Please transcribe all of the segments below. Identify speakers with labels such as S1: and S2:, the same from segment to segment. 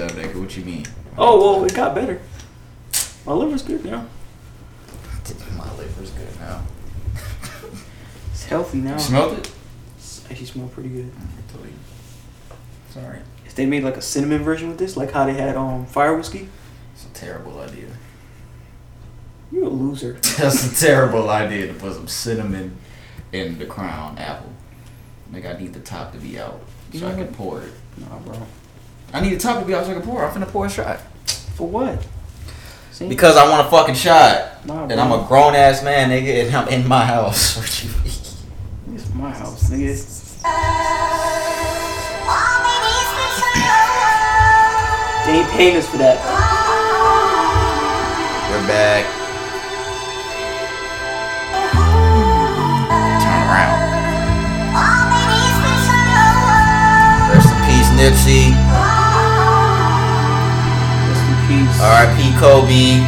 S1: up, nigga. What you mean?
S2: Oh well, it got better. My liver's good now.
S1: My liver's good now.
S2: It's healthy now.
S1: You smelled it?
S2: Actually smell pretty good.
S1: Sorry.
S2: If they made like a cinnamon version with this, like how they had um fire whiskey,
S1: It's a terrible idea.
S2: you're a loser.
S1: That's a terrible idea to put some cinnamon in the crown apple. Like I need the top to be out so
S2: You
S1: I can pour it.
S2: Nah, bro.
S1: I need the top to be out so I can pour. I'm finna pour a shot.
S2: For what? See?
S1: Because I want a fucking shot.
S2: Nah,
S1: And I'm a grown ass man, nigga, and I'm in my house. What you?
S2: It's my house, nigga. They ain't paying us for that.
S1: We're back. Turn around. Rest in peace, Nipsey. R.I.P. Kobe.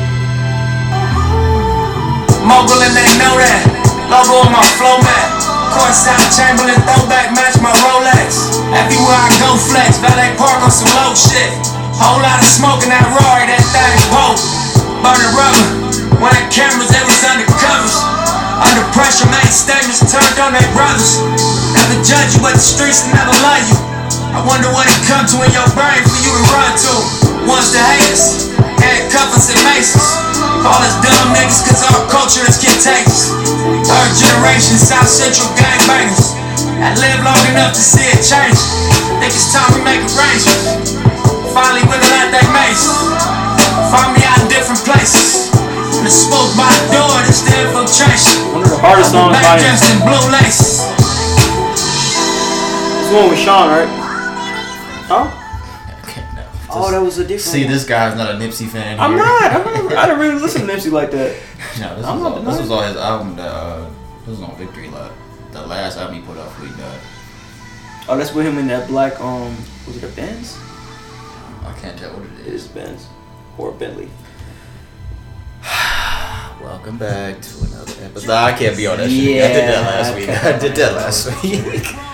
S3: Mogul and they know that. Logo on my flow mat. Courtside Chamberlain throwback match my Rolex. Everywhere I go flex, valet park on some low shit. Whole lot of smoke in that Rory, that thing poke. Burning rubber. When the cameras, they was undercovers. Under pressure, made statements turned on their brothers. Never judge you, but the streets will never love you. I wonder what it come to in your brain for you to run to. Once the haters, handcuffers and maces. All us dumb niggas, cause our culture is contagious. Third generation South Central gangbangers. I lived long enough to see it change. Think it's time we make arrangements. Finally wiggle out that mace. Find me out in different places. The smoke by the door, this the infiltration.
S2: One of the hardest songs
S3: Back dressed in blue laces.
S2: This one with Sean, right? Huh?
S1: No.
S2: Oh, that was a different.
S1: See,
S2: one.
S1: this guy's not a Nipsey fan.
S2: I'm
S1: here.
S2: not. I'm not. I didn't really listen to Nipsey like that.
S1: No, this,
S2: I'm
S1: was
S2: not
S1: all, this was all his album. That, uh, this was on Victory Lap. The last album he put out before he died.
S2: Oh, that's with him in that black um. Was it a Benz?
S1: I can't tell what it
S2: It
S1: is.
S2: is Benz or Bentley.
S1: Welcome back to another episode. Nah, I can't be on that shit. Yeah, I did that last week. I did that last week.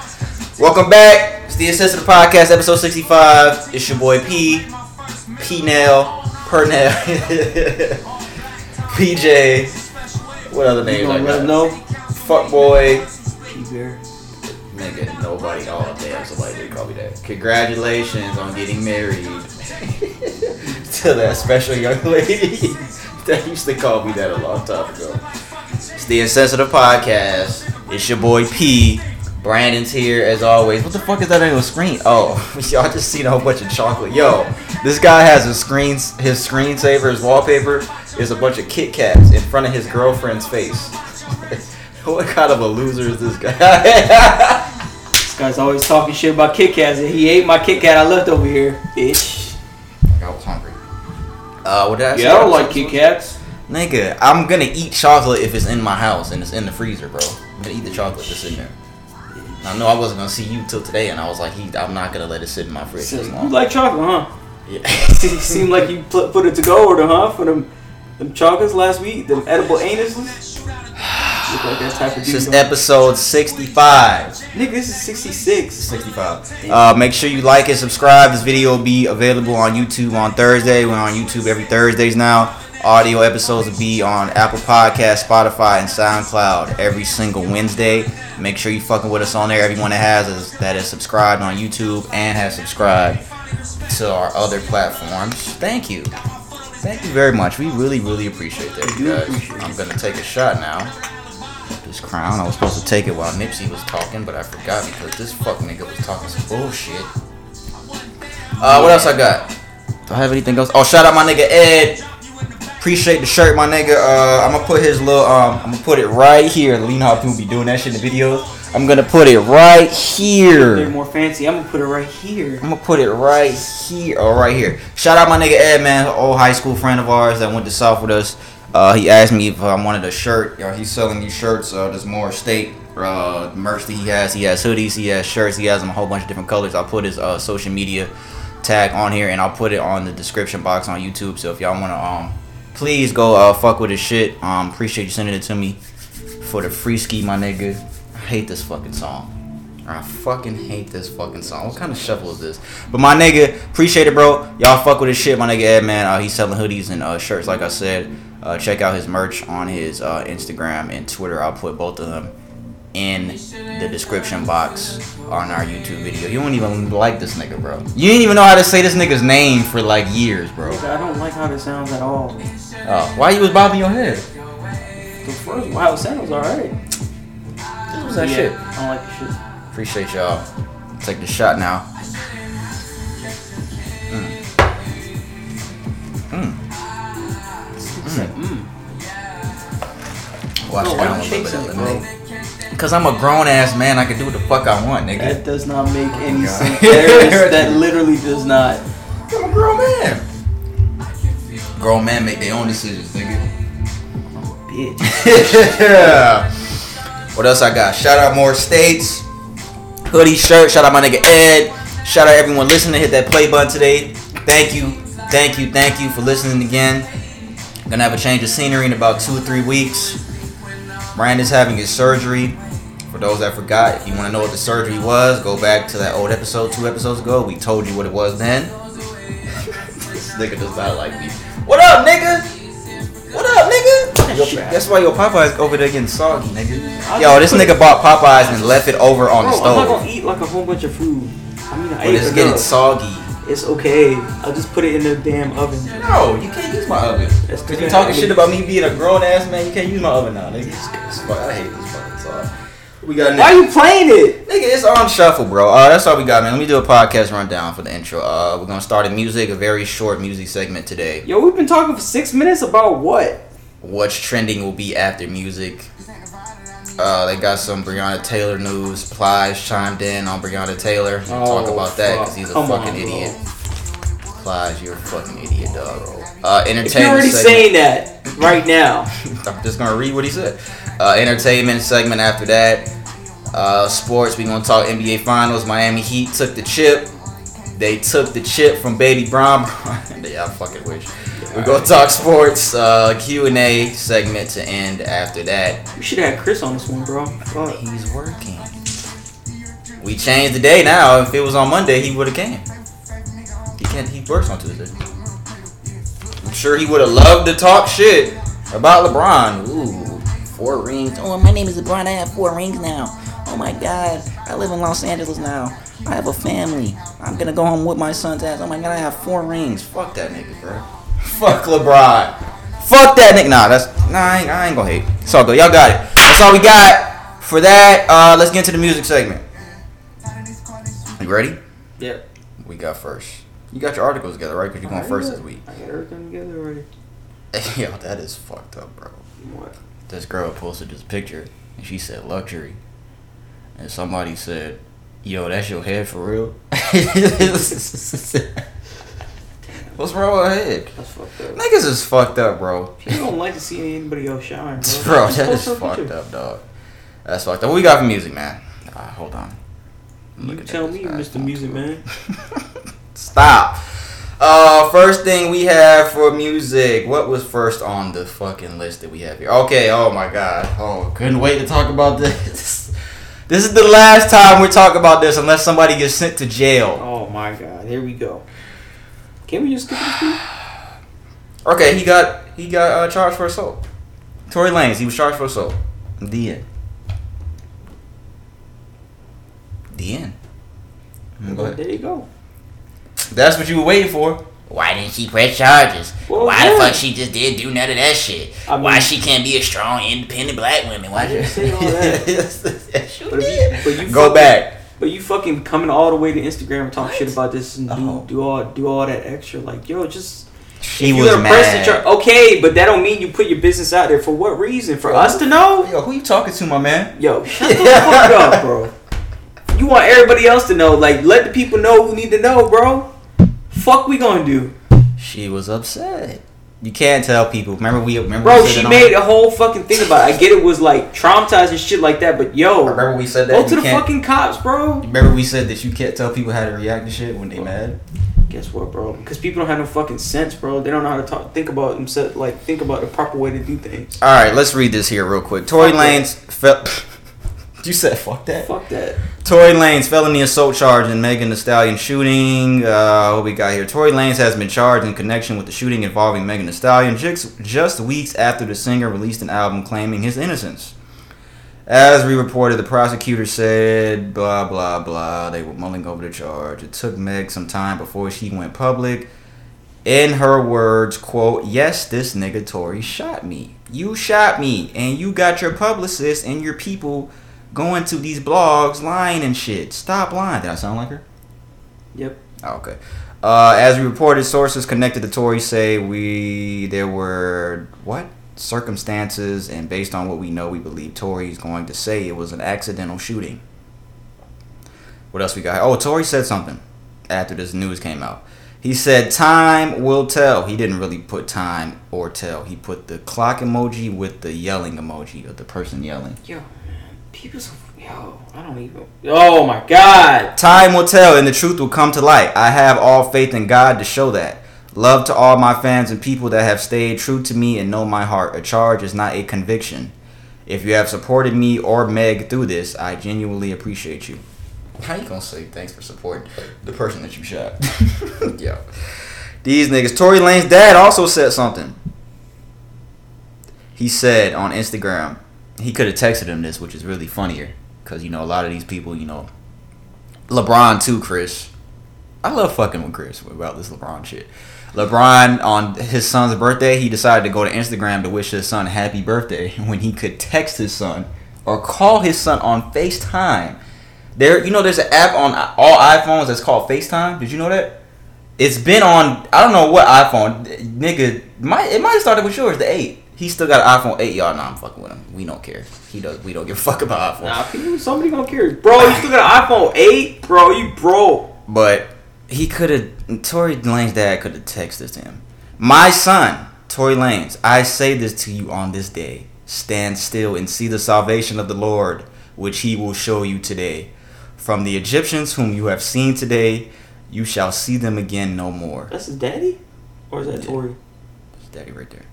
S1: Welcome back. It's the Insensitive Podcast, episode 65. It's your boy P. P Nail. Pernell. PJ. What other
S2: You
S1: names I
S2: gonna let him know?
S1: Fuck boy.
S2: P Bear.
S1: Nigga, nobody. Oh damn, somebody did call me that. Congratulations on getting married to that special young lady that used to call me that a long time ago. It's the Insensitive Podcast. It's your boy P. Brandon's here as always. What the fuck is that on the screen? Oh, y'all just seen a whole bunch of chocolate. Yo, this guy has a screen. His screensaver, his wallpaper is a bunch of Kit Kats in front of his girlfriend's face. what kind of a loser is this guy?
S2: This guy's always talking shit about Kit Kats. and He ate my Kit Kat I left over here, bitch.
S1: I was hungry. Uh, what did I say?
S2: Yeah, I don't like Kit Kats.
S1: Nigga, I'm gonna eat chocolate if it's in my house and it's in the freezer, bro. I'm gonna eat the chocolate that's in there. I know I wasn't gonna see you till today, and I was like, he, I'm not gonna let it sit in my fridge
S2: So, you like chocolate, huh?
S1: yeah.
S2: seemed like you put, put it to go order, huh? For them, them chocolates last week, them edible anuses. Look like that type of
S1: This is episode 65.
S2: Nigga, this is 66.
S1: 65. Uh, make sure you like and subscribe. This video will be available on YouTube on Thursday. We're on YouTube every Thursdays now. Audio episodes will be on Apple Podcast, Spotify, and SoundCloud every single Wednesday. Make sure you fucking with us on there. Everyone that has is, that is subscribed on YouTube and has subscribed to our other platforms. Thank you. Thank you very much. We really, really appreciate that, you guys. I'm gonna take a shot now. This crown. I was supposed to take it while Nipsey was talking, but I forgot because this fuck nigga was talking some bullshit. Uh, what else I got? Do I have anything else? Oh, shout out my nigga Ed. Appreciate the shirt, my nigga. Uh, I'm gonna put his little um, I'm gonna put it right here. You know how people be doing that shit in the videos. I'm gonna put it right
S2: They're
S1: here.
S2: more fancy. I'm gonna put it right here.
S1: I'm gonna put it right here. Oh, right here. Shout out my nigga Ed, man, old high school friend of ours that went to South with us. Uh, he asked me if I wanted a shirt. Uh, he's selling these shirts. Uh, there's more state uh, merch that he has. He has hoodies. He has shirts. He has them a whole bunch of different colors. I'll put his uh, social media tag on here and I'll put it on the description box on YouTube. So if y'all wanna um, please go uh, fuck with his shit. Um, appreciate you sending it to me for the free ski, my nigga. I hate this fucking song. I fucking hate this fucking song. What kind of shuffle is this? But my nigga, appreciate it, bro. Y'all fuck with his shit. My nigga Ed, man, uh, he's selling hoodies and uh, shirts, like I said. Uh, check out his merch on his uh, Instagram and Twitter. I'll put both of them in the description box on our YouTube video. You don't even like this nigga, bro. You didn't even know how to say this nigga's name for like years, bro.
S2: I don't like how this sounds at all.
S1: Oh, why you was bobbing your head?
S2: The first wow, it sounds alright.
S1: This was that
S2: Yeah,
S1: shit.
S2: I don't like the shit.
S1: Appreciate y'all. Take the shot now. Mm.
S2: Mm.
S1: Watch
S2: Bro,
S1: it
S2: why
S1: down a
S2: you
S1: little bit,
S2: chasing it,
S1: Lemonade. Cause I'm a grown ass man. I can do what the fuck I want, nigga.
S2: That does not make any
S1: God.
S2: sense. Is, that literally does not.
S1: I'm a grown man. Grown men make their own decisions, nigga.
S2: Bitch.
S1: yeah. What else I got? Shout out more states. Hoodie shirt. Shout out my nigga Ed. Shout out everyone listening. Hit that play button today. Thank you. Thank you. Thank you for listening again. Gonna have a change of scenery in about two or three weeks. Brandon's having his surgery. For those that forgot, if you want to know what the surgery was, go back to that old episode two episodes ago. We told you what it was then. this nigga does not like me. What up, nigga? What up, nigga? Yo,
S2: Shit.
S1: that's why your Popeyes over there getting soggy, nigga. Yo, this nigga bought Popeyes and left it over on
S2: Bro,
S1: the stove.
S2: I'm not gonna eat like a whole bunch of food. I mean, I
S1: But
S2: ate
S1: it's getting
S2: enough.
S1: soggy.
S2: It's okay. I'll just put it in the damn oven.
S1: No, you can't use my oven.
S2: That's
S1: Cause you
S2: bad.
S1: talking shit about me being a grown ass man. You can't use my oven now, nigga. I hate this fucking song. We got
S2: Why
S1: nigga.
S2: you playing it?
S1: Nigga, it's on shuffle, bro. Uh, that's all we got, man. Let me do a podcast rundown for the intro. Uh, we're gonna start in music, a very short music segment today.
S2: Yo, we've been talking for six minutes about what?
S1: What's trending will be after music. Uh, they got some Breonna Taylor news. Plies chimed in on Breonna Taylor. We'll talk
S2: Oh,
S1: about that because he's a
S2: Come
S1: fucking
S2: on, bro.
S1: idiot. Plies, you're a fucking idiot, dog. Uh, entertainment.
S2: If you're already
S1: segment.
S2: saying that right now,
S1: I'm just gonna read what he said. Uh, entertainment segment after that. Uh, sports. We gonna talk NBA Finals. Miami Heat took the chip. They took the chip from Baby Brown. yeah, I fucking wish. We gonna talk sports. Uh, Q and A segment to end after that.
S2: we should have had Chris on this one, bro. Fuck.
S1: He's working. We changed the day now. If it was on Monday, he would have came. He can't. He works on Tuesday. I'm sure he would have loved to talk shit about LeBron. Ooh, four rings.
S4: Oh, my name is LeBron. I have four rings now. Oh my God, I live in Los Angeles now. I have a family. I'm gonna go home with my son's ass. Oh my God, I have four rings.
S1: Fuck that nigga, bro. Fuck LeBron. Fuck that nigga. Nah, that's nah. I ain't, I ain't gonna hate. It's all good. Y'all got it. That's all we got for that. Uh, let's get into the music segment. You ready?
S2: Yeah.
S1: We got first. You got your articles together, right? Because you're going first this week.
S2: I got everything together already.
S1: Yo, that is fucked up, bro.
S2: What?
S1: This girl posted this picture and she said luxury. And somebody said, Yo, that's your head for real? What's wrong with her head?
S2: That's fucked up.
S1: Niggas is fucked up, bro.
S2: People don't like to see anybody else shine, bro.
S1: Bro,
S2: Just
S1: that
S2: post
S1: is
S2: her
S1: fucked
S2: picture.
S1: up, dog. That's fucked up. What we got for music, man? Uh, hold on.
S2: You tell me, Mr. Music. Man.
S1: Stop. Uh, first thing we have for music. What was first on the fucking list that we have here? Okay. Oh my god. Oh, couldn't wait to talk about this. This is the last time we talk about this, unless somebody gets sent to jail.
S2: Oh my God, here we go. Can we just skip this?
S1: Okay, he got he got uh, charged for assault. Tory Lanez, he was charged for assault. The end. The end.
S2: Well, there you go.
S1: That's what you were waiting for.
S4: Why didn't she press charges?
S2: Well,
S4: Why
S2: yeah.
S4: the fuck she just did do none of that shit?
S2: I mean-
S4: Why she can't be a strong, independent black woman? Why
S2: I didn't
S4: she?
S2: say all that.
S1: Yes, you
S2: But, if
S1: did.
S2: you, but you
S1: Go
S2: fucking-
S1: back.
S2: But you fucking coming all the way to Instagram and talk shit about this and do,
S1: Oh.
S2: do all do all that extra like yo just
S1: She
S2: if
S1: was
S2: you're press
S1: mad.
S2: char- okay but that don't mean you put your business out there for what reason for us to know
S1: Yo, who you talking to, my man?
S2: yo shut the fuck up bro you want everybody else to know like let the people know who need to know bro fuck we gonna do
S1: She was upset. You can't tell people. Remember we remember
S2: bro
S1: we
S2: she
S1: it on-
S2: made a whole fucking thing about it. I get it was like traumatized and shit like that but yo
S1: Remember we said that.
S2: go to the fucking cops bro
S1: Remember we said that you can't tell people how to react to shit when they mad.
S2: Guess what, bro? Because people don't have no fucking sense, bro. They don't know how to talk, think about themselves, like think about the proper way to do things.
S1: All right, let's read this here real quick. Tory
S2: Fuck
S1: Lanez felt. You said fuck that.
S2: Fuck that.
S1: Tory Lanez felony assault charge in Megan Thee Stallion shooting. Uh, what we got here? Tory Lanez has been charged in connection with the shooting involving Megan Thee Stallion just, just weeks after the singer released an album claiming his innocence. As we reported, the prosecutor said, blah, blah, blah. They were mulling over the charge. It took Meg some time before she went public. In her words, quote, Yes, this nigga Tory shot me. You shot me, and you got your publicist and your people going to these blogs lying and shit. Stop lying. Did I sound like her?
S2: Yep.
S1: Oh, okay. Uh, as we reported, sources connected to Tory say we there were what circumstances, and based on what we know, we believe Tory is going to say it was an accidental shooting. What else we got? Oh, Tory said something after this news came out. He said, "Time will tell." He didn't really put time or tell. He put the clock emoji with the yelling emoji of the person yelling.
S2: Yo, man. People so. Yo, I don't even. Oh my god.
S1: Time will tell and the truth will come to light. I have all faith in God to show that. Love to all my fans and people that have stayed true to me and know my heart. A charge is not a conviction. If you have supported me or Meg through this, I genuinely appreciate you. How you gonna say thanks for supporting the person that you shot? Yo. These niggas. Tory Lane's dad also said something. He said on Instagram, he could have texted him this, which is really funnier. Because, you know, a lot of these people, you know, LeBron too, Chris. I love fucking with Chris about this LeBron shit. LeBron on his son's birthday, he decided to go to Instagram to wish his son happy birthday when he could text his son or call his son on FaceTime. There, you know, there's an app on all iPhones that's called FaceTime. Did you know that? It's been on. I don't know what iPhone, nigga. Might it might have started with yours, the eight. He still got an iPhone eight, y'all. Nah, I'm fucking with him. We don't care. He does. We don't give a fuck about iPhone.
S2: Nah, people, somebody gonna care. Bro, you still got an iPhone 8? Bro, you broke.
S1: But he could have. Tory Lane's dad could have texted this to him. My son, Tory Lanez. I say this to you on this day. Stand still and see the salvation of the Lord, which he will show you today. From the Egyptians whom you have seen today, you shall see them again no more.
S2: That's his daddy? Or is that. Tory?
S1: That's daddy right there.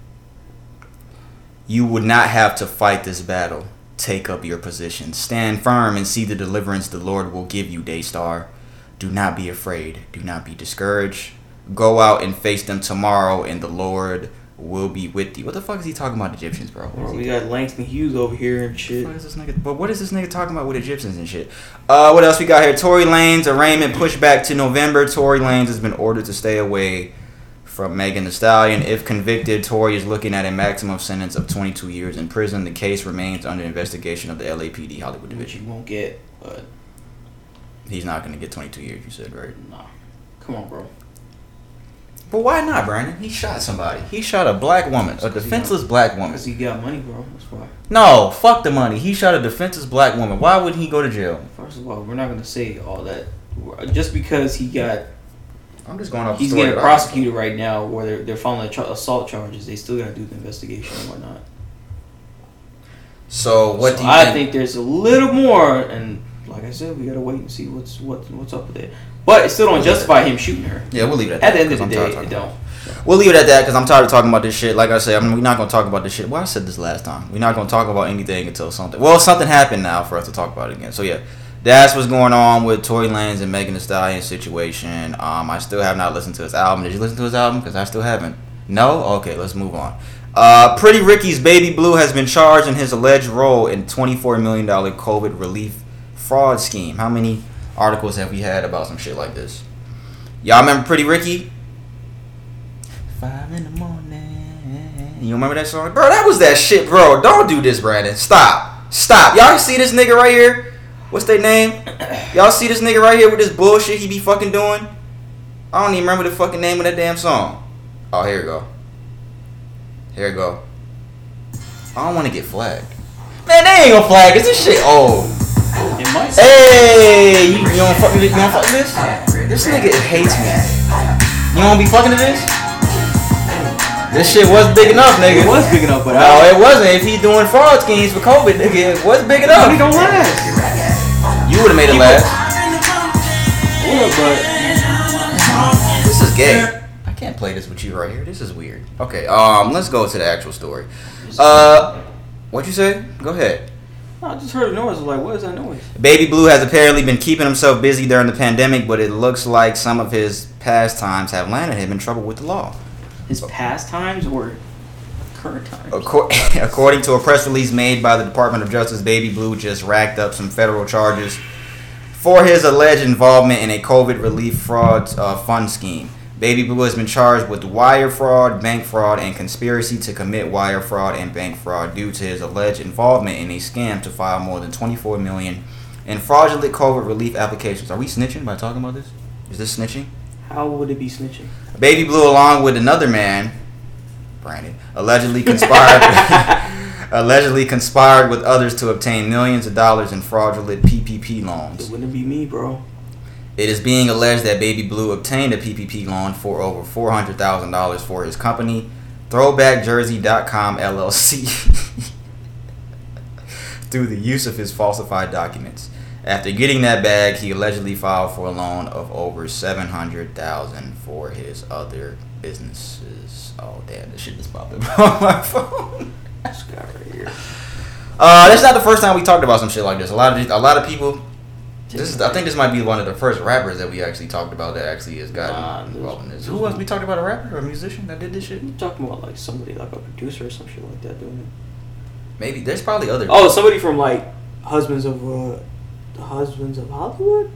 S1: You would not have to fight this battle. Take up your position. Stand firm and see the deliverance the Lord will give you, Daystar. Do not be afraid. Do not be discouraged. Go out and face them tomorrow, and the Lord will be with you. What the fuck is he talking about Egyptians, bro?
S2: Bro, we got Langston Hughes over here and shit.
S1: is this nigga? But what is this nigga talking about with Egyptians and shit? Uh, what else we got here? Tory Lanez arraignment pushed back to November. Tory Lanez has been ordered to stay away from Megan Thee Stallion. If convicted, Tory is looking at a maximum sentence of 22 years in prison. The case remains under investigation of the LAPD Hollywood
S2: Which
S1: Division.
S2: you won't get, but
S1: He's not gonna get 22 years. You said right?
S2: nah. Come on, bro.
S1: But why not, Brandon? He shot somebody. He shot a black woman, a defenseless black woman.
S2: Because he got money, bro. That's why.
S1: No, fuck the money. He shot a defenseless black woman. Why would he go to jail?
S2: First of all, we're not gonna say all that. Just because he got,
S1: I'm just going off.
S2: he's getting prosecuted right now, where they're, they're filing tra- assault charges. They still gotta do the investigation and whatnot.
S1: So what
S2: So
S1: do you
S2: I
S1: think?
S2: think there's a little more, and like I said, we gotta wait and see what's what what's up with it. But it still don't justify him shooting her.
S1: Yeah, we'll leave it at
S2: At
S1: that.
S2: At the end of the
S1: I'm
S2: day, it don't.
S1: We'll leave it at that because I'm tired of talking about this shit. Like I said, I mean, we're not gonna talk about this shit. Well, I said this last time. We're not gonna talk about anything until something. Well, something happened now for us to talk about it again. So yeah, that's what's going on with Tory Lanez and Megan Thee Stallion situation. Um, I still have not listened to his album. Did you listen to his album? Because I still haven't. No. Okay, let's move on. Uh, Pretty Ricky's Baby Blue has been charged in his alleged role in $24 million COVID relief fraud scheme. How many articles have we had about some shit like this? Y'all remember Pretty Ricky? Five in the morning. You remember that song? Bro, that was that shit, bro. Don't do this, Brandon. Stop. Stop. Y'all see this nigga right here? What's their name? Y'all see this nigga right here with this bullshit he be fucking doing? I don't even remember the fucking name of that damn song. Oh, here we go. Here we go. I don't want to get flagged. Man, they ain't gonna flag us. This shit old.
S2: It might.
S1: Hey, you, you don't fuck with this? You don't fuck with this? This nigga hates me. You don't be fucking to this? This shit was big enough, nigga.
S2: It was big enough, but
S1: No,
S2: I,
S1: it wasn't. If he doing fraud schemes for COVID, nigga, it was big
S2: enough.
S1: enough.
S2: don't last.
S1: You would have made it last.
S2: Yeah, but
S1: This is gay. I can't play this with you right here. This is weird. Okay, um, let's go to the actual story. Uh, what you say? Go ahead.
S2: I just heard a noise. I was like, what is that noise?
S1: Baby Blue has apparently been keeping himself busy during the pandemic, but it looks like some of his pastimes have landed him in trouble with the law.
S2: His past times or current times?
S1: Acco- According to a press release made by the Department of Justice, Baby Blue just racked up some federal charges for his alleged involvement in a COVID relief fraud uh, fund scheme. Baby Blue has been charged with wire fraud, bank fraud, and conspiracy to commit wire fraud and bank fraud due to his alleged involvement in a scam to file more than 24 million in fraudulent COVID relief applications. Are we snitching by talking about this? Is this snitching?
S2: How would it be snitching?
S1: Baby Blue, along with another man, Brandon, allegedly conspired allegedly conspired with others to obtain millions of dollars in fraudulent PPP loans.
S2: It wouldn't be me, bro.
S1: It is being alleged that Baby Blue obtained a PPP loan for over four hundred thousand dollars for his company, ThrowbackJersey.com LLC, through the use of his falsified documents. After getting that bag, he allegedly filed for a loan of over seven hundred thousand for his other businesses. Oh damn, this shit just popped up on my phone.
S2: This guy right here.
S1: Uh, that's not the first time we talked about some shit like this. A lot of a lot of people. This is, I think this might be one of the first rappers that we actually talked about that actually has gotten
S2: Nah,
S1: involved in this. Who else? We talked about a rapper or a musician that did this shit.
S2: I'm talking about like somebody like a producer or some shit like that doing it.
S1: Maybe there's probably other.
S2: Oh, somebody from like Husbands of uh, the Husbands of Hollywood.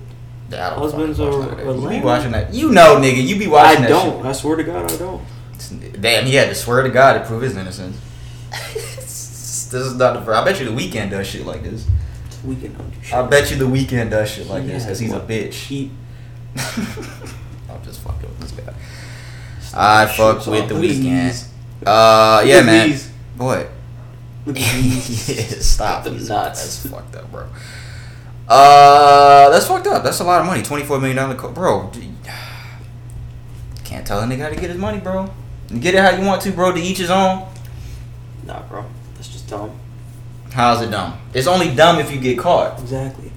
S2: Husbands
S1: fucking
S2: or-
S1: watch none of. You be watching that? You know, nigga, you be watching that I
S2: don't. I swear to God, I don't.
S1: Damn, he had to swear to God to prove his innocence. this is not the first. I bet you the Weeknd does shit like this.
S2: Weeknd don't do shit.
S1: I bet you the Weeknd does shit like this because he's a bitch.
S2: He
S1: I'm just fucking with this guy. I fuck with the
S2: Weeknd.
S1: Uh, yeah, man. What?
S2: Look at these.
S1: yeah, stop.
S2: The nuts.
S1: That's fucked up, bro. Uh, that's fucked up. That's a lot of money. Twenty-four million dollar, co- bro. Can't tell a nigga how to get his money, bro. You get it how you want to, bro. To each his own.
S2: Nah, bro. That's just dumb.
S1: How's it dumb? It's only dumb if you get caught.
S2: Exactly.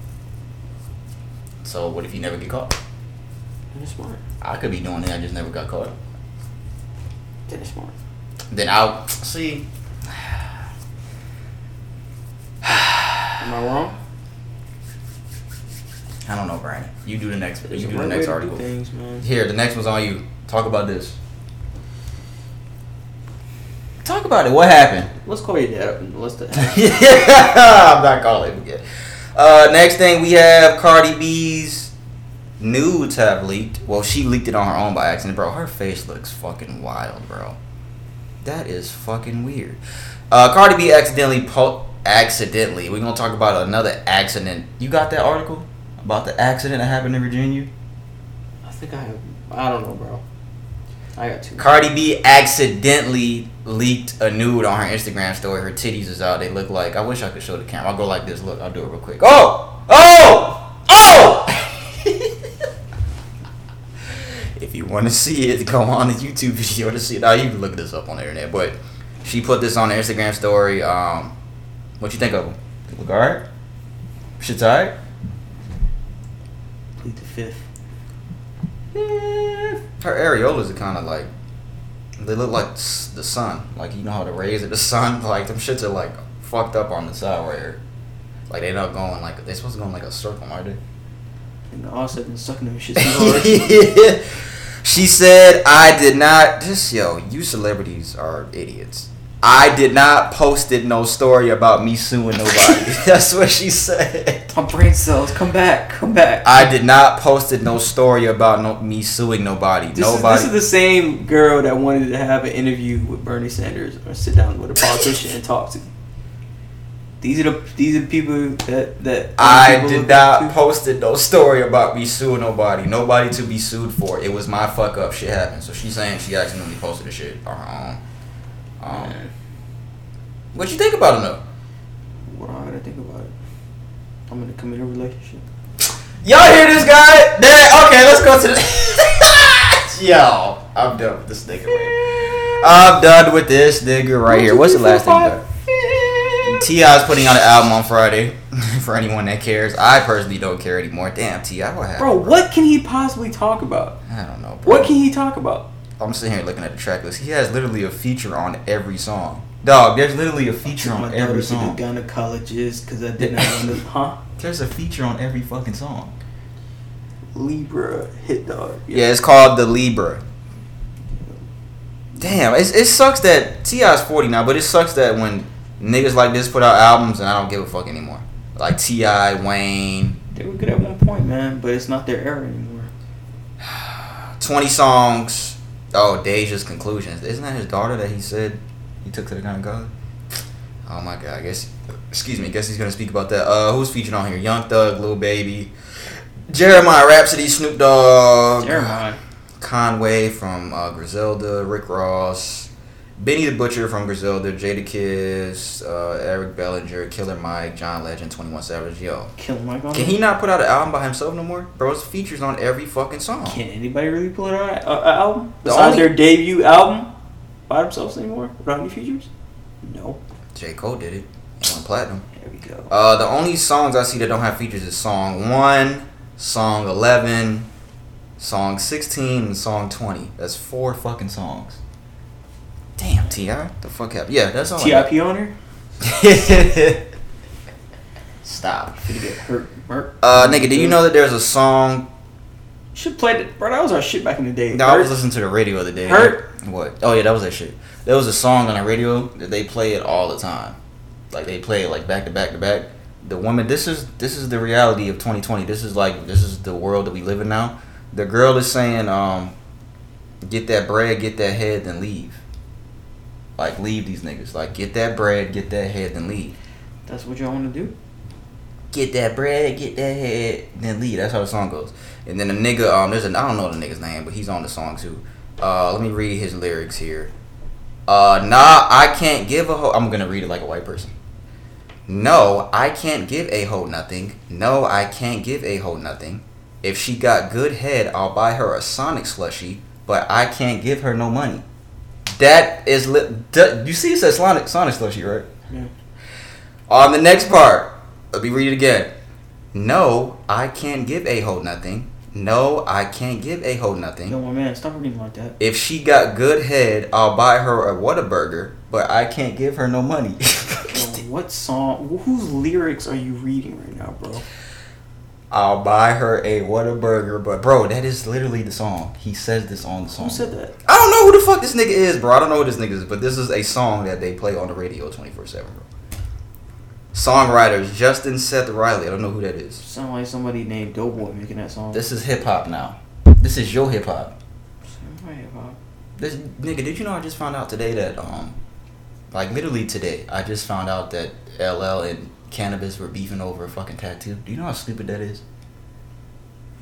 S1: So what if you never get caught?
S2: Then it's smart.
S1: I could be doing it. I just never got caught.
S2: Then it's smart.
S1: Then I'll see.
S2: Am I wrong?
S1: I don't know, Brian. You do the next.
S2: There's
S1: You do the next
S2: way to do
S1: article.
S2: Things, man.
S1: Here, the next one's on you. Talk about this. Talk about it. What happened?
S2: Let's call your dad up and let's.
S1: I'm not calling him again. Uh, next thing we have Cardi B's nudes have leaked. Well, she leaked it on her own by accident, bro. Her face looks fucking wild, bro. That is fucking weird. Uh, Cardi B accidentally po- accidentally. We're gonna talk about another accident. You got that article about the accident that happened in Virginia?
S2: I think I have. I don't know, bro. I got two.
S1: Cardi B accidentally leaked a nude on her Instagram story. Her titties is out. They look like. I wish I could show the camera. I'll go like this. Look, I'll do it real quick. Oh! Oh! Oh! if you want to see it, go on the YouTube video to see it. Now you can look this up on the internet. But she put this on her Instagram story. Um, what you think of them? Look alright. Shit's alright.
S2: Plead the fifth.
S1: Her areolas are kind of like they look like the sun. Like you know how the rays of the sun, like them shits are like fucked up on the side right here. Like they're not going like they supposed to go in like a circle, aren't they?
S2: And all said and sucking them shit so hard.
S1: she said, "I did not." This yo, you celebrities are idiots. I did not posted no story about me suing nobody. That's what she said.
S2: My brain cells, come back, come back.
S1: I did not posted no story about no, me suing nobody.
S2: This,
S1: nobody.
S2: Is, this is the same girl that wanted to have an interview with Bernie Sanders or sit down with a politician and talk to. These are the these are the people that that
S1: I did not posted no story about me suing nobody. Nobody to be sued for. It was my fuck up. Shit happened. So she's saying she accidentally posted the shit on her own. Um,
S2: Man,
S1: what you think about it though?
S2: what am I gonna think about it? I'm in a committed relationship.
S1: Y'all hear this guy? There. Okay, let's go to the. Yo, I'm done with this nigga. Right I'm done with this nigga right here. What's the last thing? got? T.I.'s putting out an album on Friday. For anyone that cares, I personally don't care anymore. Damn, T.I. What happened?
S2: Bro, what can he possibly talk about?
S1: I don't know. Bro.
S2: What can he talk about?
S1: I'm sitting here looking at the track list. He has literally a feature on every song. Dog, there's literally a feature on every
S2: to the
S1: song.
S2: gynecologist because I did not to. Huh?
S1: There's a feature on every fucking song.
S2: Libra hit dog.
S1: Yeah, it's called the Libra. Damn, it's, it sucks that T.I.'s 40 now, but it sucks that when niggas like this put out albums and I don't give a fuck anymore. Like T.I., Wayne,
S2: They were good at one point, man, but it's not their era anymore.
S1: 20 songs. Oh, Deja's Conclusions. Isn't that his daughter that he said he took to the kind of God? Oh my god, I guess, excuse me, I guess he's gonna speak about that. Uh, who's featured on here? Young Thug, Lil Baby, Jeremih Rapsody, Snoop Dogg,
S2: Jeremih.
S1: Conway from uh, Griselda, Rick Ross, Benny the Butcher from Griselda, Jadakiss, uh, Eric Bellinger, Killer Mike, John Legend, 21 Savage. Yo,
S2: Killer Mike on
S1: can he not put out an album by himself no more? Bro, it's features on every fucking song.
S2: Can anybody really pull it out an uh, album
S1: The
S2: besides
S1: only-
S2: their debut album by themselves anymore without any features? No.
S1: J. Cole did it. He went platinum.
S2: There we go.
S1: Uh, the only songs I see that don't have features is song 1, song 11, song 16, and song 20. That's four fucking songs. Damn, T.I. The fuck happened? Yeah, that's all.
S2: Tip on her.
S1: Stop.
S2: You get hurt. Murk.
S1: Uh, nigga, do you know that there's a song?
S2: Should play it, bro. That was our shit back in the day.
S1: No, I was listening to the radio the other day.
S2: Hurt.
S1: What? Oh yeah, that was that shit. There was a song on the radio that they play it all the time. Like they play it like back to back to back. The woman. This is this is the reality of 2020. This is like this is the world that we live in now. The girl is saying, um, get that bread, get that head, then leave. Like leave these niggas. Like get that bread, get that head, then leave.
S2: That's what y'all want to do.
S1: get that bread, get that head, then leave. That's how the song goes. And then the nigga, um, there's an I don't know the nigga's name, but he's on the song too. Uh, let me read his lyrics here. Uh, nah, I can't give a hoe. I'm gonna read it like a white person. No, I can't give a hoe nothing. No, I can't give a hoe nothing. If she got good head, I'll buy her a Sonic slushie, but I can't give her no money. That is lit. d- You see, it says Sonic Sonic slushie, right?
S2: Yeah.
S1: On the next part, let me read it again. No, I can't give a hoe nothing. No, I can't give a hoe nothing.
S2: Yo, my man, stop reading like that.
S1: If she got good head, I'll buy her a Whataburger, but I can't give her no money.
S2: Yo, what song? Whose lyrics are you reading right now, bro?
S1: I'll buy her a Whataburger, but bro, that is literally the song. He says this on the song.
S2: Who said that?
S1: I don't know who the fuck this nigga is, bro. I don't know who this nigga is, but this is a song that they play on the radio 24 7, bro. Songwriters Justin Seth Riley. I don't know who that is.
S2: Sound like somebody named Doughboy making that song.
S1: This is hip hop now. This is your hip hop.
S2: Right, Bob.
S1: This nigga, did you know I just found out today that um, like literally today, I just found out that LL and Canibus were beefing over a fucking tattoo. Do you know how stupid that is?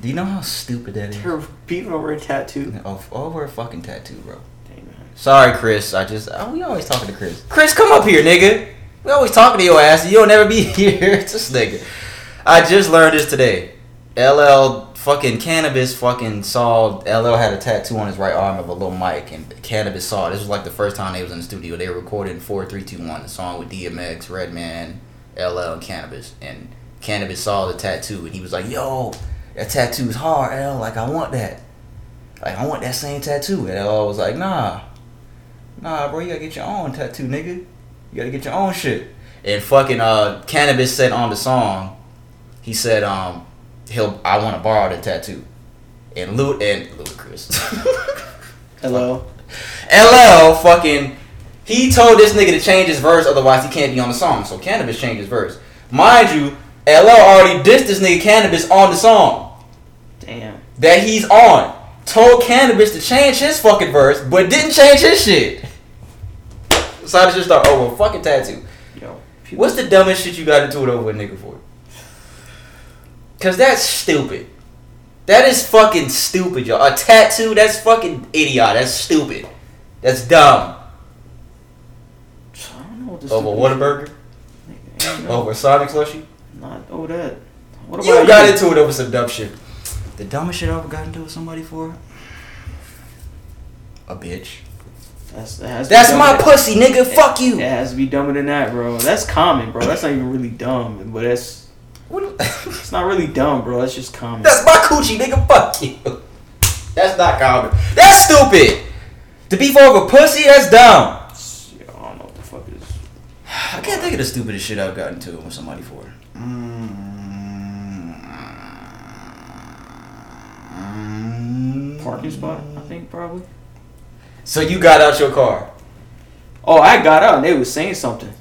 S1: Do you know how stupid that is?
S2: They're beating over a tattoo.
S1: Oh, over a fucking tattoo, bro.
S2: Dang.
S1: Sorry, Chris. I just oh, we always talking to Chris. Chris, come up here, nigga. We always talking to your ass. You'll never be here. It's this nigga. I just learned this today. LL fucking Canibus fucking saw LL had a tattoo on his right arm of a little mic and Canibus saw it. This was like the first time they was in the studio. They were recording four three two one, the song with DMX, Redman, LL, and Canibus. And Canibus saw the tattoo and he was like, "Yo, that tattoo is hard, L. Like I want that. Like I want that same tattoo." And LL was like, "Nah, nah, bro, you gotta get your own tattoo, nigga. You gotta get your own shit." And fucking uh, Canibus said on the song, he said, um, he'll I want to borrow the tattoo. And Lu and Ludacris.
S2: Hello.
S1: LL fucking he told this nigga to change his verse, otherwise he can't be on the song. So Canibus changed his verse. Mind you, LL already dissed this nigga Canibus on the song
S2: Damn.
S1: that he's on. Told Canibus to change his fucking verse, but didn't change his shit. So I just start over a fucking tattoo.
S2: Yo.
S1: What's the dumbest shit you got into it over a nigga for? Cause that's stupid. That is fucking stupid, y'all. A tattoo, that's fucking idiot. That's stupid. That's dumb.
S2: I don't know this
S1: Over
S2: stupid
S1: Whataburger?
S2: shit-
S1: Over Sonic Slushy?
S2: Not over that. What about
S1: You got into it over some dumb shit. The dumbest shit I ever got into with somebody for? A bitch.
S2: That's, that has to be
S1: That's my
S2: than-
S1: pussy, nigga. Fuck you.
S2: It has to be dumber than that, bro. That's common, bro. That's not even really dumb, but that's it's not really dumb, bro. That's just common.
S1: That's my coochie, nigga. Fuck you. That's not common. That's stupid. To beef over pussy, that's dumb.
S2: Yo, I don't know what the fuck is
S1: I can't think of the stupidest shit I've gotten to with somebody for. Mm.
S2: Parking spot, I think probably.
S1: So you got out your car.
S2: Oh, I got out and they was saying something.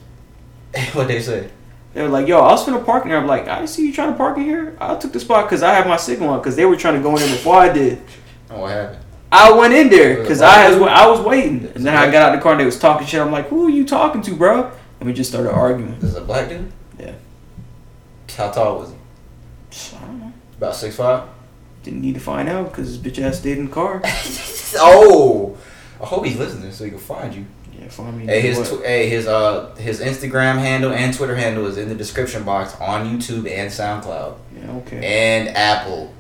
S1: what they say?
S2: They were like, "Yo, I was finna park in there." I'm like, "I see you trying to park in here." I took the spot because I had my signal on because they were trying to go in there before I did.
S1: Oh, what happened?
S2: I went in there because I was I was waiting, and then I got out the car and they was talking shit. I'm like, "Who are you talking to, bro?" And we just started arguing.
S1: This is a black dude.
S2: Yeah.
S1: How tall was he?
S2: I don't know.
S1: About six five.
S2: Didn't need to find out because his bitch ass stayed in the car.
S1: oh, I hope he's listening so he can find you.
S2: Yeah, find me.
S1: Hey, his tw- hey his uh his Instagram handle and Twitter handle is in the description box on YouTube and SoundCloud
S2: yeah, okay,
S1: and Apple.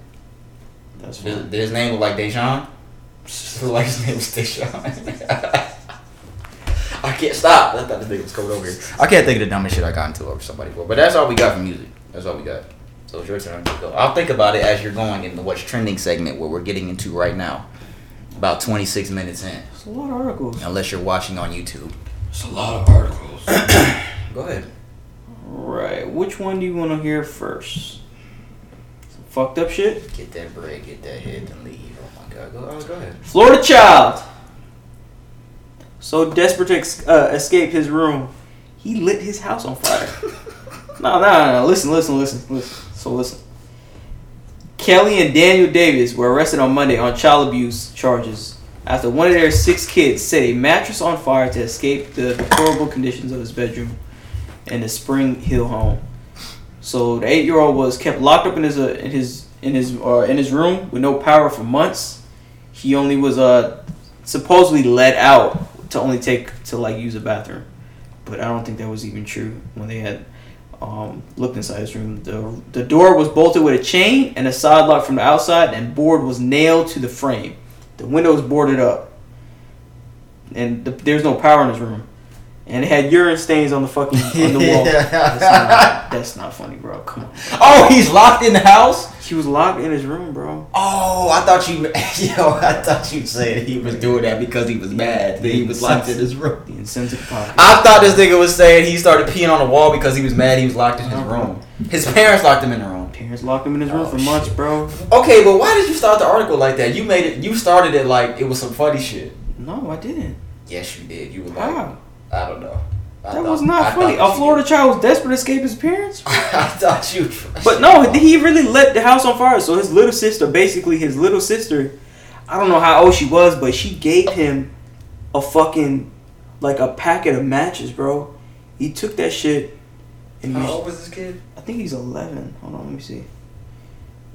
S2: that's
S1: Did,
S2: fine.
S1: did his name look like Deshaun? Like his name was Deshaun. I can't stop. I thought the nigga was coming over here. I can't think of the dumbest shit I got into over somebody for. But that's all we got for music. That's all we got. So it's your turn to go. I'll think about it as you're going in the what's trending segment where we're getting into right now. About 26 minutes in.
S2: It's a lot of articles.
S1: Unless you're watching on YouTube.
S5: It's a lot of articles.
S1: Go ahead.
S2: Right, which one do you want to hear first? Some fucked up shit.
S1: Get that bread, get that head, and leave. Oh my god. Go, oh, go ahead.
S2: Florida child. So desperate to ex- uh, escape his room, he lit his house on fire. no, no, no, no. Listen, listen, listen, listen. So listen. Kelly and Daniel Davis were arrested on Monday on child abuse charges after one of their six kids set a mattress on fire to escape the deplorable conditions of his bedroom in the Spring Hill home. So the eight-year-old was kept locked up in his uh, in his in his uh, in his room with no power for months. He only was uh supposedly let out to only take to like use a bathroom, but I don't think that was even true when they had um, looked inside his room. The the door was bolted with a chain and a side lock from the outside, and board was nailed to the frame. The window was boarded up, and the, there's no power in his room. And it had urine stains on the fucking on the wall. That's not, that's not funny, bro. Come on.
S1: Oh, he's locked in the house?
S2: He was locked in his room, bro.
S1: Oh, I thought you, yo, I thought you said he was doing that because he was mad that he was locked in his room.
S2: The insensitive pocket.
S1: I thought this nigga was saying he started peeing on the wall because he was mad he was locked in his room. His parents locked him in the room.
S2: Parents locked him in his room
S1: Oh,
S2: for months,
S1: shit.
S2: bro.
S1: Okay, but why did you start the article like that? You made it. You started it like it was some funny shit.
S2: No, I didn't.
S1: Yes, you did. You were like? I don't know. I
S2: That
S1: thought-
S2: was not
S1: thought
S2: funny. A Florida child was desperate to escape his parents.
S1: I thought you.
S2: But no, he really lit the house on fire. So his little sister, basically his little sister, I don't know how old she was, but she gave him a fucking like a packet of matches, bro. He took that shit and
S1: How
S2: he,
S1: old was this kid?
S2: I think he's eleven. Hold on, let me see.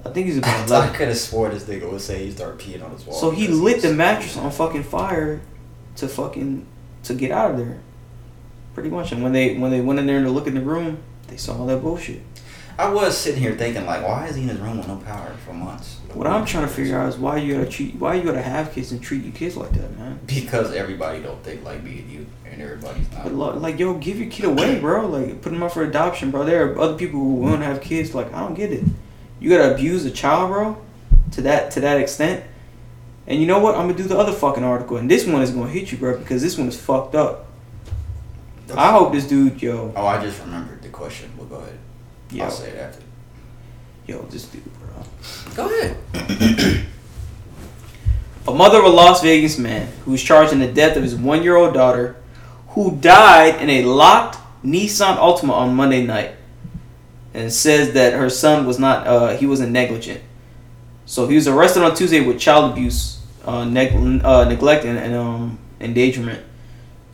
S2: I think he's
S1: I,
S2: about
S1: I
S2: eleven.
S1: could have swore this nigga would say he started peeing on his wall.
S2: So he lit the mattress on fucking fire to fucking to get out of there. Pretty much. And when they when they went in there to look in the room, they saw all that bullshit.
S1: I was sitting here thinking like, why is he in his room with no power for months?
S2: What I'm trying to figure out is why you gotta treat why you gotta have kids and treat your kids like that, man.
S1: Because everybody don't think like me and you, and everybody's not.
S2: But lo- like, yo, give your kid away, bro. Like, put them up for adoption, bro. There are other people who want to have kids. Like, I don't get it. You gotta abuse a child, bro, to that to that extent. And you know what? I'm gonna do the other fucking article, and this one is gonna hit you, bro, because this one is fucked up. I hope this dude, yo,
S1: Oh, I just remembered the question. We'll go ahead.
S2: yo,
S1: I'll say it after.
S2: yo, this dude, bro.
S1: Go ahead.
S2: A mother of a Las Vegas man who was charged in the death of his one-year-old daughter, who died in a locked Nissan Altima on Monday night, and says that her son was not uh, he wasn't negligent. So he was arrested on Tuesday with child abuse, uh, neg- uh, neglect, and, and um, endangerment.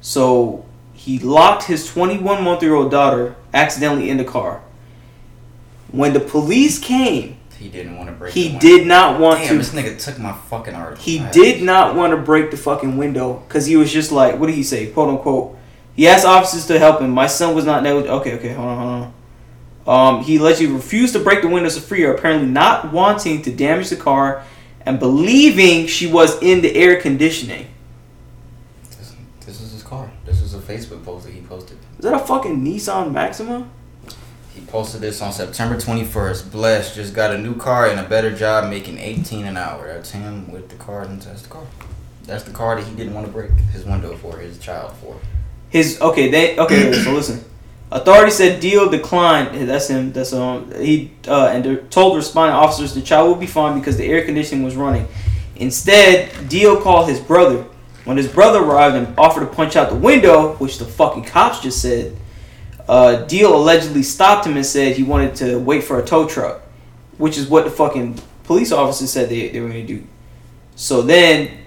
S2: So he locked his 21 month year old daughter accidentally in the car. When the police came,
S1: He didn't want to break.
S2: he did not want
S1: Damn,
S2: to
S1: this nigga took my fucking article.
S2: he
S1: I
S2: did not want to break the fucking window because he was just like, what did he say? Quote unquote. He asked officers to help him. My son was not negligent. Okay, okay, hold on, hold on. Um, he allegedly refused to break the windows to free her, apparently not wanting to damage the car and believing she was in the air conditioning.
S1: This, this is his car. This is a Facebook post that he posted.
S2: Is that a fucking Nissan Maxima?
S1: He posted this on September 21st. Blessed just got a new car and a better job making 18 an hour. That's him with the car and that's the car. That's the car that he didn't want to break his window for his child for.
S2: His okay, they okay. so listen, Authorities said Deal declined. That's him. That's um. He uh, and told responding officers the child would be fine because the air conditioning was running. Instead, Deal called his brother. When his brother arrived and offered to punch out the window, which the fucking cops just said, uh, Deal allegedly stopped him and said he wanted to wait for a tow truck, which is what the fucking police officers said they, they were going to do. So then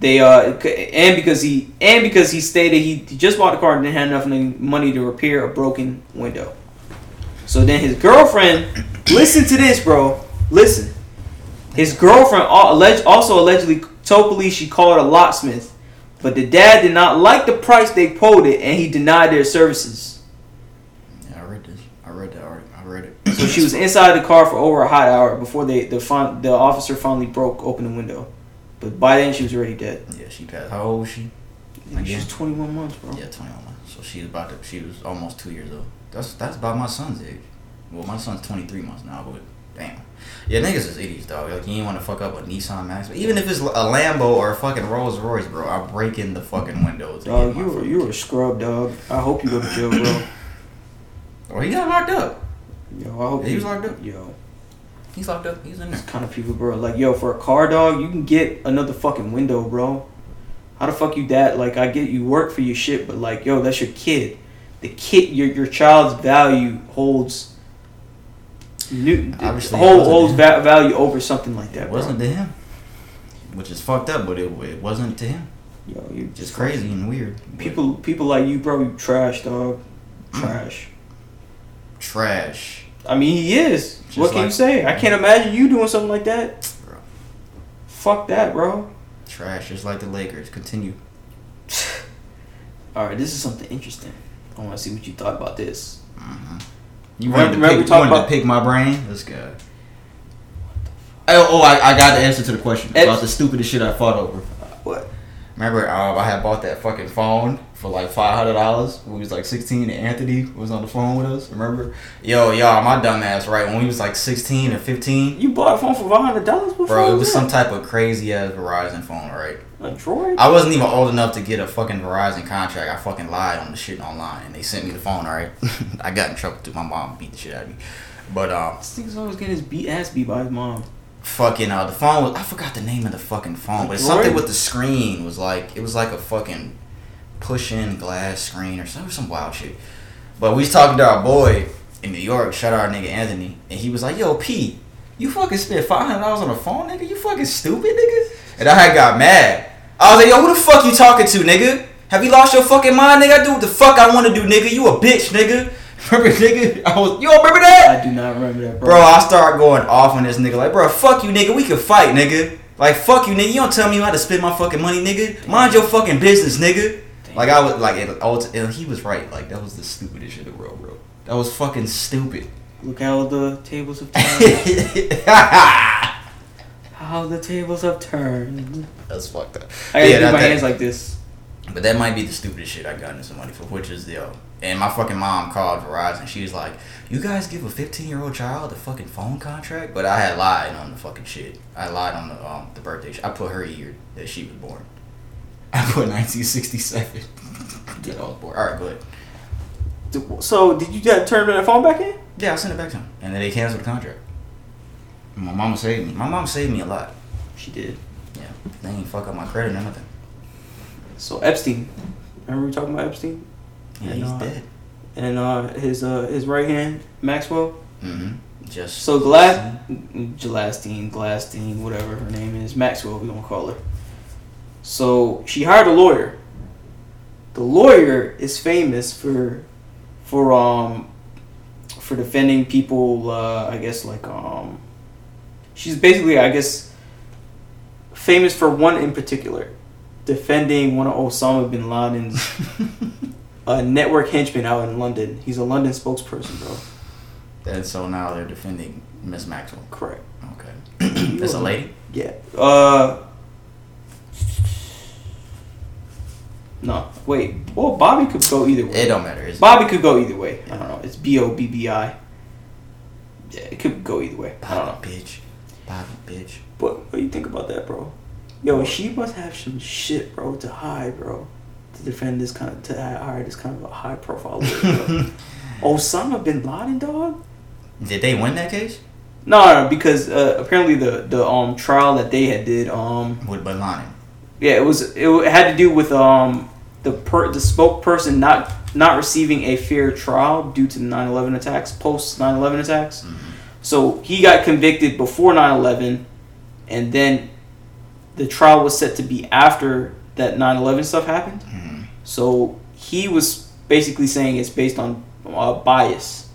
S2: they uh and because he and because he stated he he just bought the car and didn't have enough money to repair a broken window. So then his girlfriend, listen to this, bro. Listen. His girlfriend alleged, also allegedly told police she called a locksmith, but the dad did not like the price they quoted and he denied their services.
S1: Yeah, I read this. I read that article. I read it.
S2: So she was inside the car for over a hot hour before they the the officer finally broke open the window. But by then she was already dead.
S1: Yeah, she passed. How old was she?
S2: She was 21 months, bro.
S1: Yeah, 21 months. So she's about to. She was almost two years old. That's that's about my son's age. Well, my son's 23 months now, but damn. Yeah, niggas is idiots, dog. Like you ain't want to fuck up a Nissan Max, but even if it's a Lambo or a fucking Rolls Royce, bro, I break in the fucking windows.
S2: Dog, you were you were a scrub, dog. I hope you go to jail, bro.
S1: Well, he got locked up.
S2: Yo, I hope
S1: He
S2: you,
S1: was locked up?
S2: Yo,
S1: He's locked up. He's in there.
S2: kind of people, bro. Like, yo, for a car, dog, you can get another fucking window, bro. How the fuck you that? Like, I get you work for your shit, but like, yo, that's your kid. The kid, your your child's value holds. New,
S1: Obviously, it
S2: hold,
S1: wasn't
S2: holds va- value over something like that.
S1: It
S2: bro.
S1: wasn't to him, which is fucked up, but it, it wasn't to him.
S2: Yo, you're
S1: Just crazy and weird.
S2: People, people like you, bro, you trash, dog.
S1: Mm.
S2: Trash.
S1: trash.
S2: I mean, he is.
S1: Just
S2: what can you say? I can't imagine you doing something like that.
S1: Bro.
S2: Fuck that, bro.
S1: Trash, just like the Lakers. Continue.
S2: All right, this is something interesting. I want to see what you thought about this.
S1: hmm You
S2: Remember-
S1: wanted, to,
S2: remember we
S1: pick, you wanted
S2: about-
S1: to pick my brain? This guy. Oh, oh I, I got the answer to the question
S2: Ed-
S1: about the stupidest shit I fought over.
S2: What?
S1: Remember, um, I had bought that fucking phone for like five hundred dollars. when We was like sixteen, and Anthony was on the phone with us. Remember? Yo, y'all, my dumb ass, right? When we was like sixteen or fifteen,
S2: You bought a phone for five hundred dollars before?
S1: bro, it was some type of crazy ass Verizon phone, right?
S2: a droid.
S1: I wasn't even old enough to get a fucking Verizon contract. I fucking lied on the shit online, and they sent me the phone. All right, I got in trouble too. My mom beat the shit out of me. But um,
S2: This nigga's always getting his beat ass beat by his mom.
S1: fucking uh, the phone was I forgot the name of the fucking phone, but something with the screen was like it was like a fucking push in glass screen or something some wild shit. But we was talking to our boy in New York, shout out our nigga Anthony, and he was like, "Yo, P, you fucking spent five hundred dollars on a phone, nigga? You fucking stupid, nigga." And I had got mad. I was like, "Yo, who the fuck you talking to, nigga? Have you lost your fucking mind, nigga? I do what the fuck I want to do, nigga. You a bitch, nigga." Remember, nigga? I was, you don't remember that?
S2: I do not remember that, bro.
S1: Bro, I started going off on this nigga. Like, bro, fuck you, nigga. We can fight, nigga. Like, fuck you, nigga. You don't tell me how to spend my fucking money, nigga. Mind your fucking business, nigga. Like, I was like, it, was, and he was right. Like, that was the stupidest shit in the world, bro. That was fucking stupid.
S2: Look how the tables have turned. How the tables have turned.
S1: That's fucked up.
S2: I gotta
S1: Yeah,
S2: do
S1: that-
S2: my
S1: that-
S2: hands like this.
S1: But that might be the stupidest shit I got into money for, which is yo. And my fucking mom called Verizon. She was like, "You guys give a 15 year old child a fucking phone contract?" But I had lied on the fucking shit. I lied on the um the birthday. sh- I put her year that she was born. I put 1967. Get was born. All right, go ahead.
S2: So did you get turn that phone back in?
S1: Yeah, I sent it back to him, and then they canceled the contract. My mama saved me. My mom saved me a lot.
S2: She did.
S1: Yeah, they ain't fuck up my credit or nothing.
S2: So Epstein, remember we talking about Epstein
S1: Yeah,
S2: And,
S1: he's
S2: uh,
S1: dead.
S2: and uh, his uh, his right hand Maxwell.
S1: Mm-hmm. Just
S2: So Glass, Gelastine, Glassine, whatever her name is, Maxwell, we gonna call her. So she hired a lawyer. The lawyer is famous for, for um, for defending people. Uh, I guess like um, she's basically I guess famous for one in particular, defending one of Osama bin Laden's uh, network henchmen out in London. He's a London spokesperson, bro.
S1: And so now they're defending Miss Maxwell.
S2: Correct.
S1: Okay. That's a lady?
S2: Yeah. Uh. No, wait. Well, Bobby could go either way.
S1: It don't matter.
S2: Bobby could go either way. I don't know. It's B O B B I. Yeah, it could go either way. I don't know.
S1: Bitch. Bobby, bitch.
S2: But what do you think about that, bro? Yo, she must have some shit, bro, to hide, bro. to defend this kind of to hire this kind of a high profile. Osama bin Laden, dog.
S1: Did they win that case?
S2: No, no, because uh, apparently the the um trial that they had did um
S1: With Bin Laden.
S2: Yeah it was it had to do with um the per the spokesperson not not receiving a fair trial due to the 9/11 attacks post 9/11 attacks. So he got convicted before 9/11, and then the trial was set to be after that 9/11 stuff happened.
S1: Mhm.
S2: So he was basically saying it's based on uh, bias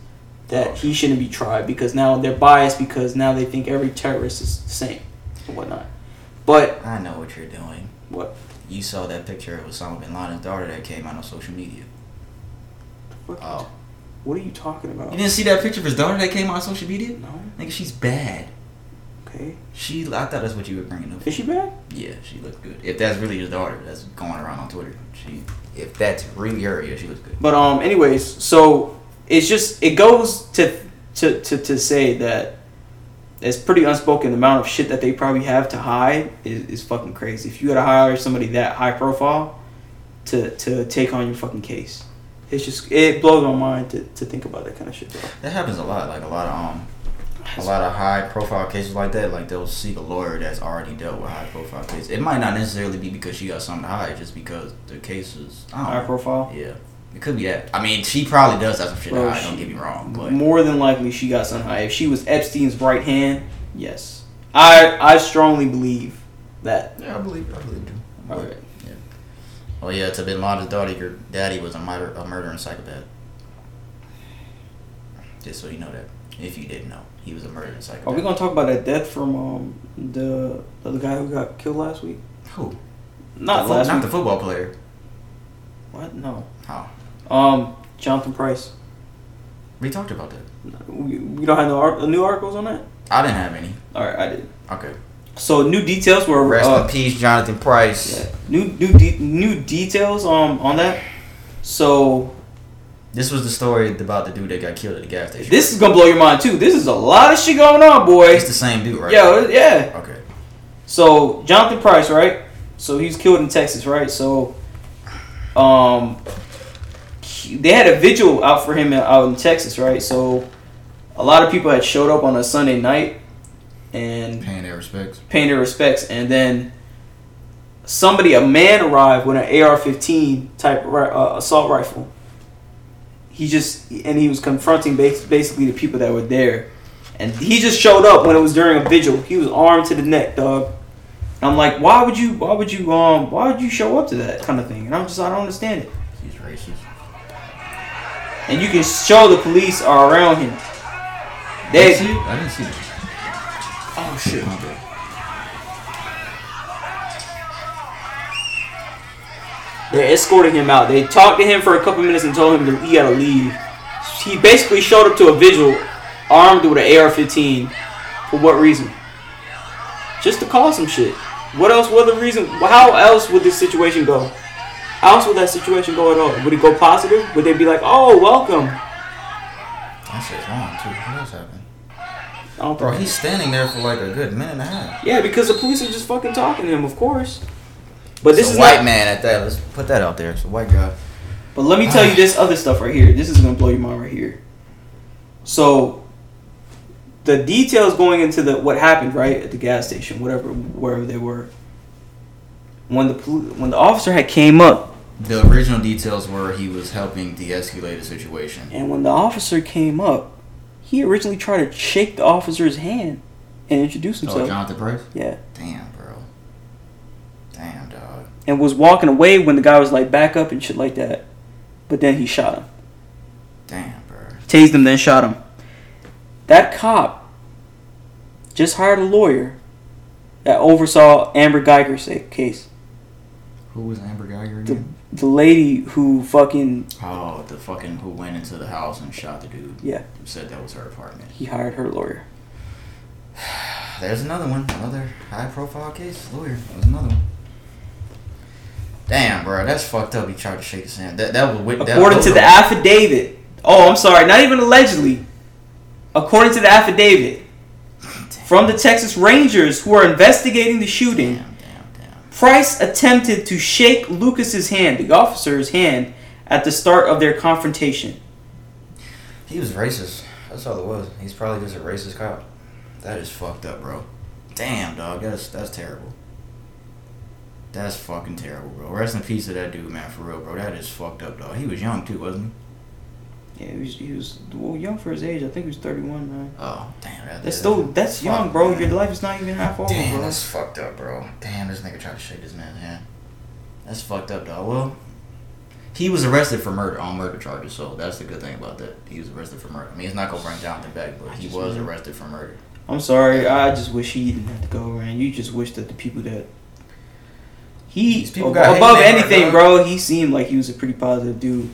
S2: that he shouldn't be tried because now they're biased because now they think every terrorist is the same and whatnot. But
S1: I know what you're doing.
S2: What?
S1: You saw that picture of Osama bin Laden's daughter that came out on social media. Oh.
S2: What are you talking about?
S1: You didn't see that picture of his daughter that came out on social media?
S2: No.
S1: Nigga, she's bad.
S2: Okay.
S1: She, I thought that's what you were bringing up.
S2: Is she bad?
S1: Yeah, she looked good. If that's really his daughter, that's going around on Twitter. She, if that's really her, yeah, she looks good.
S2: But um, anyways, so it's just it goes to to to, to say that it's pretty unspoken. The amount of shit that they probably have to hide is, is fucking crazy. If you gotta hire somebody that high profile to to take on your fucking case, it's just it blows my mind to, to think about that kind of shit. Bro.
S1: That happens a lot. Like a lot of um, a lot of high profile cases like that. Like they'll seek a lawyer that's already dealt with high profile cases. It might not necessarily be because she got something to hide, just because the case is
S2: High
S1: know.
S2: profile.
S1: Yeah, it could be that. I mean, she probably does have some shit
S2: Bro,
S1: to hide. Don't get me wrong, but
S2: More than likely, she got something high. If she was Epstein's right hand, yes, I I strongly believe that.
S1: yeah, I believe, I believe you.
S2: All right. Yeah.
S1: Oh yeah, to Bin Laden's daughter, your daddy was a murder, a murdering psychopath. Just so you know that, if you didn't know, he was a murdering psychopath.
S2: Are we gonna talk about that death from um the the guy who got killed last week?
S1: Who?
S2: Not
S1: the fo-
S2: last
S1: not
S2: week.
S1: the football player.
S2: what? No.
S1: How?
S2: Um, Jonathan Price.
S1: We talked about that.
S2: We, we don't have no ar- new articles on that.
S1: I didn't have any.
S2: All right, I did.
S1: Okay.
S2: So new details were
S1: Rest
S2: uh,
S1: in peace, Jonathan Price.
S2: yeah, new new de- new details um on that. So
S1: This was the story about the dude that got killed at the gas station.
S2: this is gonna blow your mind too. This is a lot of shit going on, boy.
S1: It's the same dude, right?
S2: Yeah, yeah.
S1: Okay.
S2: So Jonathan Price, right? So he was killed in Texas, right? So, um, they had a vigil out for him out in Texas, right? So, a lot of people had showed up on a Sunday night and
S1: Paying their respects.
S2: paying their respects, and then somebody, a man, arrived with an AR-15 type uh, assault rifle. He just and he was confronting basically the people that were there, and he just showed up when it was during a vigil. He was armed to the neck, dog. And I'm like, why would you? Why would you? Um, why would you show up to that kind of thing? And I'm just, I don't understand it.
S1: He's racist.
S2: And you can show the police are around him. They,
S1: didn't see. I didn't see that. Oh shit, my bad.
S2: They're escorting him out. They talked to him for a couple minutes and told him that he had to leave. He basically showed up to a vigil armed with an AR-15. For what reason? Just to cause some shit. What else? What other reason? How else would this situation go? How else would that situation go at all? Would it go positive? Would they be like, "Oh, welcome"?
S1: That shit's wrong too. What else happened? Bro, he's standing there for like a good minute and a half.
S2: yeah, because the police are just fucking talking to him, of course. But this
S1: It's
S2: is
S1: a white
S2: not.
S1: man at that. Let's put that out there. It's a white guy.
S2: But let me tell you this other stuff right here. This is gonna blow your mind right here. So, the details going into the what happened right at the gas station, whatever, wherever they were. When the when the officer had came up,
S1: The original details were he was helping de-escalate the situation.
S2: and when the officer came up, he originally tried to shake the officer's hand and introduce himself.
S1: Oh,
S2: himself.
S1: Jonathan Price.
S2: Yeah,
S1: Damn, bro. Damn, dog.
S2: and was walking away when the guy was like back up and shit like that. But then he shot him.
S1: Damn, bro.
S2: tased him, then shot him. That cop just hired a lawyer that oversaw Amber Guyger's case.
S1: Who was Amber Guyger
S2: The,
S1: again?
S2: the lady who fucking
S1: Oh, the fucking who went into the house and shot the dude.
S2: Yeah.
S1: Said that was her apartment.
S2: he hired her lawyer.
S1: There's another one. Another high profile case. Lawyer. There's another one. Damn, bro. That's fucked up. He tried to shake his hand. That, that was with that,
S2: According
S1: those
S2: to the
S1: are-
S2: affidavit. Oh, I'm sorry, not even allegedly. According to the affidavit from the Texas Rangers who are investigating the shooting,
S1: Damn, damn, damn.
S2: Price attempted to shake Lucas's hand, the officer's hand, at the start of their confrontation.
S1: He was racist. That's all it was. He's probably just a racist cop. That is fucked up, bro. Damn, dog. That's that's terrible. That's fucking terrible, bro. Rest in peace to that dude, man. For real, bro. That is fucked up, dog. He was young too, wasn't he?
S2: Yeah, he was, he was well young for his age. I think he was 31, man.
S1: Oh, damn. That,
S2: That's still that's
S1: fuck,
S2: young, bro.
S1: man.
S2: Your life is not even half over,
S1: Damn,
S2: bro.
S1: that's fucked up, bro. Damn, this nigga tried to shake this man's hand. That's fucked up, dog. Well, he was arrested for murder on murder charges, so that's the good thing about that. He was arrested for murder. I mean, it's not gonna bring Jonathan back, but he was arrested for murder.
S2: I'm sorry. I just wish he didn't have to go, around. You just wish that the people that he
S1: These people
S2: ab-
S1: got
S2: above
S1: heart,
S2: anything, bro. He seemed like he was a pretty positive dude,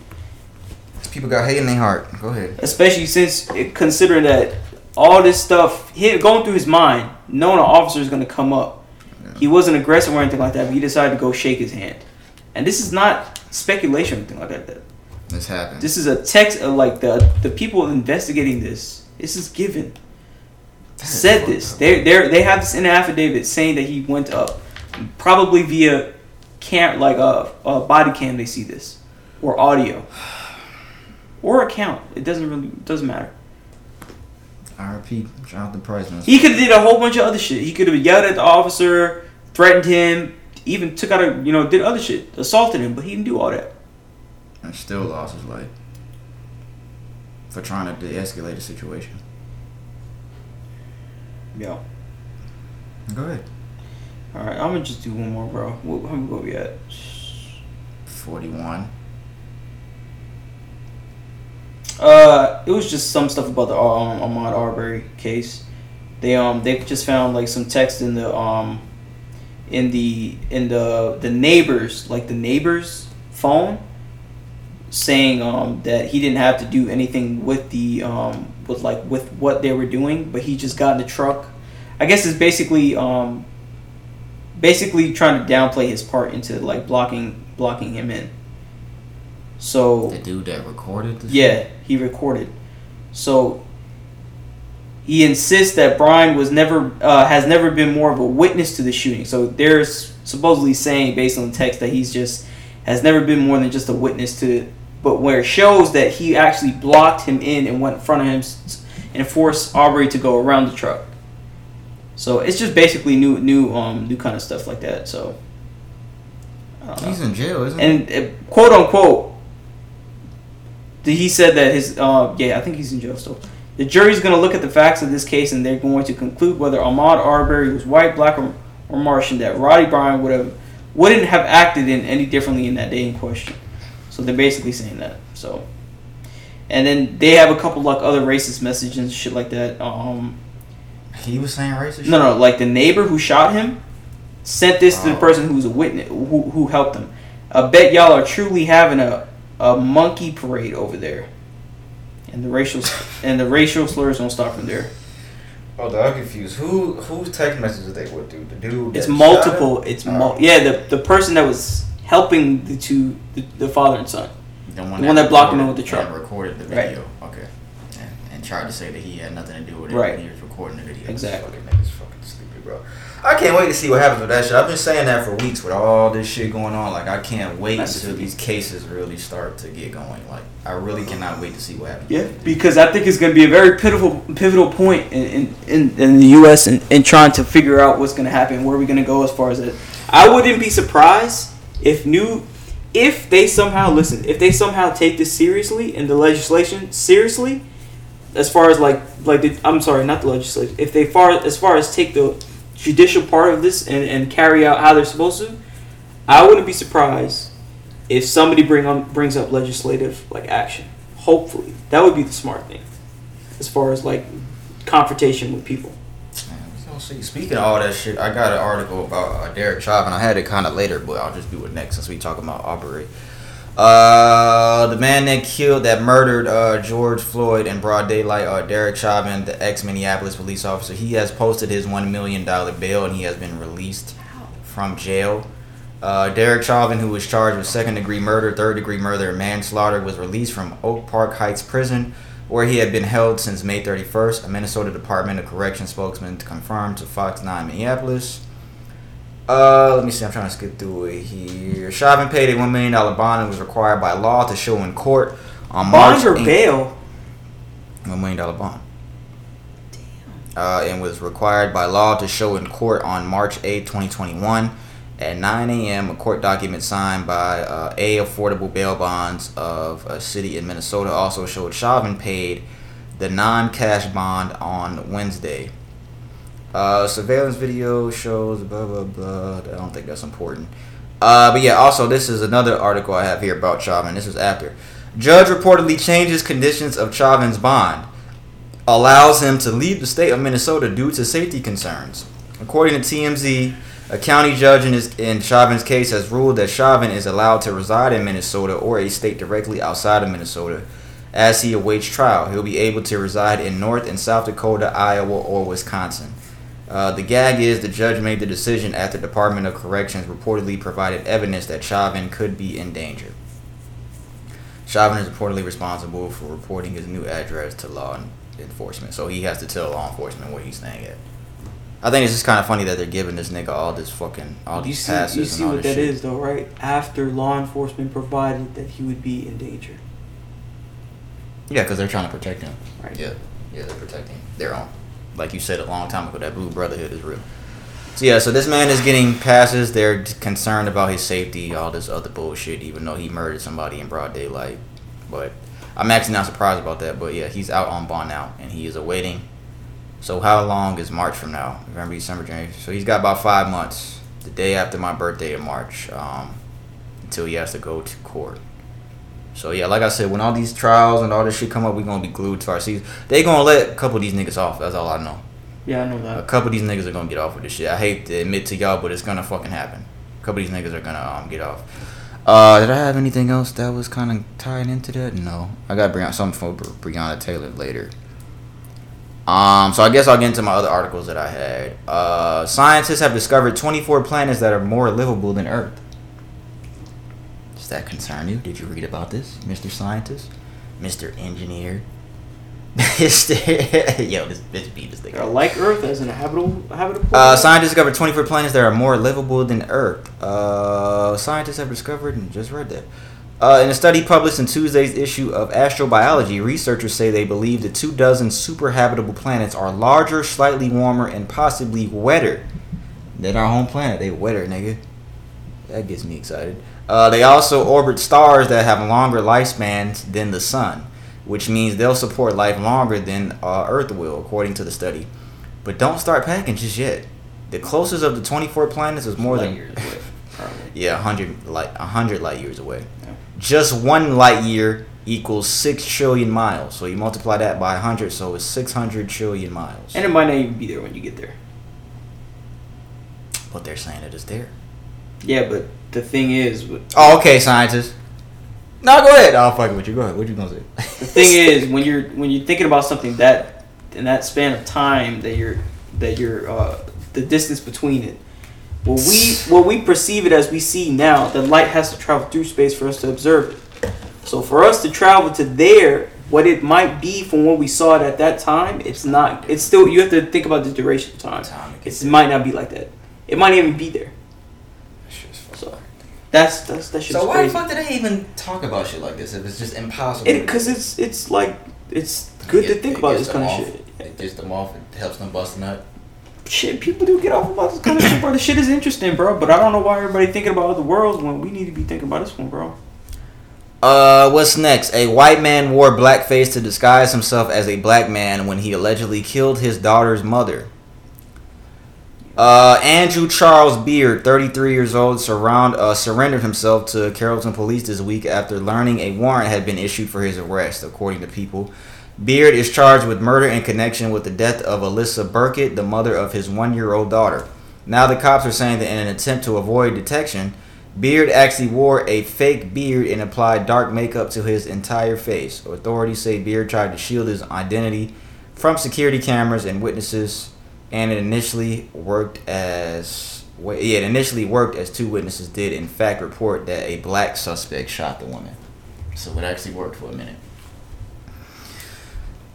S1: People got hate in their heart. Go ahead.
S2: especially since considering that all this stuff he going through his mind, knowing an officer is gonna come up. He wasn't aggressive or anything like that, but he decided to go shake his hand. And this is not speculation or anything like that.
S1: This happened.
S2: This is a text of like the the people investigating this. This is given.
S1: That is
S2: said
S1: fucked
S2: this. They they they have this in an affidavit saying that he went up, probably via cam like a, a body cam. They see this or audio or account. It doesn't really doesn't matter.
S1: R.P. Jonathan Price, man.
S2: He could have did a whole bunch of other shit. He could have yelled at the officer, threatened him, even took out a you know did other shit, assaulted him, but he didn't do all that.
S1: and still lost his life for trying to de-escalate the situation.
S2: Yeah.
S1: Go ahead.
S2: All right, I'm gonna just do one more, bro. What, how many we at?
S1: Forty-one.
S2: Uh, it was just some stuff about the um, Ahmaud Arbery case. They um they just found like some text in the um in the in the the neighbors like the neighbors phone saying um that he didn't have to do anything with the um with like with what they were doing, but he just got in the truck. I guess it's basically um basically trying to downplay his part into like blocking blocking him in. So
S1: The dude that recorded
S2: yeah, he recorded. So he insists that Bryan was never uh, has never been more of a witness to the shooting. So they're supposedly saying, based on the text, that he's just has never been more than just a witness to. It but where it shows that he actually blocked him in and went in front of him and forced Aubrey to go around the truck. So it's just basically new, new, um, new kind of stuff like that. So I don't know
S1: He's in jail, isn't he?
S2: and uh, quote unquote, he said that his uh, yeah, I think he's in jail still. The jury's going to look at the facts of this case and they're going to conclude whether Ahmaud Arbery was white, black, or, or Martian. That Roddie Bryan would have wouldn't have acted in any differently in that day in question. So they're basically saying that. So, and then they have a couple like other racist messages and shit like that. Um,
S1: He was saying racist.
S2: no, no, like the neighbor who shot him sent this to the
S1: Oh.
S2: person who's a witness who, who helped him. I bet y'all are truly having a, a monkey parade over there. And the racial and the racial slurs don't stop from there.
S1: Oh, dog, I'm confused. Who whose text messages they would do? The dude.
S2: It's multiple.
S1: shot him?
S2: It's
S1: oh.
S2: mul- yeah. The the person that was helping the two the, the father and son.
S1: The
S2: The one that blocked him in with the truck.
S1: that recorded the
S2: Right.
S1: video. Okay. And, and tried to say that he had nothing to do with it.
S2: Right.
S1: when He was recording the video.
S2: Exactly.
S1: This fucking nigga's fucking stupid, bro. I can't wait to see what happens with that shit. I've been saying that for weeks with all this shit going on. Like, I can't wait
S2: That's
S1: until these cases really start to get going. Like, I really cannot wait to see what happens.
S2: Yeah, because I think it's going to be a very pivotal pivotal point in in, in, the U.S. and in, in trying to figure out what's going to happen, where we're going to go as far as it. I wouldn't be surprised if new, if they somehow listen, if they somehow take this seriously and the legislation seriously, as far as like like the, I'm sorry, not the legislation. If they far as far as take the judicial part of this and, and carry out how they're supposed to, I wouldn't be surprised if somebody bring on brings up legislative like action. Hopefully, that would be the smart thing, as far as like confrontation with people.
S1: See. Speaking of all that shit, I got an article about uh, Derek Chauvin. I had it kind of later, but I'll just do it next since we talking about Aubrey. Uh, the man that killed, that murdered uh, George Floyd in broad daylight, uh, Derek Chauvin, the ex Minneapolis police officer, he has posted his one million dollar bail and he has been released from jail. Uh, Derek Chauvin, who was charged with second degree murder, third degree murder, and manslaughter, was released from Oak Park Heights Prison, where he had been held since May 31st. A Minnesota Department of Correction spokesman confirmed to Fox 9 Minneapolis. Uh, let me see. I'm trying to skip through it here. Chauvin paid a one million dollar bond and was required by law to show in court on
S2: Bond
S1: March.
S2: or
S1: 8th.
S2: bail?
S1: One million dollar bond. Uh, and was required by law to show in court on March 8, 2021 at 9 a.m. A court document signed by uh, A Affordable Bail Bonds of a city in Minnesota also showed Chauvin paid the non-cash bond on Wednesday. Uh, surveillance video shows blah blah blah. I don't think that's important. Uh, but yeah, also this is another article I have here about Chauvin. This is after. Judge reportedly changes conditions of Chauvin's bond, allows him to leave the state of Minnesota due to safety concerns. According to TMZ, a county judge in, his, in Chauvin's case has ruled that Chauvin is allowed to reside in Minnesota or a state directly outside of Minnesota as he awaits trial. He'll be able to reside in North and South Dakota, Iowa, or Wisconsin. Uh, the gag is the judge made the decision after the Department of Corrections reportedly provided evidence that Chauvin could be in danger. Chauvin is reportedly responsible for reporting his new address to law enforcement, so he has to tell law enforcement where he's staying at. I think it's just kind of funny that they're giving this nigga all this fucking all
S2: You
S1: these
S2: see,
S1: passes
S2: you see what that
S1: shit.
S2: is, though, right? After law enforcement provided that he would be in danger.
S1: Yeah, because they're trying to protect him.
S2: Right.
S1: Yeah, yeah, they're protecting their own. Like you said a long time ago, that blue brotherhood is real. So yeah, so this man is getting passes. They're concerned about his safety, all this other bullshit, even though he murdered somebody in broad daylight. But I'm actually not surprised about that. But yeah, he's out on bond now, and he is awaiting. So how long is March from now? November, December, January. So he's got about five months. The day after my birthday in March, um, until he has to go to court. So yeah, like I said, when all these trials and all this shit come up, we gonna be glued to our seats. They gonna let a couple of these niggas off. That's all I know.
S2: Yeah, I know that.
S1: A couple of these niggas are gonna get off with this shit. I hate to admit to y'all, but it's gonna fucking happen. A couple of these niggas are gonna um, get off. Uh, did I have anything else that was kind of tied into that? No, I got bring out something for Breonna Taylor later. Um, so I guess I'll get into my other articles that I had. Uh, scientists have discovered 24 planets that are more livable than Earth. That concern you? Did you read about this, Mr. Scientist, Mr. Engineer? Yo, this bitch beat this thing.
S2: Like Earth as an habitable, habitable.
S1: Uh, scientists discovered 24 planets that are more livable than Earth. Uh, scientists have discovered, and just read that. Uh, in a study published in Tuesday's issue of Astrobiology, researchers say they believe the two dozen super habitable planets are larger, slightly warmer, and possibly wetter than our home planet. They wetter, nigga. That gets me excited. Uh, they also orbit stars that have longer lifespans than the sun, which means they'll support life longer than uh, Earth will, according to the study. But don't start packing just yet. The closest of the 24 planets is more
S2: light
S1: than
S2: years away.
S1: Yeah, 100 light 100 light years away.
S2: Yeah.
S1: Just one light year equals 6 trillion miles. So you multiply that by 100, so it's 600 trillion miles.
S2: And it might not even be there when you get there.
S1: but they're saying it is there.
S2: Yeah, but the thing is,
S1: Oh, okay, scientists. No, go ahead. I'll fuck with you. Go ahead. What you gonna say?
S2: the thing is, when you're when you're thinking about something that in that span of time that you're that you're uh, the distance between it. What we what we perceive it as we see now, the light has to travel through space for us to observe it. So for us to travel to there, what it might be from what we saw it at that time, it's not. It's still you have to think about the duration of time.
S1: Time
S2: It's, it might not be like that. It might even be there.
S1: Shit's
S2: that's that's that shit's
S1: So why
S2: crazy.
S1: the fuck did they even talk about shit like this if it's just impossible?
S2: Because it's it's like it's good to think about this kind
S1: them
S2: of shit.
S1: It gets them off. It helps them bust a nut.
S2: Shit, people do get off about this kind of shit, bro. The shit is interesting, bro. But I don't know why everybody thinking about other worlds when we need to be thinking about this one, bro.
S1: Uh, what's next? A white man wore blackface to disguise himself as a black man when he allegedly killed his daughter's mother. Uh, Andrew Charles Beard, 33 years old, surround, uh, surrendered himself to Carrollton police this week after learning a warrant had been issued for his arrest, according to People. Beard is charged with murder in connection with the death of Alyssa Burkett, the mother of his one year old daughter. Now the cops are saying that in an attempt to avoid detection, Beard actually wore a fake beard and applied dark makeup to his entire face. Authorities say Beard tried to shield his identity from security cameras and witnesses, and it initially worked as yeah, it initially worked as two witnesses did in fact report that a black suspect shot the woman. So it actually worked for a minute.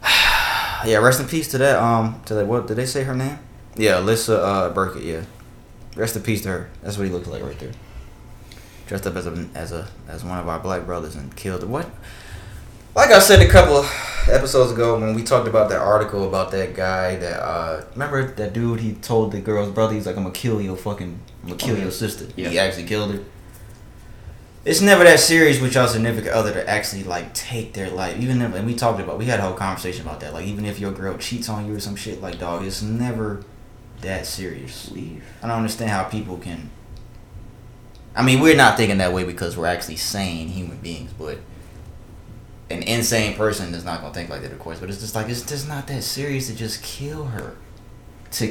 S1: yeah, rest in peace to that. Um, to that. What did they say her name? Yeah, Alyssa uh, Burkett. Yeah, Rest in peace to her. That's what he looked like right there. Dressed up as a as a as one of our black brothers and killed what? Like I said a couple episodes ago when we talked about that article about that guy that uh remember that dude he told the girl's brother he's like I'm gonna kill your fucking I'm gonna kill your sister. He
S2: Yeah.
S1: actually killed her. It's never that serious with your significant other to actually like take their life. Even if and we talked about we had a whole conversation about that. Like even if your girl cheats on you or some shit like dog, it's never that serious.
S2: Leave.
S1: I don't understand how people can. I mean, we're not thinking that way because we're actually sane human beings, but an insane person is not gonna think like that, of course. But it's just like it's just not that serious to just kill her. To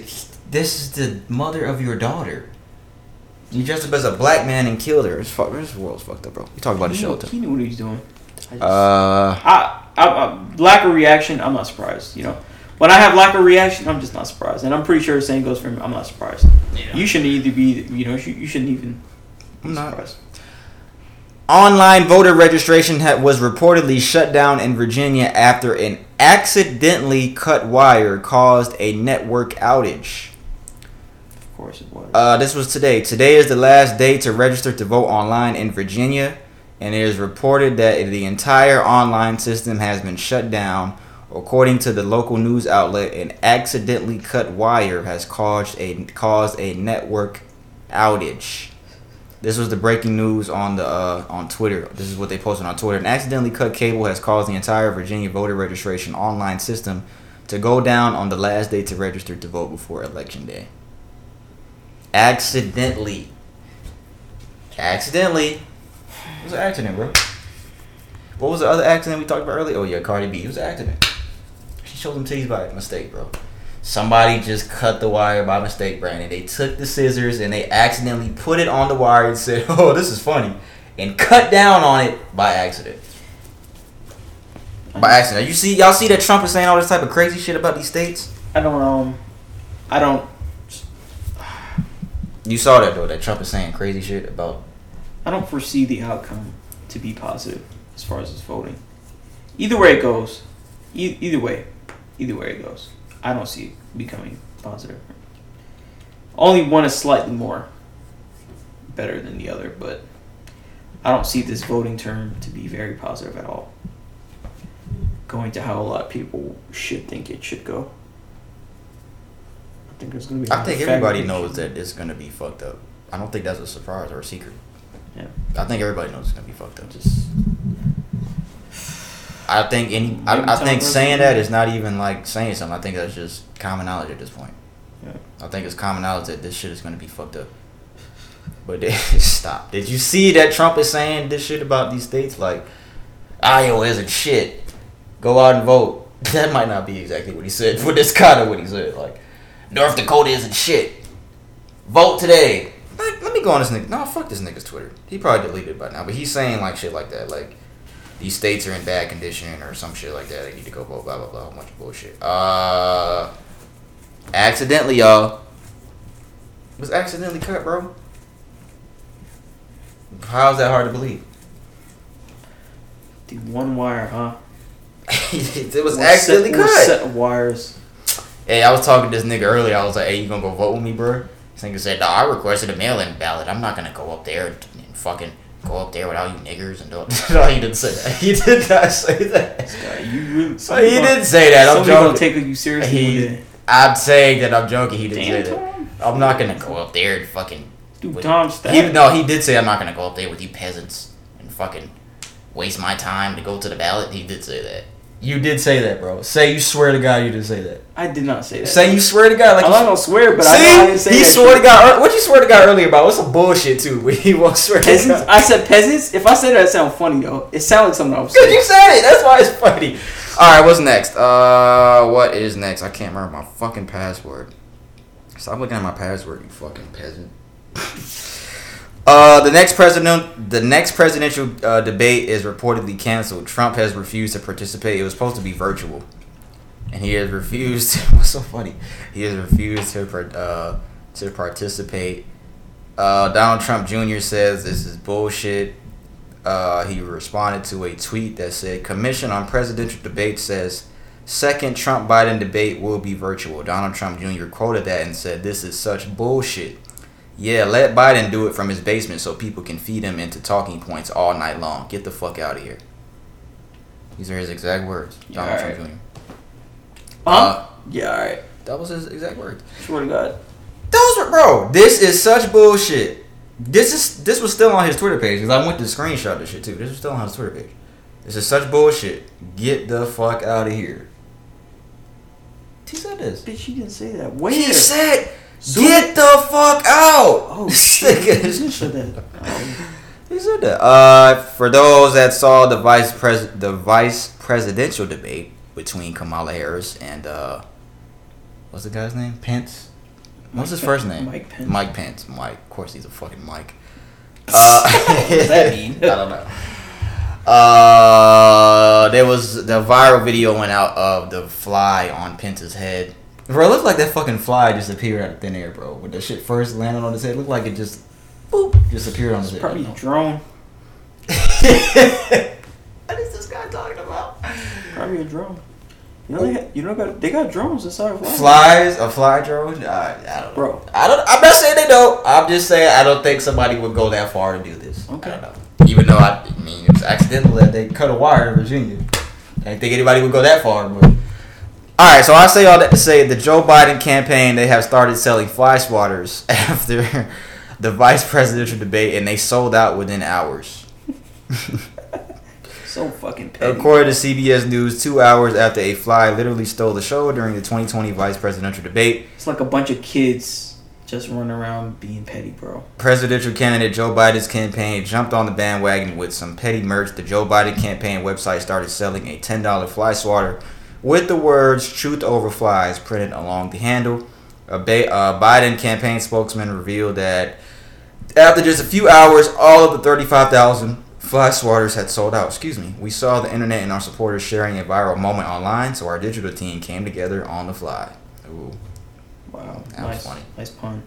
S1: this is the mother of your daughter. You dressed up as a black man and killed her. It's fuck. This world's fucked up, bro. You talk about the
S2: he,
S1: show
S2: knew, he knew what he was doing. I just-
S1: Uh,
S2: I, I, I, lack of reaction. I'm not surprised. You know, when I have lack of reaction, I'm just not surprised, and I'm pretty sure the same goes for me. I'm not surprised. You shouldn't either be. You know, you, you shouldn't even. Be
S1: I'm not. Online voter registration ha- was reportedly shut down in Virginia after an accidentally cut wire caused a network outage.
S2: Of course it was.
S1: Uh, this was today. Today is the last day to register to vote online in Virginia, and it is reported that the entire online system has been shut down. According to the local news outlet, an accidentally cut wire has caused a caused a network outage. This was the breaking news on the uh, on Twitter. This is what they posted on Twitter. An accidentally cut cable has caused the entire Virginia voter registration online system to go down on the last day to register to vote before election day. Accidentally. Accidentally. It was an accident, bro. What was the other accident we talked about earlier? Oh yeah, Cardi B. It was an accident. She showed them titties by mistake, bro. Somebody just cut the wire by mistake, Brandon. They took the scissors and they accidentally put it on the wire and said, "Oh, this is funny," and cut down on it by accident. By accident. You see, y'all see that Trump is saying all this type of crazy shit about these states.
S2: I don't um, I don't.
S1: You saw that though. That Trump is saying crazy shit about.
S2: I don't foresee the outcome to be positive as far as this voting. Either way it goes, e- either way, either way it goes, I don't see it becoming positive. Only one is slightly more better than the other, but I don't see this voting term to be very positive at all. Going to how a lot of people should think it should go. I think there's going to be. a
S1: I
S2: lot
S1: think everybody knows that it's gonna be fucked up. I don't think that's a surprise or a secret.
S2: Yeah.
S1: I think everybody knows it's gonna be fucked up. Just, I think any, I, I think saying that is not even like saying something. I think that's just common knowledge at this point.
S2: Yeah.
S1: I think it's common knowledge that this shit is gonna be fucked up. But they, stop. Did you see that Trump is saying this shit about these states? Like, Iowa isn't shit. Go out and vote. That might not be exactly what he said, but that's kind of what he said. Like, North Dakota isn't shit. Vote today. Like, let me go on this nigga. No, fuck this nigga's Twitter. He probably deleted it by now, but he's saying like shit like that. Like, these states are in bad condition or some shit like that. They need to go vote. Blah blah blah. A bunch of bullshit. Uh, accidentally, y'all. Was accidentally cut, bro. How's that hard to believe?
S2: The one wire, huh?
S1: it was
S2: One
S1: accidentally
S2: set,
S1: cut.
S2: set of wires.
S1: Hey, I was talking to this nigga earlier. I was like, "Hey, you gonna go vote with me, bro?" This nigga said, "No, I requested a mail-in ballot. I'm not gonna go up there and fucking go up there with all you niggers and do it." no, he didn't say that. He did not say that.
S2: God, you really.
S1: So he didn't say that. I'm
S2: Somebody gonna
S1: joking.
S2: take you seriously.
S1: He- I'm saying that I'm joking. He didn't
S2: Damn,
S1: say that.
S2: Tom.
S1: I'm not gonna go up there and fucking.
S2: Dude,
S1: with-
S2: Tom
S1: He,
S2: Stack.
S1: no, he did say I'm not gonna go up there with you peasants and fucking waste my time to go to the ballot. He did say that. You did say that, bro. Say you swear to God you didn't say that.
S2: I did not say that.
S1: Say you swear to God, like
S2: I'm not gonna swear, but
S1: See,
S2: I know I didn't say
S1: he
S2: that
S1: swore to God. What you swear to God earlier about? What's some bullshit too? When he won't swear to
S2: Peasants.
S1: God.
S2: I said peasants. If I said that, it sound funny though. It sounded like something I was
S1: Cause
S2: saying.
S1: you said it. That's why it's funny. All right, what's next? Uh, what is next? I can't remember my fucking password. Stop looking at my password, you fucking peasant. Uh, the next president, the next presidential uh, debate is reportedly canceled. Trump has refused to participate. It was supposed to be virtual, and he has refused. what's so funny? He has refused to uh, to participate. Uh, Donald Trump Jr. says this is bullshit. Uh, he responded to a tweet that said, "Commission on Presidential Debate says second Trump Biden debate will be virtual." Donald Trump Jr. quoted that and said, "This is such bullshit." Yeah, let Biden do it from his basement so people can feed him into talking points all night long. Get the fuck out of here. These are his exact words.
S2: Yeah,
S1: Donald
S2: alright.
S1: Trump Jr.
S2: Huh?
S1: Uh,
S2: yeah, all right.
S1: that was his exact words.
S2: Swear to God.
S1: Those were, bro. This is such bullshit. This is this was still on his Twitter page because I went to screenshot this shit too. This was still on his Twitter page. This is such bullshit. Get the fuck out of here. He said this.
S2: Bitch, he didn't say that. Where?
S1: He said,
S2: Zoom
S1: "Get the fuck out."
S2: Oh, shit. He say that. Oh.
S1: He said that. Uh, for those that saw the vice pres the vice presidential debate between Kamala Harris and uh, what's the guy's name? Pence. What's his first name?
S2: Mike Pence.
S1: Mike Pence. Mike. Of course, he's a fucking Mike. Uh,
S2: What does that mean?
S1: I don't know. Uh, there was the viral video went out of the fly on Pence's head. Bro, it looked like that fucking fly just appeared out of thin air, bro. When the shit first landed on his head, it looked like it just, boop, just appeared on his head.
S2: Probably a drone.
S1: what is this guy talking about?
S2: Probably a drone. You know, they got, you know, got, they got drones inside of flies.
S1: Flies, a fly drone? Uh, I don't know.
S2: Bro.
S1: I don't. I'm not saying they don't. I'm just saying I don't think somebody would go that far to do this.
S2: Okay.
S1: I. Even though I, I mean it was accidental that they cut a wire in Virginia. I didn't think anybody would go that far, but. All right, so I say all that to say the Joe Biden campaign they have started selling fly swatters after the vice presidential debate, and they sold out within hours.
S2: So fucking petty.
S1: According to CBS News, two hours after a fly literally stole the show during the 2020 vice presidential debate,
S2: It's like a bunch of kids just running around being petty, bro.
S1: presidential candidate Joe Biden's campaign jumped on the bandwagon with some petty merch. The Joe Biden campaign website started selling a $10 fly swatter with the words "Truth over flies" printed along the handle. A ba- uh, Biden campaign spokesman revealed that after just a few hours, all of the 35,000 fly swatters had sold out. Excuse me. We saw the internet and our supporters sharing a viral moment online, so our digital team came together on the fly. Ooh.
S2: Wow.
S1: That was
S2: nice,
S1: funny.
S2: nice pun.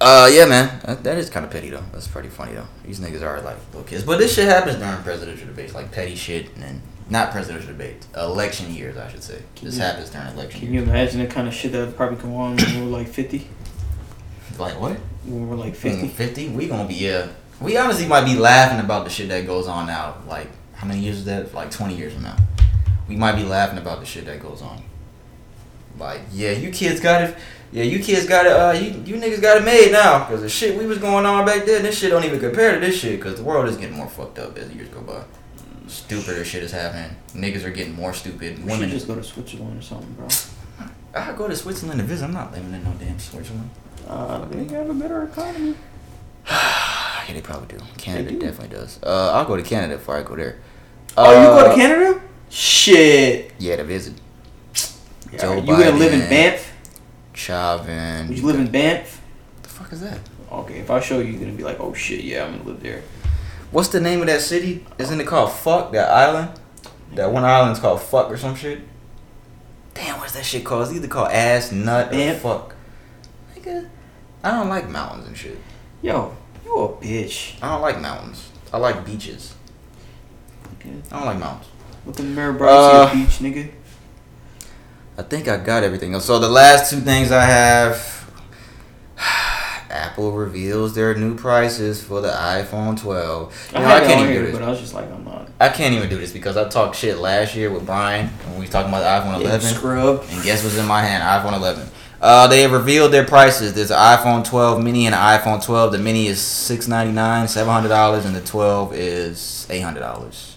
S1: Uh, yeah, man. That, that is kind of petty, though. That's pretty funny, though. These niggas are like little kids. But this shit happens during presidential debates, like petty shit, and then not presidential debates, election years, I should say.
S2: Can
S1: This
S2: you-
S1: happens during election
S2: Can
S1: years.
S2: you imagine the kind of shit that would probably come on when we were like 50?
S1: Like what?
S2: When we were like
S1: 50?
S2: 50?
S1: 50? We gonna be, yeah. We honestly might be laughing about the shit that goes on now. Like, how many years is that? Like 20 years from now. We might be laughing about the shit that goes on. Like, yeah, you kids got it. Yeah, you kids got it. Uh, you, you niggas got it made now. Because the shit we was going on back then, this shit don't even compare to this shit. Because the world is getting more fucked up as the years go by. Stupider shit is happening. Niggas are getting more stupid.
S2: We should
S1: Women
S2: just go to Switzerland or something, bro.
S1: I go to Switzerland to visit. I'm not living in no damn Switzerland.
S2: Uh, they have a better economy.
S1: yeah, they probably do. Canada
S2: do.
S1: definitely does. Uh, I'll go to Canada before I go there.
S2: Oh, you go
S1: Uh,
S2: to Canada? Shit.
S1: Yeah, to visit.
S2: Yeah,
S1: Joe
S2: you gonna live in Banff?
S1: Chauvin.
S2: Would you live in Banff?
S1: the fuck is that?
S2: Okay, if I show you, you're gonna be like, oh shit, yeah, I'm gonna live there.
S1: What's the name of that city? Isn't it called Fuck? That island? That one island's called Fuck or some shit? Damn, what's that shit called? It's either called Ass, Nut, or? Fuck. Nigga, I don't like mountains and shit.
S2: Yo, you a bitch.
S1: I don't like mountains. I like beaches.
S2: Okay.
S1: I don't like mountains.
S2: What the mirror, bro.
S1: Uh,
S2: see a beach, nigga.
S1: I think I got everything else. So the last two things I have Apple reveals their new prices for the iPhone 12. You
S2: I
S1: know, I can't even
S2: here,
S1: do this.
S2: but I was just like, I'm not.
S1: I can't even do this because I talked shit last year with Brian when we talking about the iPhone 11.
S2: scrub.
S1: And guess what's in my hand? iPhone 11. Uh, they have revealed their prices. There's an iPhone 12 mini and an iPhone 12. The mini is 699, $700, and the 12 is $800.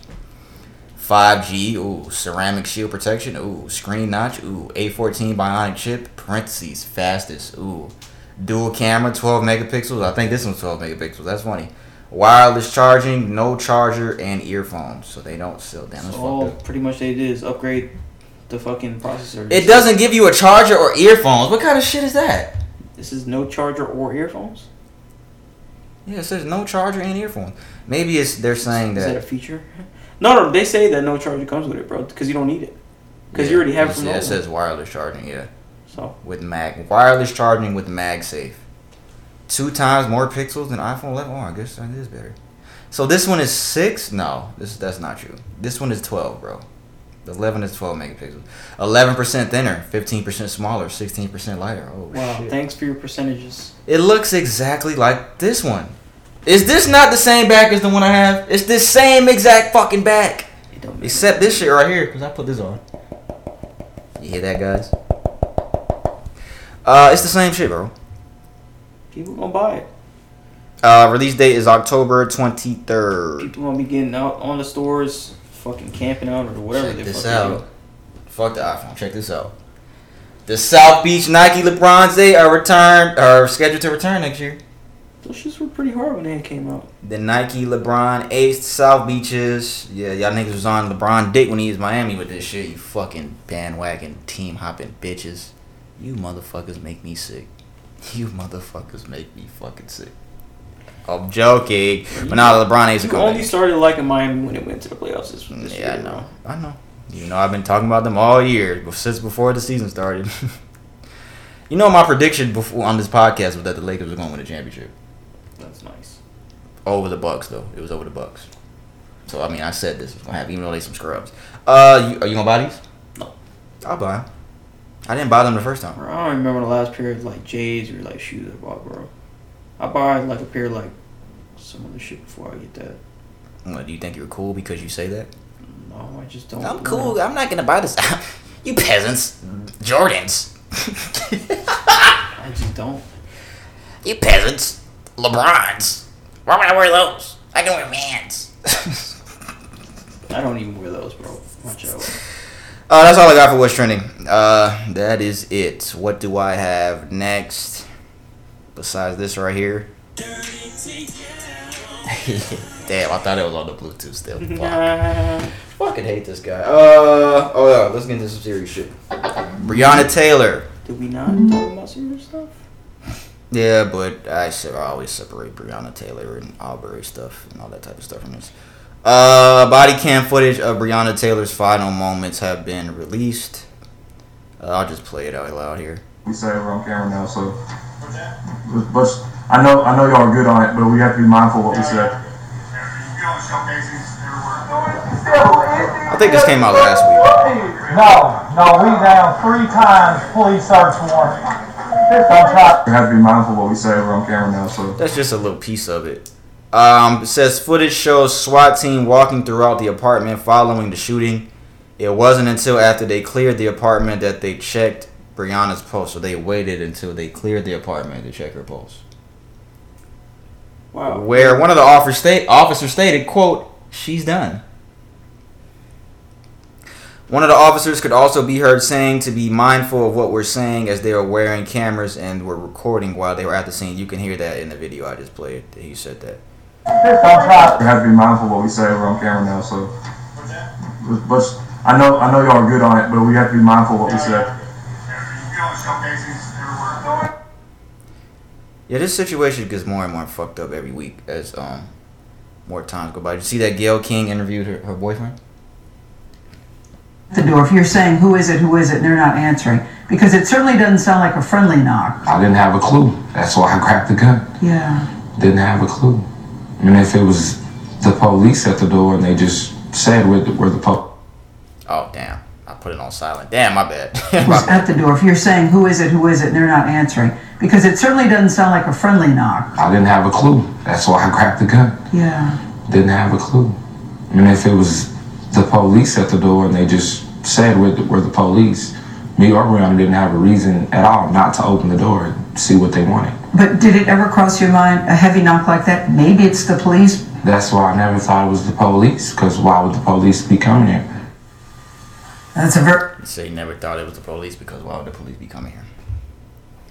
S1: 5G, ooh, ceramic shield protection, ooh, screen notch, ooh, A14 bionic chip, parentheses, fastest, ooh, dual camera, 12 megapixels. I think this one's 12 megapixels. That's funny. Wireless charging, no charger, and earphones. So they don't sell. Damn, that's
S2: So all pretty much they did is upgrade the fucking processor.
S1: It doesn't give you a charger or earphones. What kind of shit is that?
S2: This is no charger or earphones.
S1: Yeah, it says no charger and earphones. Maybe it's they're saying
S2: Is that a feature? No, no, they say that no charger comes with it, bro, because you don't need it. Because
S1: Yeah,
S2: you already have it from
S1: yeah, it says wireless charging. Yeah,
S2: So
S1: with mag wireless charging with MagSafe. Two times more pixels than iPhone 11. Oh, I guess that is better. So this one is six. No, this that's not true. This one is 12, bro. The 11 is 12 megapixels. 11% thinner, 15% smaller, 16% lighter. Oh
S2: Wow.
S1: shit.
S2: Thanks for your percentages.
S1: It looks exactly like this one. Is this not the same back as the one I have? It's the same exact fucking back.
S2: It don't make
S1: Except this shit right here, because I put this on. You hear that, guys? Uh, it's the same shit, bro.
S2: people gonna buy it.
S1: Uh, release date is October 23rd.
S2: People gonna be getting out on the stores, fucking camping out or whatever
S1: Check
S2: they
S1: this
S2: fucking
S1: out. Fuck the iPhone. Check this out. The South Beach Nike LeBron's they are returned are scheduled to return next year.
S2: Those shits were pretty hard when they came out.
S1: The Nike LeBron Ace South Beaches. Yeah, y'all niggas was on LeBron dick when he was Miami with this shit. You fucking bandwagon team hopping bitches. You motherfuckers make me sick. You motherfuckers make me fucking sick. I'm joking. But now LeBron aced a
S2: You only started liking Miami when it went to the playoffs this, this
S1: Yeah, I know. I know. You know, I've been talking about them all year, since before the season started. you know, my prediction before on this podcast was that the Lakers were going to win the championship.
S2: That's nice.
S1: Over the Bucks, though. It was over the Bucks. So I mean, I said this was gonna happen, even though they some scrubs. Uh, you, are you gonna buy these?
S2: No.
S1: I'll buy them. I didn't buy them the first time.
S2: Bro, I don't remember the last pair of like J's or like shoes I bought, bro. I buy like a pair of like some other shit before I get that.
S1: What, do you think you're cool because you say that?
S2: No, I just don't.
S1: I'm cool. I'm not gonna buy this. you peasants, Jordans.
S2: I just don't.
S1: you peasants, LeBrons. Why would I wear those? I can wear Mans.
S2: I don't even wear those, bro. Watch out.
S1: Uh, that's all I got for what's trending. Uh, that is it. What do I have next? Besides this right here. Damn, I thought it was on the Bluetooth still. Fuck. Fucking hate this guy. Uh, oh yeah, let's get into some serious shit. Breonna Taylor.
S2: Did we not talk about serious stuff?
S1: Yeah, but I I always separate Breonna Taylor and Arbery stuff and all that type of stuff from this. Uh, body cam footage of Breonna Taylor's final moments have been released. Uh, I'll just play it out loud here.
S6: we say we're on camera now, so. But I know I know y'all are good on it, but we have to be mindful of what we say.
S1: I think this came out last week.
S7: No, no, we down three times, police search warrant. Don't try.
S6: We have to be mindful of what we say. We're on camera now, so.
S1: That's just a little piece of it. Um, it says footage shows SWAT team walking throughout the apartment following the shooting. It wasn't until after they cleared the apartment that they checked Breonna's pulse. So they waited until they cleared the apartment to check her pulse.
S2: Wow.
S1: Where one of the officers, state, officers stated, "quote She's done." One of the officers could also be heard saying to be mindful of what we're saying as they are wearing cameras and were recording while they were at the scene. You can hear that in the video I just played. He said that.
S7: Don't.
S6: We have to be mindful of what we say. We're on camera now, so. But I know I know y'all are good on it, but we have to be mindful of what we say.
S1: Yeah, this situation gets more and more fucked up every week as um more times go by. Did you see that Gayle King interviewed her, her boyfriend?
S8: the door. If you're saying, who is it, who is it, and they're not answering. Because it certainly doesn't sound like a friendly knock.
S5: I didn't have a clue. That's why I grabbed the gun.
S8: Yeah.
S5: Didn't have a clue. I mean, if it was the police at the door and they just said we're the, we're the police.
S1: Oh damn. I put it on silent. Damn, my bad. My
S8: Who's
S1: bad.
S8: at the door. If you're saying, who is it, who is it, and they're not answering. Because it certainly doesn't sound like a friendly knock.
S5: I didn't have a clue. That's why I grabbed the gun.
S8: Yeah.
S5: Didn't have a clue. And if it was the police at the door and they just said we're the, we're the police, me or Breonna didn't have a reason at all not to open the door and see what they wanted.
S8: But did it ever cross your mind, a heavy knock like that? Maybe it's the police.
S5: That's why I never thought it was the police, because why would the police be coming here?
S8: That's a very.
S1: He said he never thought it was the police because why would the police be coming here?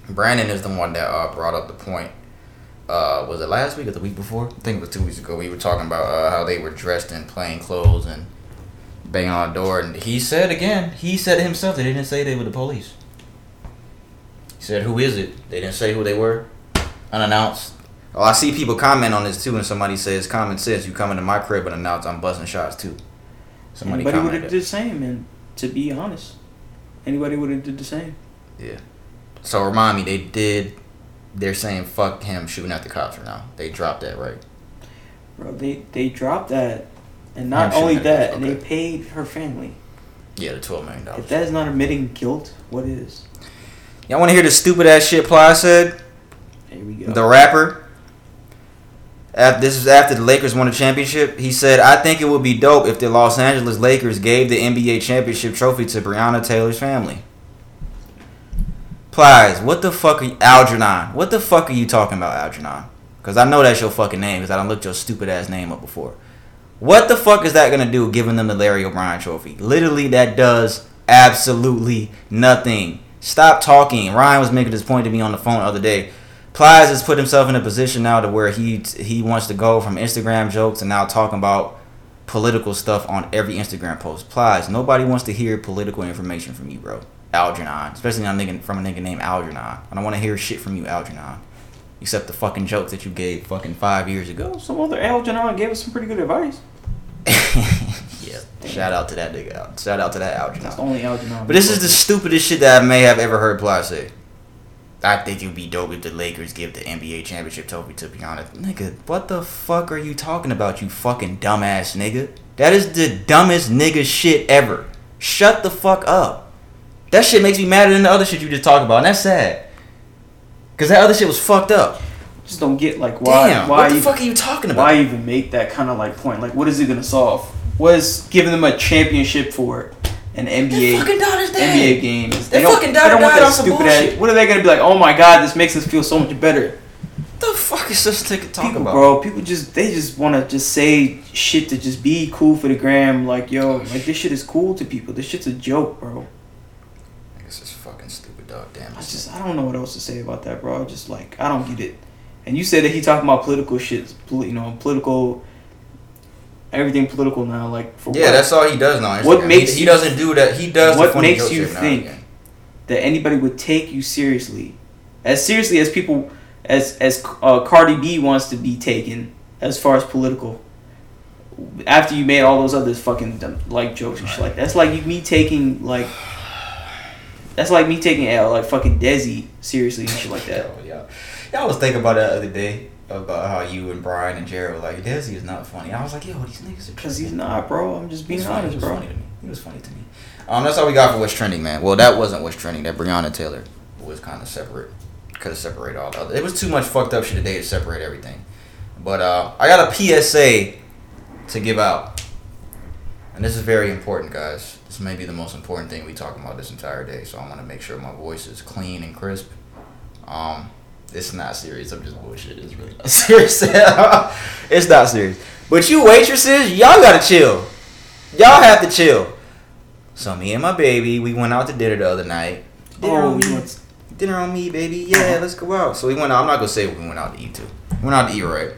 S1: Brandon is the one that uh, brought up the point. Uh, was it last week or the week before? I think it was two weeks ago. We were talking about uh, how they were dressed in plain clothes and banging on the door. And he said again, he said himself they didn't say they were the police. He said, "Who is it?" They didn't say who they were, unannounced. Oh, I see people comment on this too, and somebody says, "Common sense. You come into my crib and announce I'm busting shots too." Somebody
S2: Anybody would have did the same, and to be honest, anybody would have did the same.
S1: Yeah. So remind me, they did. They're saying fuck him shooting at the cops right now. They dropped that, right?
S2: Bro, they they dropped that, and not
S1: I'm
S2: only
S1: that
S2: that,
S1: is,
S2: and they paid her family.
S1: Yeah, the twelve million dollars.
S2: If that is not admitting guilt, what is?
S1: Y'all want to hear the stupid ass shit Plies said?
S2: Here we go.
S1: The rapper. After, this is after the Lakers won the championship. He said, "I think it would be dope if the Los Angeles Lakers gave the NBA championship trophy to Breonna Taylor's family." Plies, what the fuck are you, Algernon? What the fuck are you talking about, Algernon? Because I know that's your fucking name. Because I don't looked your stupid ass name up before. What the fuck is that gonna do, giving them the Larry O'Brien trophy? Literally, that does absolutely nothing. Stop talking. Ryan was making this point to me on the phone the other day. Plies has put himself in a position now to where he he wants to go from Instagram jokes and now talking about political stuff on every Instagram post. Plies, nobody wants to hear political information from you, bro. Algernon, especially on a nigga, from a nigga named Algernon. I don't want to hear shit from you, Algernon, except the fucking jokes that you gave fucking five years ago.
S2: Well, some other Algernon gave us some pretty good advice.
S1: yeah, shout out to that nigga. Shout out to that
S2: That's the only Algernon.
S1: But this is the stupidest shit that I may have ever heard Plies say. I think it would be dope if the Lakers give the NBA championship trophy to Breonna. Nigga, what the fuck are you talking about, you fucking dumbass nigga? That is the dumbest nigga shit ever. Shut the fuck up. That shit makes me madder than the other shit you just talked about, and that's sad. Cause that other shit was fucked up.
S2: just don't get like why
S1: Damn,
S2: why
S1: what the
S2: you-
S1: fuck are you talking about?
S2: why even make that kind of like point? Like, what is it gonna solve? What is giving them a championship for an NBA
S1: fucking daughter's dead.
S2: NBA game? They don't,
S1: fucking
S2: they
S1: daughter
S2: don't want that stupid ass. What are they gonna be like? Oh my god, this makes us feel so much better.
S1: the fuck is this nigga talking
S2: People,
S1: about?
S2: bro, people just they just want to just say shit to just be cool for the gram. Like, yo, oh, like this shit is cool to people. This shit's a joke, bro.
S1: This is fucking stupid, dog. Damn.
S2: I just I don't know what else to say about that, bro. Just like I don't get it. And you said that he talking about political shit, you know, political, everything political now. Like for
S1: Yeah,
S2: what?
S1: that's all he does now.
S2: What makes
S1: he, he doesn't do that? He does.
S2: What makes you
S1: shit now and
S2: think that anybody would take you seriously, as seriously as people, as as uh, Cardi B wants to be taken as far as political. After you made all those other fucking dumb, like jokes and shit like that's like you, me taking like. That's like me taking L like fucking Desi seriously and shit like that.
S1: Yeah. Yeah, I was thinking about that the other day about how you and Brian and Jared were like, Desi is not funny. I was like, yo, these niggas are
S2: Cause he's not, bro. I'm just being honest,
S1: He was
S2: bro.
S1: funny to me. He was funny to me. Um, that's all we got for what's trending, man. Well, that wasn't what's trending. That Breonna Taylor was kind of separate. Could have separated all the other. It was too much fucked up shit today to separate everything. But uh, I got a PSA to give out, and this is very important, guys. This may be the most important thing we talk about this entire day. So I want to make sure my voice is clean and crisp. Um, it's not serious. I'm just bullshit. It's really not serious. it's not serious. But you waitresses, y'all gotta chill. Y'all have to chill. So me and my baby, we went out to dinner the other night. Dinner
S2: Oh,
S1: on me.
S2: went-
S1: Dinner on me, baby. Yeah, let's go out. So we went out. I'm not gonna say we went out to eat to. We went out to eat, right?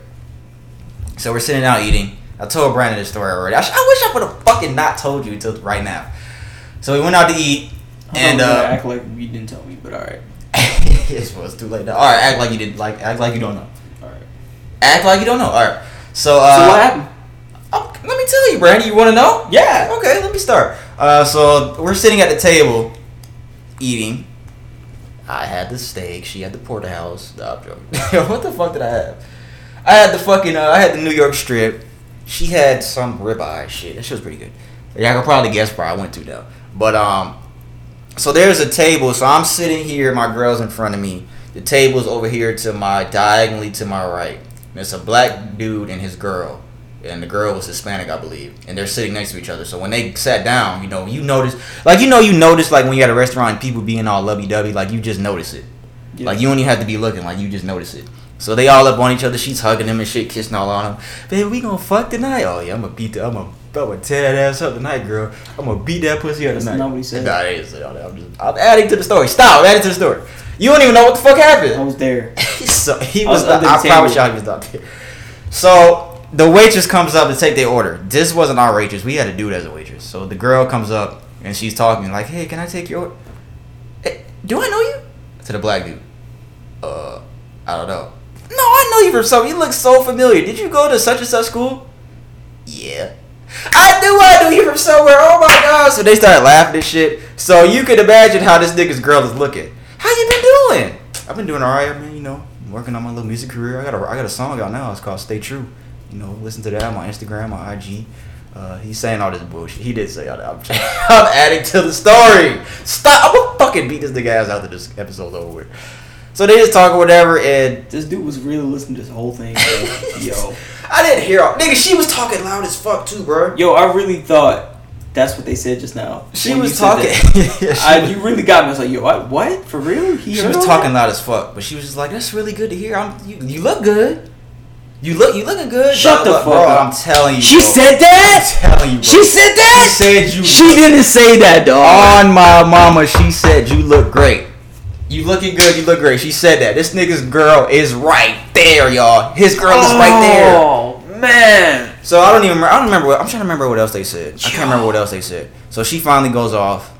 S1: So we're sitting out eating. I told Brandon this story already. I, sh- I wish I would have fucking not told you until right now. So we went out to eat, and uh,
S2: act like you didn't tell me, but all right,
S1: it's, well, it's too late now. All right, act like you didn't like. Act like you don't know.
S2: all right.
S1: Act like you don't know. All right. So, uh,
S2: so what happened?
S1: Oh, let me tell you, Brandon. You want to know?
S2: Yeah.
S1: Okay, let me start. Uh, so we're sitting at the table, eating. I had the steak. She had the porterhouse. No, I'm joking. what the fuck did I have? I had the fucking. Uh, I had the New York strip. She had some ribeye shit. That shit was pretty good. Yeah, I could probably guess where I went to though. But um, so there's a table. So I'm sitting here. My girl's in front of me. The table's over here to my diagonally to my right. And it's a black dude and his girl, and the girl was Hispanic, I believe. And they're sitting next to each other. So when they sat down, you know, you notice, like you know, you notice like when you're at a restaurant, people being all lovey dovey, like you just notice it. Like you don't even have to be looking, like you just notice it. So they all up on each other. She's hugging him and shit, kissing all on him. Baby, we gonna fuck tonight? Oh yeah, I'm gonna beat the, I'm gonna, I'm gonna tear that ass up tonight, girl. I'm gonna beat that pussy up
S2: That's
S1: tonight.
S2: not what he said.
S1: Nah, I didn't say all that. I'm just, I'm adding to the story. Stop, I'm adding to the story. You don't even know what the fuck happened.
S2: I was there.
S1: so he
S2: I
S1: was.
S2: was
S1: the,
S2: the
S1: I promise
S2: table.
S1: y'all, he was not there. So the waitress comes up to take their order. This wasn't our waitress. We had a dude as a waitress. So the girl comes up and she's talking like, "Hey, can I take your order? Eh, do I know you?" To the black dude. Uh, I don't know. No, I know you from something. You look so familiar. Did you go to such and such school? Yeah. I knew I knew you from somewhere. Oh my god. So they started laughing and shit. So you can imagine how this nigga's girl is looking. How you been doing? I've been doing alright, man. You know, working on my little music career. I got a I got a song out now. It's called Stay True. You know, listen to that on my Instagram, my IG. Uh, he's saying all this bullshit. He did say all that. I'm, I'm adding to the story. Stop. I'm gonna fucking beat this nigga ass after this episode's over with. So they just talk or whatever, and
S2: This dude was really listening to this whole thing. Yo.
S1: I didn't hear. All, nigga, she was talking loud as fuck too, bro.
S2: Yo, I really thought that's what they said just now.
S1: She was talking. Yeah, she
S2: I,
S1: was-
S2: you really got me. I was like, yo, what? what? For real? He
S1: She was talking
S2: that?
S1: loud as fuck, but she was just like, "That's really good to hear. I'm, you, you look good. You look, you looking good."
S2: Shut
S1: bro.
S2: the fuck
S1: bro,
S2: up.
S1: I'm telling you.
S2: She
S1: bro.
S2: said that?
S1: I'm telling you. Bro.
S2: She said that?
S1: She said you.
S2: She didn't say that, dog.
S1: on my mama. She said you look great. You looking good. You look great. She said that. This nigga's girl is right there, y'all. His girl is right there.
S2: Oh, man.
S1: So I don't even. Remember, I don't remember. What, I'm trying to remember what else they said. I can't remember what else they said. So she finally goes off,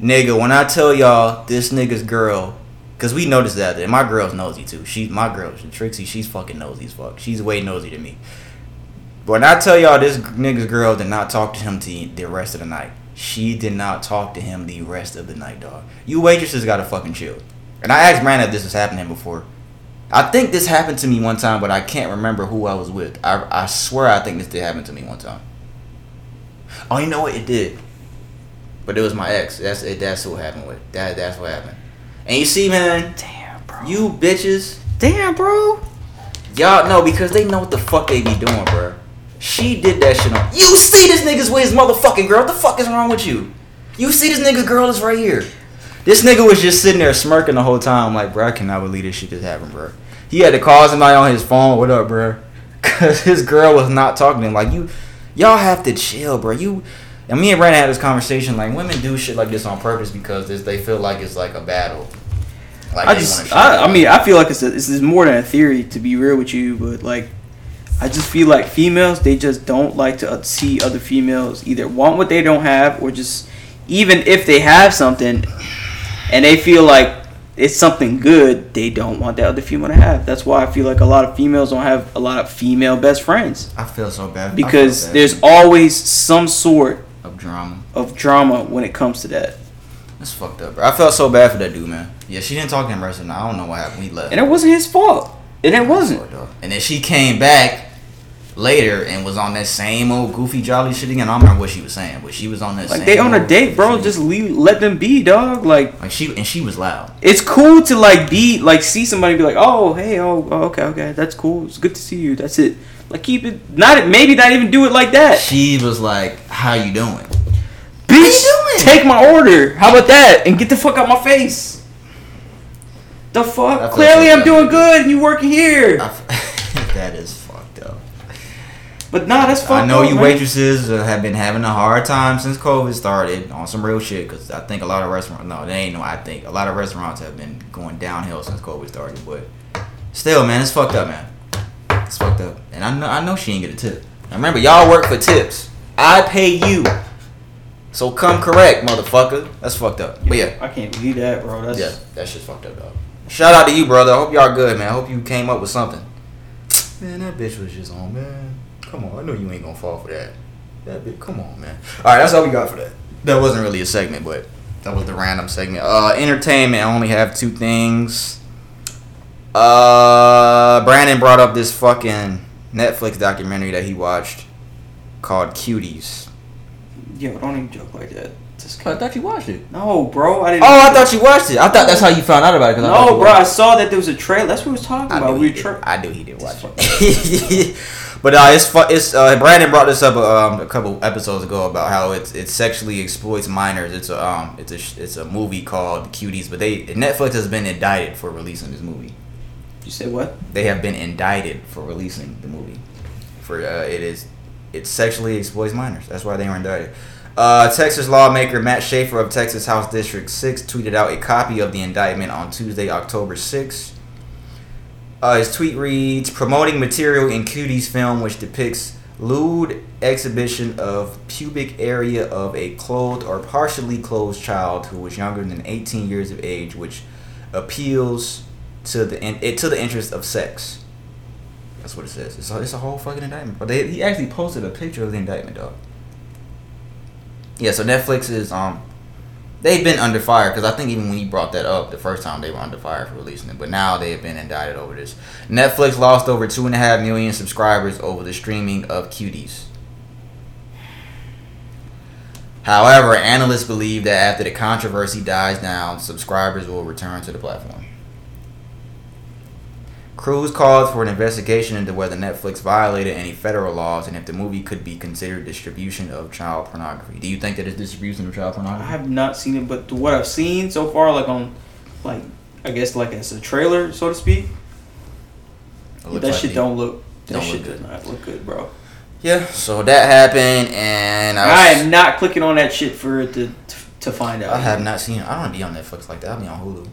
S1: nigga. When I tell y'all this nigga's girl, cause we noticed that. And my girl's nosy too. She, my girl, Trixie. She's fucking nosy as fuck. She's way nosy to me. But when I tell y'all this nigga's girl did not talk to him the the rest of the night. She did not talk to him the rest of the night, dog. You waitresses gotta fucking chill. And I asked Brandon if this was happening before. I think this happened to me one time, but I can't remember who I was with. I, I swear I think this did happen to me one time. Oh, you know what? It did. But it was my ex. That's it. That's who it happened with. That that's what happened. And you see, man,
S2: Damn, bro.
S1: you bitches,
S2: Damn, bro.
S1: y'all know because they know what the fuck they be doing, bro. She did that shit on. You see this nigga's with his motherfucking girl. What the fuck is wrong with you? You see this nigga's girl is right here. This nigga was just sitting there smirking the whole time, like, bro, I cannot believe this shit just happened, bro. He had to call somebody on his phone. What up, bro? Cause his girl was not talking to him. Like you, y'all have to chill, bro. You and me and Brandon had this conversation. Like women do shit like this on purpose because this, they feel like it's like a battle. Like
S2: I just, I. I mean, I feel like it's, a, it's it's more than a theory to be real with you, but like, I just feel like females they just don't like to see other females either want what they don't have or just even if they have something and they feel like it's something good, they don't want that other female to have. That's why I feel like a lot of females don't have a lot of female best friends
S1: I feel so bad
S2: because
S1: bad
S2: there's always some sort
S1: of drama.
S2: of drama when it comes to that.
S1: That's fucked up, bro. I felt so bad for that dude, man. Yeah, she didn't talk to him. I don't know what happened. We left.
S2: And it wasn't his fault. And it wasn't.
S1: And then she came back later and was on that same old goofy jolly shit again. I don't remember what she was saying, but she was on that.
S2: Like they on a date, bro. Just leave, let them be, dog. Like
S1: like she and she was loud.
S2: it's cool to like be like see somebody and be like, oh hey, oh, oh, okay, okay, that's cool. It's good to see you. That's it. Like keep it. Not maybe not even do it like that.
S1: She was like, "How you doing?"
S2: Bitch, take my order. How about that? And get the fuck out my face. The fuck? Clearly, I'm doing good, and you working here.
S1: That is.
S2: But nah, that's fucked
S1: I know
S2: up,
S1: you
S2: man.
S1: waitresses have been having a hard time since COVID started on some real shit. Cause I think a lot of restaurants, no, they ain't no. I think a lot of restaurants have been going downhill since COVID started. But still, man, it's fucked up, man. It's fucked up. And I know, I know she ain't get a tip. Now remember, y'all work for tips. I pay you. So come correct, motherfucker. That's fucked up. But yeah,
S2: I can't believe that, bro. That's
S1: yeah, that shit's fucked up, dog. Shout out to you, brother. I hope y'all good, man. I hope you came up with something. Man, that bitch was just on, man. Come on, I know you ain't gonna fall for that. That bitch, come on, man. All right, that's all we got for that. That wasn't really a segment, but that was the random segment. Uh, entertainment. I only have two things. Uh, Brandon brought up this fucking Netflix documentary that he watched called Cuties.
S2: yo, don't even joke like that. Just
S1: I thought you watched it.
S2: no, bro. I didn't.
S1: Oh, I thought you watched it. I thought that's how you found out about it. I
S2: No,
S1: you
S2: bro. I saw that there was a trailer. That's what we was talking
S1: I
S2: about. We were
S1: did.
S2: tra-
S1: I knew he didn't watch it. but uh, it's fu- it's uh, Brandon brought this up um, a couple episodes ago about how it's it sexually exploits minors. It's a um it's a it's a movie called Cuties, but they Netflix has been indicted for releasing this movie.
S2: You said what?
S1: They have been indicted for releasing the movie. For uh, it is it sexually exploits minors. That's why they were indicted. Uh, Texas lawmaker Matt Schaefer of Texas House District 6 tweeted out a copy of the indictment on Tuesday, October 6th. Uh, his tweet reads Promoting material in Cuties film which depicts lewd exhibition of pubic area of a clothed or partially clothed child who was younger than 18 years of age, which appeals to the in, to the interest of sex. That's what it says. It's a, it's a whole fucking indictment. But they, he actually posted a picture of the indictment, dog. Yeah, so Netflix is um they've been under fire because I think even when he brought that up the first time they were under fire for releasing it, but now they have been indicted over this. Netflix lost over two and a half million subscribers over the streaming of Cuties. However, analysts believe that after the controversy dies down, subscribers will return to the platform. Cruz called for an investigation into whether Netflix violated any federal laws and if the movie could be considered distribution of child pornography. Do you think that it's distribution of child pornography?
S2: I have not seen it, but what I've seen so far, like on, like I guess like as a trailer, so to speak, that
S1: like
S2: shit don't look. That
S1: don't
S2: shit
S1: look
S2: does not look good, bro.
S1: Yeah, so that happened, and I,
S2: I am not clicking on that shit for it to to find out.
S1: I have not seen. I don't be on Netflix like that. I'll be on Hulu.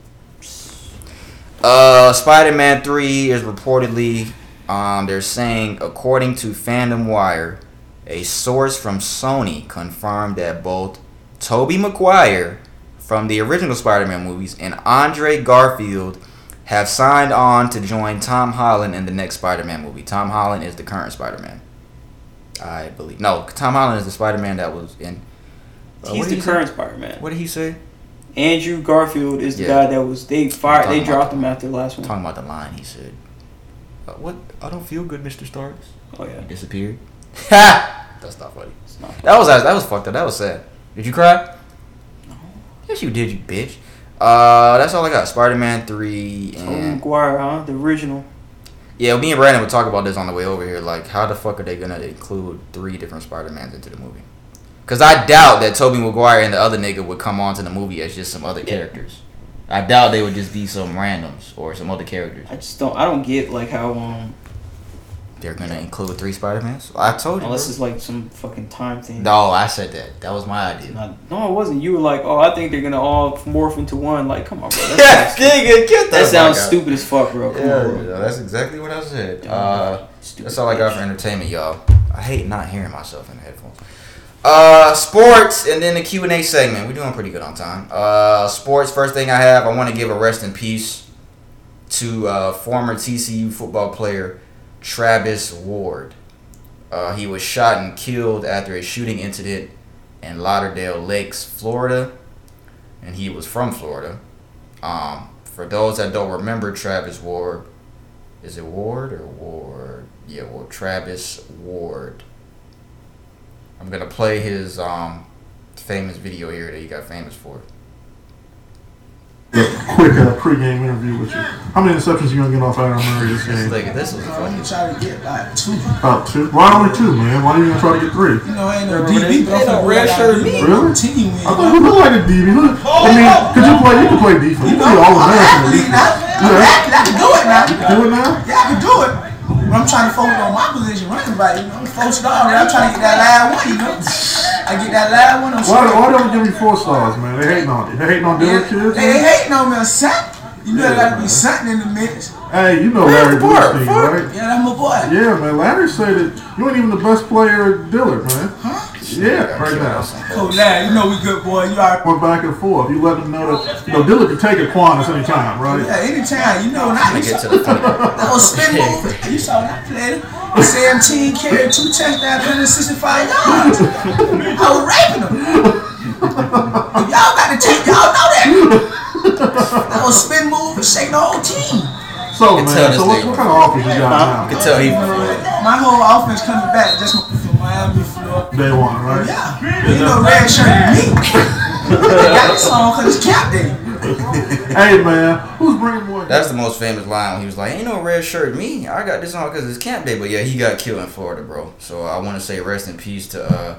S1: Uh, Spider-Man Three is reportedly. Um, they're saying, according to Fandom Wire, a source from Sony confirmed that both Tobey Maguire from the original Spider-Man movies and Andrew Garfield have signed on to join Tom Holland in the next Spider-Man movie. Tom Holland is the current Spider-Man. I believe. No, Tom Holland is the Spider-Man that was in. uh,
S2: He's the current Spider Man.
S1: What did he say?
S2: Andrew Garfield is the
S1: Yeah.
S2: guy that was they fired. They dropped
S1: the-
S2: him after the last one.
S1: Talking about the line, he said, uh, "What? I don't feel good, Mister Starks."
S2: Oh yeah,
S1: He disappeared. Ha! That's not funny.
S2: it's not.
S1: That was that was fucked up. That was sad. Did you cry?
S2: No.
S1: Yes, you did, you bitch. Uh, that's all I got. Spider Man three
S2: Tobey
S1: and
S2: Maguire, huh? The original.
S1: yeah, me and Brandon would talk about this on the way over here. Like, how the fuck are they gonna include three different Spider Mans into the movie? Cause I doubt that Tobey Maguire and the other nigga would come onto the movie as just some other characters. I doubt they would just be some randoms or some other characters.
S2: I just don't. I don't get like how um
S1: They're gonna include three Spider Mans. I told you.
S2: unless
S1: bro.
S2: it's like some fucking time thing.
S1: No, I said that. That was my idea.
S2: Not- no, it wasn't. You were like, oh, I think they're gonna all morph into one. Like, come on, bro. That
S1: Yeah, nigga, get
S2: that
S1: the
S2: sounds stupid as fuck, bro. Come
S1: Yeah,
S2: on, bro.
S1: that's exactly what I said. Uh, that's all I got for entertainment, y'all. I hate not hearing myself in the headphones. Uh, sports, and then the Q and A segment. We're doing pretty good on time. Uh, sports. First thing I have, I want to give a rest in peace to uh, former TCU football player Travis Ward. Uh, he was shot and killed after a shooting incident in Lauderdale Lakes, Florida, and he was from Florida. Um, for those that don't remember Travis Ward, is it Ward or Ward? Yeah, well, Travis Ward. I'm gonna play his um famous video here that he got famous for.
S9: quick uh, pregame interview with you. How many interceptions you gonna get off Aaron Murray this
S1: This
S9: game?
S1: nigga, this was funny.
S10: try to get like two.
S9: About two. Why only two, man? Why you gonna try to get three?
S10: You know, I ain't no
S1: Remember
S10: DB.
S1: that? Ain't no red shirt me.
S9: Really?
S10: Team
S9: I thought you looked like a DB. Look, I mean, could you play? You can play defense. You can be all
S10: I'm an
S9: American.
S10: athlete now. I'm an
S9: Yeah.
S10: athlete. I can do it now.
S9: Do it now.
S10: Yeah, I can do it. I'm trying to focus on my position, running back. You know, I'm four star. I'm trying to get that last one. You know, I get that last one. I'm
S9: Why, why don't they give me four stars, man? They hating on you. They hating on Dylan kids.
S10: they
S9: man?
S10: hating on me, son. You know, there gotta be something in the mix.
S9: Hey, you know
S1: Where's
S9: Larry
S1: the bar?
S9: Bluestein,
S1: Fuck.
S9: right?
S10: Yeah, that's my boy.
S9: Yeah, man. Larry said that you ain't even the best player at Dillard, man.
S10: Huh?
S9: Yeah, right now.
S10: Coach Larry, you know we good, boy. You are.
S9: Went back and forth. You let them know that you know Dillard can take a Qantas anytime, right?
S10: Yeah, anytime. You know, when I
S1: Let me get to the funny
S10: that was spin move. You saw when I played it. 17 carried two touchdowns, 165 yards. I was raping them. y'all got to take, y'all know that. That was spin move and shake the whole team.
S9: So, man,
S1: tell
S9: so what, what kind of offense you got
S1: You
S9: now?
S1: can tell he.
S10: My whole offense coming back just from Miami, Florida.
S9: Day one, right?
S10: Yeah. You know, red shirt me. they got this song because it's cap day.
S9: Hey, man, who's bringing more?
S1: That's the most famous line he was like, "Ain't no red shirt me. I got this on because it's camp day." But yeah, he got killed in Florida, bro. So I want to say rest in peace to uh,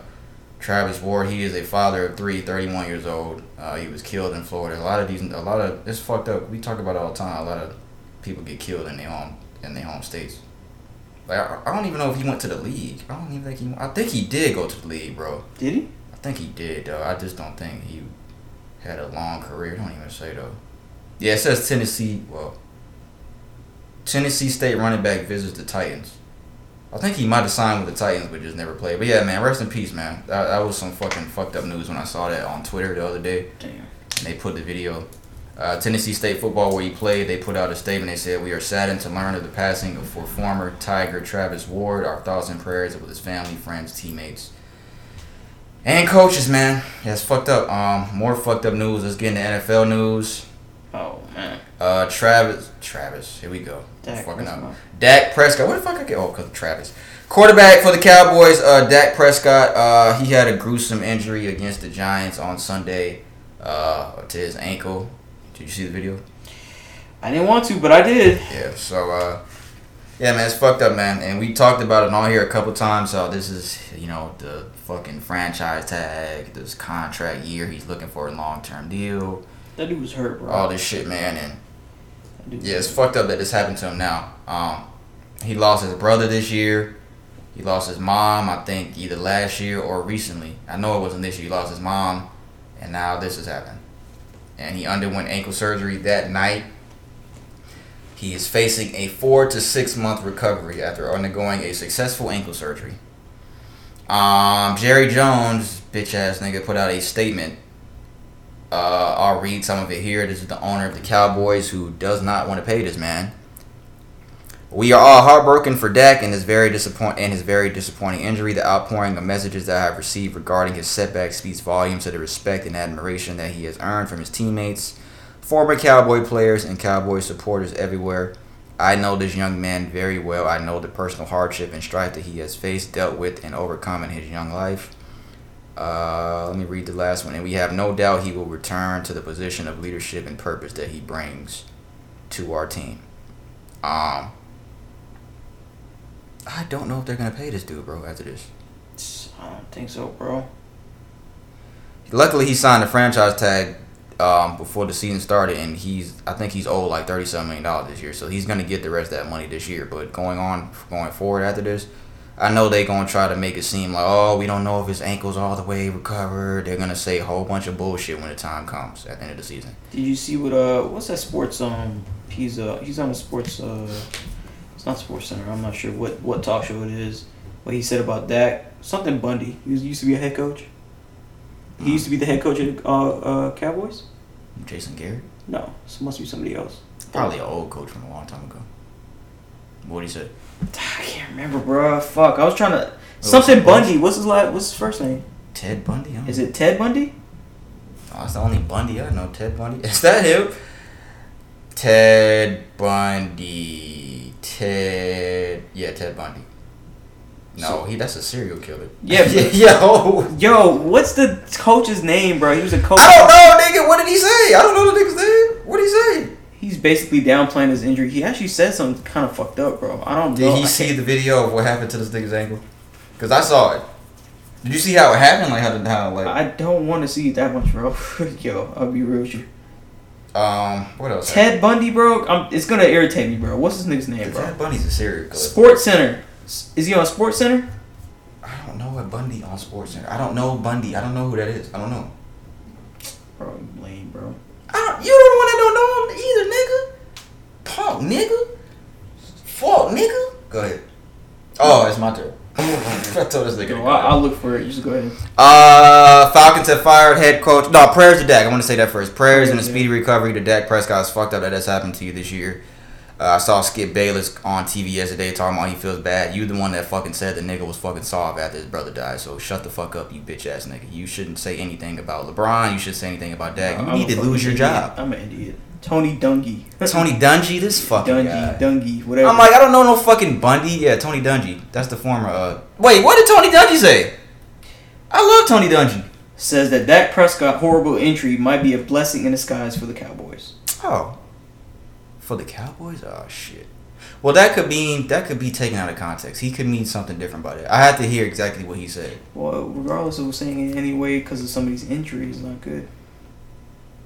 S1: Travis Ward. He is a father of three, 31 years old. Uh, he was killed in Florida. A lot of these, a lot of it's fucked up. We talk about it all the time. A lot of people get killed in their home in their home states. Like I, I don't even know if he went to the league. I don't even think he. I think he did go to the league, bro.
S2: Did he?
S1: I think he did though. I just don't think he had a long career. Don't even say though. Yeah, it says Tennessee. Well, Tennessee State running back visits the Titans. I think he might have signed with the Titans, but just never played. But yeah, man, rest in peace, man. That, that was some fucking fucked up news when I saw that on Twitter the other day.
S2: Damn.
S1: And they put the video. Uh, Tennessee State football, where he played, they put out a statement. They said, "We are saddened to learn of the passing of for former Tiger Travis Ward. Our thoughts and prayers are with his family, friends, teammates, and coaches." Man, it's fucked up. Um, more fucked up news. Let's get into NFL news.
S2: Oh man.
S1: Uh, Travis, Travis, here we go.
S2: Dak
S1: fucking up. Dak Prescott. Where the fuck I get? Oh, because of Travis. Quarterback for the Cowboys, uh, Dak Prescott. Uh, he had a gruesome injury against the Giants on Sunday uh, to his ankle. Did you see the video?
S2: I didn't want to, but I did.
S1: Yeah. So, uh, yeah, man, it's fucked up, man. And we talked about it on here a couple times. So this is, you know, the fucking franchise tag, this contract year. He's looking for a long term deal.
S2: That dude was hurt, bro.
S1: All this shit, man, and yeah, it's fucked up that this happened to him now. Um, he lost his brother this year. He lost his mom, I think, either last year or recently. I know it wasn't this year. He lost his mom, and now this has happened. And he underwent ankle surgery that night. He is facing a four to six month recovery after undergoing a successful ankle surgery. Um, Jerry Jones, bitch ass nigga, put out a statement uh, I'll read some of it here. This is the owner of the Cowboys who does not want to pay this man. We are all heartbroken for Dak and his very disappoint and his very disappointing injury. The outpouring of messages that I have received regarding his setback speaks volumes to the respect and admiration that he has earned from his teammates, former Cowboy players, and Cowboy supporters everywhere. I know this young man very well. I know the personal hardship and strife that he has faced, dealt with, and overcome in his young life. Uh, let me read the last one. And we have no doubt he will return to the position of leadership and purpose that he brings to our team. Um, I don't know if they're gonna pay this dude, bro. After this,
S2: I don't think so, bro.
S1: luckily he signed a franchise tag um, before the season started, and he's I think he's owed like thirty seven million dollars this year, so he's gonna get the rest of that money this year. But going on, going forward after this, I know they're gonna try to make it seem like oh we don't know if his ankle's all the way recovered. They're gonna say a whole bunch of bullshit when the time comes at the end of the season.
S2: Did you see what uh what's that sports um he's uh he's on the sports uh it's not Sports Center. I'm not sure what what talk show it is. What he said about Dak something Bundy. He was, used to be a head coach. He used to be the head coach of the uh, uh, Cowboys.
S1: Jason Garrett,
S2: No, so it must be somebody else.
S1: probably an old coach from a long time ago. What he said?
S2: I can't remember, bro. Fuck, I was trying to something. Bundy. What's his last? What's his first name?
S1: Ted Bundy.
S2: Is it Ted Bundy?
S1: Oh, that's the only Bundy I know. Ted Bundy. Is that him? Ted Bundy. Ted. Yeah, Ted Bundy. No,
S2: So-
S1: he. That's a serial killer.
S2: Yeah,
S1: yo.
S2: Yo, what's the coach's name, bro? He was a coach.
S1: I don't know, nigga. What did he say? I don't know the nigga's name. What did he say?
S2: He's basically downplaying his injury. He actually said something kind of fucked up, bro. I don't
S1: Did
S2: know.
S1: he see the video of what happened to this nigga's ankle? Cause I saw it. Did you see how it happened? Like how did how like
S2: I don't want to see that much, bro. Yo, I'll be real with you.
S1: um what else?
S2: Ted Bundy, bro. I'm, it's gonna irritate me, bro. What's his nigga's name,
S1: happened?
S2: bro?
S1: Ted Bundy's a serial killer.
S2: Sports Center. Is he on Sports Center?
S1: I don't know what Bundy on Sports Center. I don't know Bundy. I don't know who that is. I don't know.
S2: Bro, lame, bro.
S1: I don't, you don't want to don't know him either, nigga. Punk, nigga. Fuck, nigga. Go ahead. Oh, it's my turn. I told this nigga. to
S2: Yo,
S1: go
S2: I,
S1: ahead.
S2: I'll look for it. You just go ahead.
S1: Uh, Falcons have fired head coach. No, prayers to Dak. I want to say that first. Prayers and a
S2: Yeah.
S1: speedy recovery to Dak Prescott. It's fucked up that that's happened to you this year. Uh, I saw Skip Bayless on TV yesterday talking about he feels bad. You the one that fucking said the nigga was fucking soft after his brother died. So shut the fuck up, you bitch ass nigga. You shouldn't say anything about LeBron. You should say anything about Dak. You
S2: I'm
S1: need to lose your
S2: fucking
S1: job.
S2: I'm an idiot. Tony Dungy.
S1: Tony Dungy, this fucking
S2: Dungy,
S1: guy.
S2: Dungy, whatever.
S1: I'm like, I don't know no fucking Bundy. Yeah, Tony Dungy. That's the former. Uh, wait, what did Tony Dungy say? I love Tony Dungy.
S2: says that Dak Prescott horrible injury might be a blessing in disguise for the Cowboys.
S1: Oh, for the Cowboys? Oh shit. Well, that could mean that could be taken out of context. He could mean something different by that. I had to hear exactly what he said.
S2: Well, regardless of saying it anyway, because of somebody's injury is not good.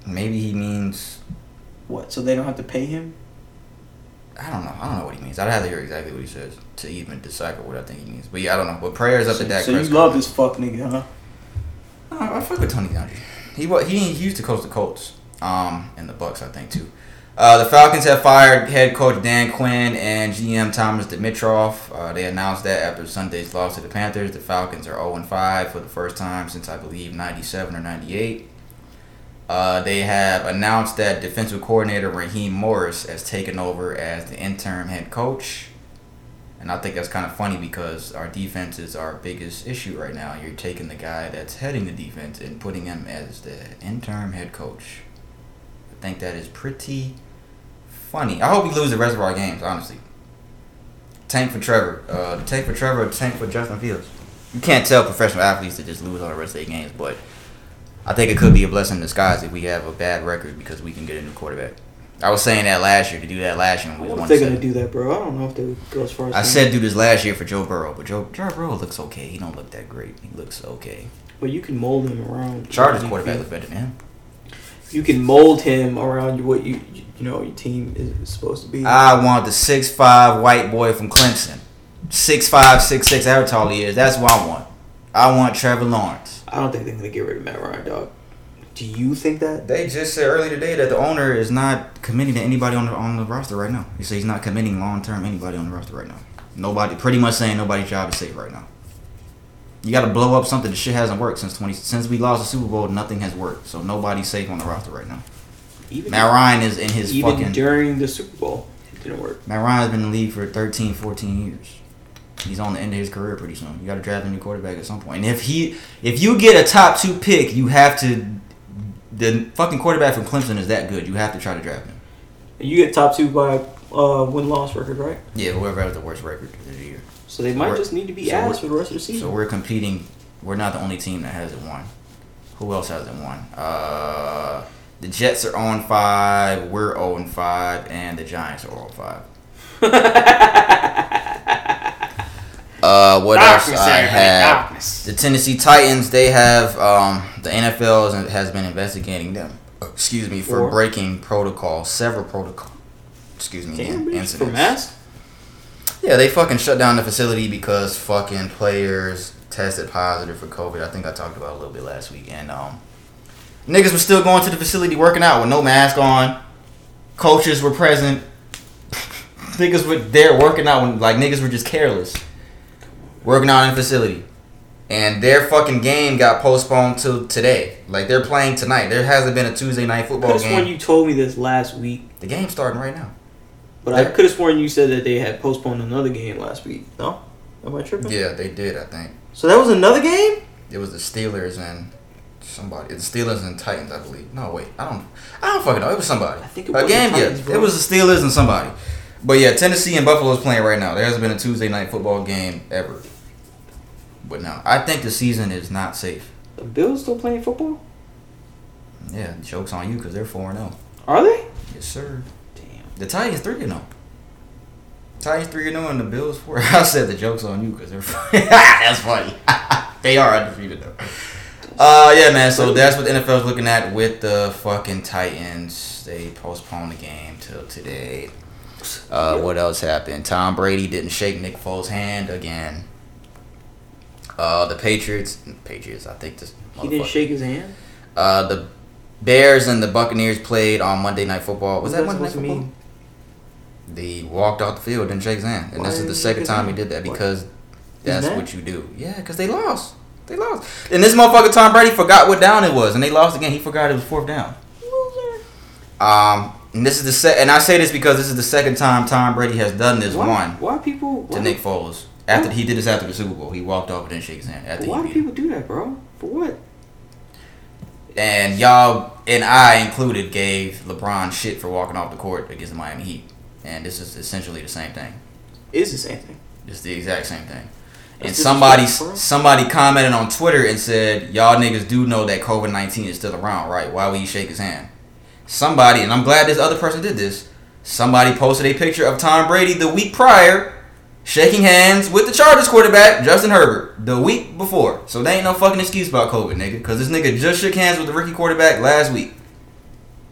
S1: Maybe he means
S2: What? So they don't have to pay him?
S1: I don't know. I don't know what he means. I'd have to hear exactly what he says to even decipher what I think he means. But yeah, I don't know. But prayers up
S2: so
S1: to Dak
S2: so you
S1: Prescott.
S2: love this fuck nigga, huh?
S1: I, I fuck with Tony Dungy. He he he used to coach the Colts, um, and the Bucks I think too. Uh, the Falcons have fired head coach Dan Quinn and GM Thomas Dimitroff. Uh, they announced that after Sunday's loss to the Panthers. The Falcons are 0 5 for the first time since I believe 97 or 98. Uh, they have announced that defensive coordinator Raheem Morris has taken over as the interim head coach. And I think that's kind of funny because our defense is our biggest issue right now. You're taking the guy that's heading the defense and putting him as the interim head coach. I think that is pretty funny. I hope we lose the rest of our games. Honestly. Tank for Trevor. Uh, tank for Trevor. Tank for Justin Fields. You can't tell professional athletes to just lose all the rest of their games, but I think it could be a blessing in disguise if we have a bad record because we can get a new quarterback. I was saying that last year to do that last year when
S2: I
S1: we
S2: wonder
S1: won
S2: if they're gonna do that, bro. I don't know if they go as far as
S1: I
S2: that.
S1: said do this last year for Joe Burrow, but Joe Joe Burrow looks okay. He don't look that great. He looks okay.
S2: but you can mold him around.
S1: Chargers quarterback looks better than him.
S2: You can mold him around what you you know your team is supposed to be.
S1: I want the six five white boy from Clemson. Six five, six six, however tall he is. That's what I want. I want Trevor Lawrence.
S2: I don't think they're gonna get rid of Matt Ryan, dog. Do you think that?
S1: They just said earlier today that the owner is not committing to anybody on the on the roster right now. He said he's not committing long term anybody on the roster right now. Nobody, pretty much saying nobody's job is safe right now. You got to blow up something. The shit hasn't worked since twenty since we lost the Super Bowl. Nothing has worked, so nobody's safe on the roster right now.
S2: Even
S1: Matt Ryan is in his
S2: even
S1: fucking.
S2: during the Super Bowl, it didn't work.
S1: Matt Ryan's been in the league for 13, 14 years. He's on the end of his career pretty soon. You got to draft a new quarterback at some point. And if he, if you get a top two pick, you have to. The fucking quarterback from Clemson is that good. You have to try to draft him.
S2: You get top two by uh, win loss record, right?
S1: Yeah, whoever has the worst record of the year.
S2: So they might just need to be
S1: so
S2: for the rest of the season.
S1: So we're competing. We're not the only team that hasn't won. Who else hasn't won? Uh, the Jets are on five. We're zero and five, and the Giants are zero and five. Uh, what
S2: Darkness,
S1: else I have?
S2: darkness.
S1: The Tennessee Titans. They have um, the NFL has- been investigating them. Excuse me for
S2: For?
S1: breaking protocol, several protocol. Excuse me,
S2: Damn,
S1: incidents.
S2: for masks.
S1: Yeah, they fucking shut down the facility because fucking players tested positive for COVID. I think I talked about it a little bit last week. And um, niggas were still going to the facility working out with no mask on. Coaches were present. niggas were there working out when like niggas were just careless. Working out in the facility. And their fucking game got postponed till today. Like they're playing tonight. There hasn't been a Tuesday night football
S2: have sworn
S1: game.
S2: you told me this last week,
S1: the game's starting right now.
S2: But I could have sworn you said that they had postponed another game last week. No, am I tripping?
S1: Yeah, they did, I think.
S2: So that was another game.
S1: It was the Steelers and somebody. The Steelers and Titans, I believe. No, wait, I don't. I don't fucking know. It was somebody. I
S2: think it was
S1: Again,
S2: the Titans,
S1: yeah,
S2: bro.
S1: it was the Steelers and somebody. But yeah, Tennessee and Buffalo is playing right now. There hasn't been a Tuesday night football game ever. But no, I think the season is not safe.
S2: The Bills still playing football?
S1: Yeah, jokes on you because they're four and zero.
S2: Are they?
S1: Yes, sir. The Titans three and zero. Titans three and zero and the Bills four. I said the jokes on you because they're. funny. that's funny. they are undefeated though. Uh yeah man, so that's what the NFL is looking at with the fucking Titans. They postponed the game till today. Uh, what else happened? Tom Brady didn't shake Nick Foles' hand again. Uh, the Patriots, Patriots, I think this.
S2: He didn't shake his hand.
S1: Uh, the Bears and the Buccaneers played on Monday Night Football. Was
S2: What's
S1: that Monday Night Football? They walked off the field, didn't shake his hand, and
S2: Why
S1: this is the second time he did that
S2: Why?
S1: because that's
S2: mad?
S1: what you do. Yeah, because they lost. They lost, and this motherfucker Tom Brady forgot what down it was, and they lost again. He forgot it was fourth down. Loser. Um, and this is the set, and I say this because this is the second time Tom Brady has done this
S2: Why?
S1: one
S2: Why people?
S1: to Nick Foles. After he did this after the Super Bowl, he walked off and didn't shake his hand. After
S2: why do
S1: him.
S2: people do that, bro? For what?
S1: And y'all and I included gave LeBron shit for walking off the court against the Miami Heat. And this is essentially the same thing.
S2: Is the same thing.
S1: It's the exact same thing. And somebody somebody commented on Twitter and said, Y'all niggas do know that COVID nineteen is still around, right? Why would you shake his hand? Somebody, and I'm glad this other person did this, somebody posted a picture of Tom Brady the week prior shaking hands with the Chargers quarterback, Justin Herbert, the week before. So there ain't no fucking excuse about COVID, nigga. Because this nigga just shook hands with the rookie quarterback last week.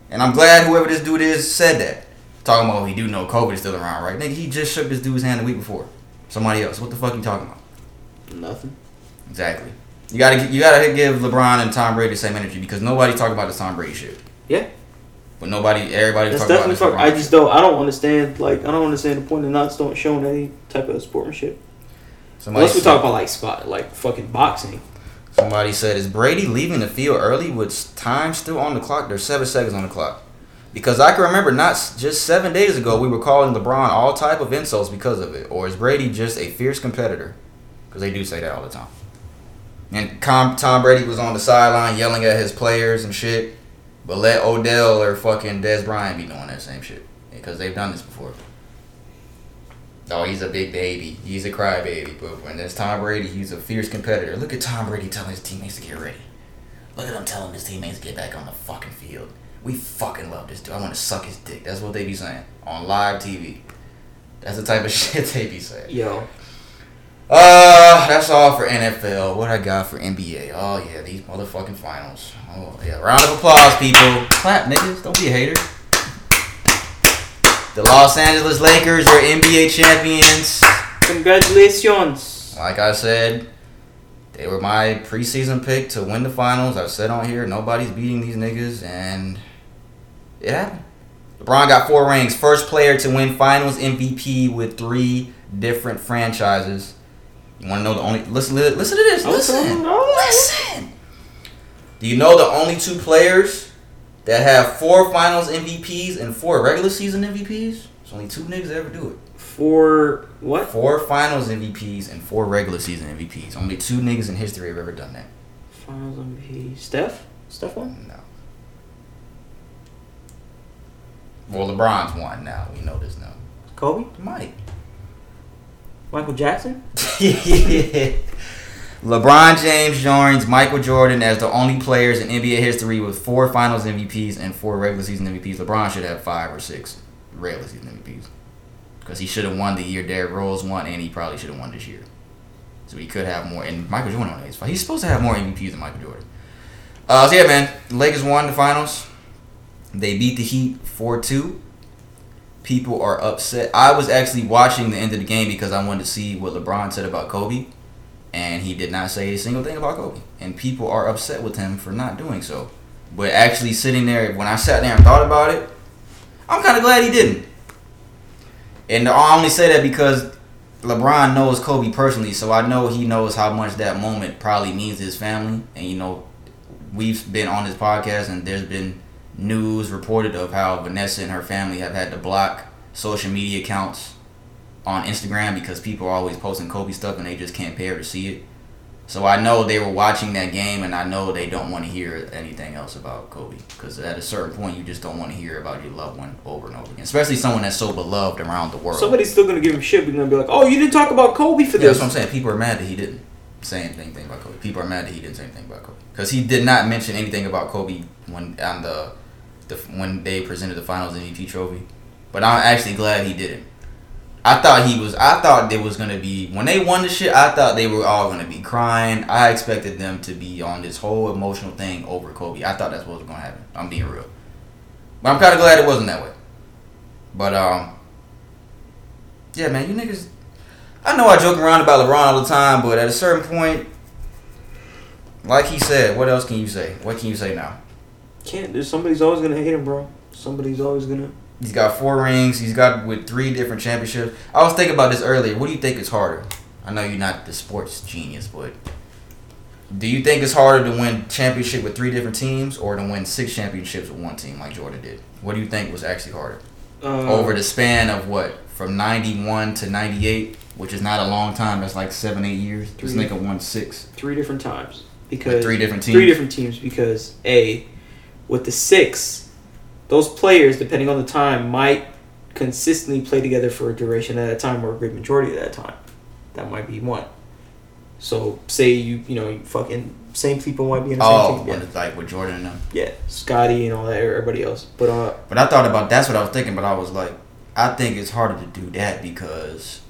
S1: And I'm glad whoever this dude is said that. Talking about he do know COVID is still around, right? Nigga, he just shook this dude's hand the week before. Somebody else. What the fuck you talking about?
S2: Nothing.
S1: Exactly. You gotta you gotta give LeBron and Tom Brady the same energy because nobody's talking about the Tom Brady shit.
S2: Yeah.
S1: But nobody, everybody's
S2: That's
S1: talking about
S2: definitely.
S1: LeBron
S2: I just don't. I don't understand. Like, I don't understand the point of not showing any type of sportsmanship.
S1: Somebody
S2: Unless we talk about like spot, like fucking boxing.
S1: Somebody said, "Is Brady leaving the field early with time still on the clock? There's seven seconds on the clock." Because I can remember not just seven days ago we were calling LeBron all type of insults because of it. Or is Brady just a fierce competitor? Because they do say that all the time. And Tom Brady was on the sideline yelling at his players and shit, but let Odell or fucking Dez Bryant be doing that same shit. because they've done this before. Oh, he's a big baby. He's a crybaby. But when there's Tom Brady, he's a fierce competitor. Look at Tom Brady telling his teammates to get ready. Look at him telling his teammates to get back on the fucking field. We fucking love this dude. I want to suck his dick. That's what they be saying on live TV. That's the type of shit they be saying.
S2: Yo,
S1: Uh, that's all for NFL. What I got for NBA? Oh yeah, these motherfucking finals. Oh yeah, round of applause, people. Clap, niggas. Don't be a hater. The Los Angeles Lakers are NBA champions.
S2: congratulations.
S1: Like I said, they were my preseason pick to win the finals. I've said on here, nobody's beating these niggas, and it happened. LeBron got four rings. First player to win finals MVP with three different franchises. You want to know the only? Listen, listen to this. Listen, listen. Do you know the only two players that have four finals MVPs and four regular season MVPs? There's only two niggas that ever do it.
S2: Four what?
S1: Four finals MVPs and four regular season MVPs. Only two niggas in history have ever done that.
S2: Finals MVP. Steph? Steph won?
S1: No. Well, LeBron's won now. We know this now.
S2: Kobe?
S1: Mike.
S2: Michael Jackson?
S1: LeBron James joins Michael Jordan as the only players in NBA history with four Finals MVPs and four regular season MVPs. LeBron should have five or six regular season MVPs because he should have won the year Derrick Rose won, and he probably should have won this year. So he could have more. And Michael Jordan only has five. He's supposed to have more MVPs than Michael Jordan. Uh, so yeah, man, Lakers won the finals. They beat the Heat four two. People are upset. I was actually watching the end of the game because I wanted to see what LeBron said about Kobe and he did not say a single thing about Kobe. And people are upset with him for not doing so. But actually sitting there, when I sat there and thought about it, I'm kind of glad he didn't. And I only say that because LeBron knows Kobe personally, so I know he knows how much that moment probably means to his family. And you know, we've been on this podcast, and there's been news reported of how Vanessa and her family have had to block social media accounts on Instagram because people are always posting Kobe stuff and they just can't bear to see it. So I know they were watching that game, and I know they don't want to hear anything else about Kobe because at a certain point, you just don't want to hear about your loved one over and over again, especially someone that's so beloved around the world.
S2: Somebody's still gonna give him shit. We're gonna be like, oh, you didn't talk about Kobe for
S1: Yeah,
S2: this.
S1: that's what I'm saying. People are mad that he didn't say anything about Kobe. People are mad that he didn't say anything about Kobe because he did not mention anything about Kobe when on the, the when they presented the Finals MVP trophy. But I'm actually glad he didn't. I thought he was. I thought there was gonna be when they won the shit. I thought they were all gonna be crying. I expected them to be on this whole emotional thing over Kobe. I thought that's what was gonna happen. I'm being real, but I'm kind of glad it wasn't that way. But um, yeah, man, you niggas. I know I joke around about LeBron all the time, but at a certain point, like he said, what else can you say? What can you say now?
S2: Can't. There's somebody's always gonna hate him, bro. Somebody's always gonna.
S1: He's got four rings. He's got with three different championships. I was thinking about this earlier. What do you think is harder? I know you're not the sports genius, but do you think it's harder to win championship with three different teams or to win six championships with one team like Jordan did? What do you think was actually harder?
S2: Uh,
S1: Over the span of what? From 91 to 98, which is not a long time. That's like seven, eight years. This nigga won six.
S2: three different times because
S1: three different teams.
S2: Three different teams because a with the six, those players depending on the time might consistently play together for a duration at a time or a great majority of that time. That might be one. So say you you know you fucking same people might be in the same
S1: Oh,
S2: team.
S1: when
S2: Yeah,
S1: like with Jordan and them.
S2: yeah, Scottie and all that, everybody else. But uh,
S1: But I thought about that's what I was thinking, but I was like, I think it's harder to do that because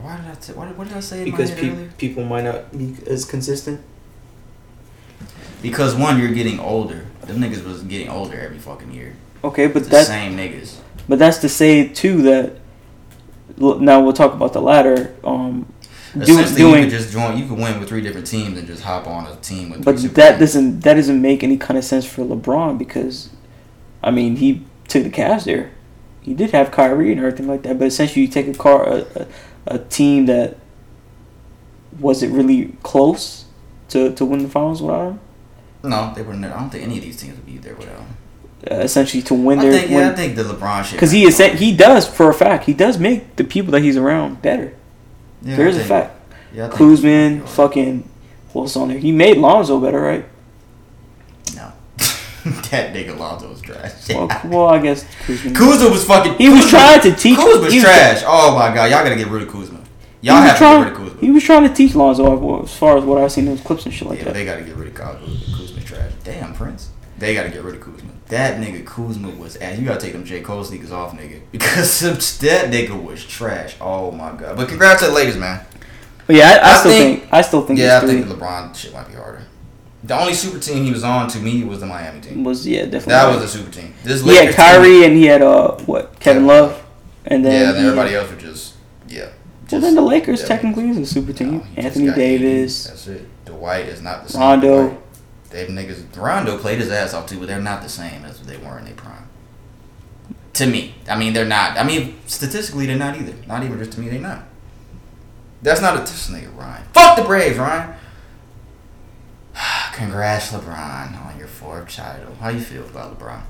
S1: why did I say what, what did I say
S2: because pe- people might not be as consistent.
S1: Because one, you're getting older. Them niggas was getting older every fucking year.
S2: Okay, but
S1: The
S2: that's
S1: same niggas.
S2: but that's to say too that. Now we'll talk about the latter. Um, do, doing
S1: you could just join. You could win with three different teams and just hop on a team with.
S2: But that
S1: teams.
S2: doesn't that doesn't make any kind of sense for LeBron because, I mean, he took the Cavs there. He did have Kyrie and everything like that, but essentially, you take a car a, a, a team that wasn't really close to, to win the finals without him.
S1: No, they wouldn't. I don't think any of these teams would be there without him.
S2: Uh, essentially, to win
S1: I
S2: their
S1: think, yeah, I think the LeBron shit.
S2: because he is he does for a fact he does make the people that he's around better.
S1: Yeah,
S2: There's
S1: I
S2: a fact.
S1: Yeah,
S2: Kuzma, fucking, what's on there? He made Lonzo better, right?
S1: No. that nigga Lonzo was trash.
S2: Well, well, I guess Kuzma.
S1: Kuzma was fucking.
S2: He was trying to teach-
S1: Kuzma was
S2: was-
S1: trash. Oh my god, y'all gotta get rid of Kuzma. Y'all have
S2: trying,
S1: to get rid of Kuzma.
S2: He was trying to teach Lonzo as far as what I've seen in those clips and shit like
S1: Yeah,
S2: that.
S1: they gotta get rid of Kuzma. Damn, Prince. They gotta get rid of Kuzma. That nigga Kuzma was ass. You gotta take them J. Cole sneakers off, nigga. Because that nigga was trash. Oh my god. But congrats to the Lakers, man.
S2: But yeah, I, I,
S1: I
S2: still
S1: think-
S2: think, I still think
S1: yeah, I think the LeBron shit might be harder. The only super team he was on to me was the Miami team.
S2: was yeah definitely.
S1: That was a super team. This
S2: he had
S1: Lakers
S2: Kyrie and he had uh what Kevin Love, and then
S1: yeah, and everybody else were just yeah.
S2: Well, then the Lakers
S1: yeah.
S2: technically is a super team.
S1: Just
S2: Anthony
S1: got
S2: Davis.
S1: That's it. Dwight is not the same.
S2: Rondo.
S1: Dwight. They have niggas. Rondo played his ass off too, but they're not the same as they were in their prime. To me, I mean, they're not. I mean, statistically, they're not either. Not even just to me, they're not. That's not a this nigga Ryan. Fuck the Braves, Ryan. Congrats, LeBron, on your fourth title. How you feel about LeBron?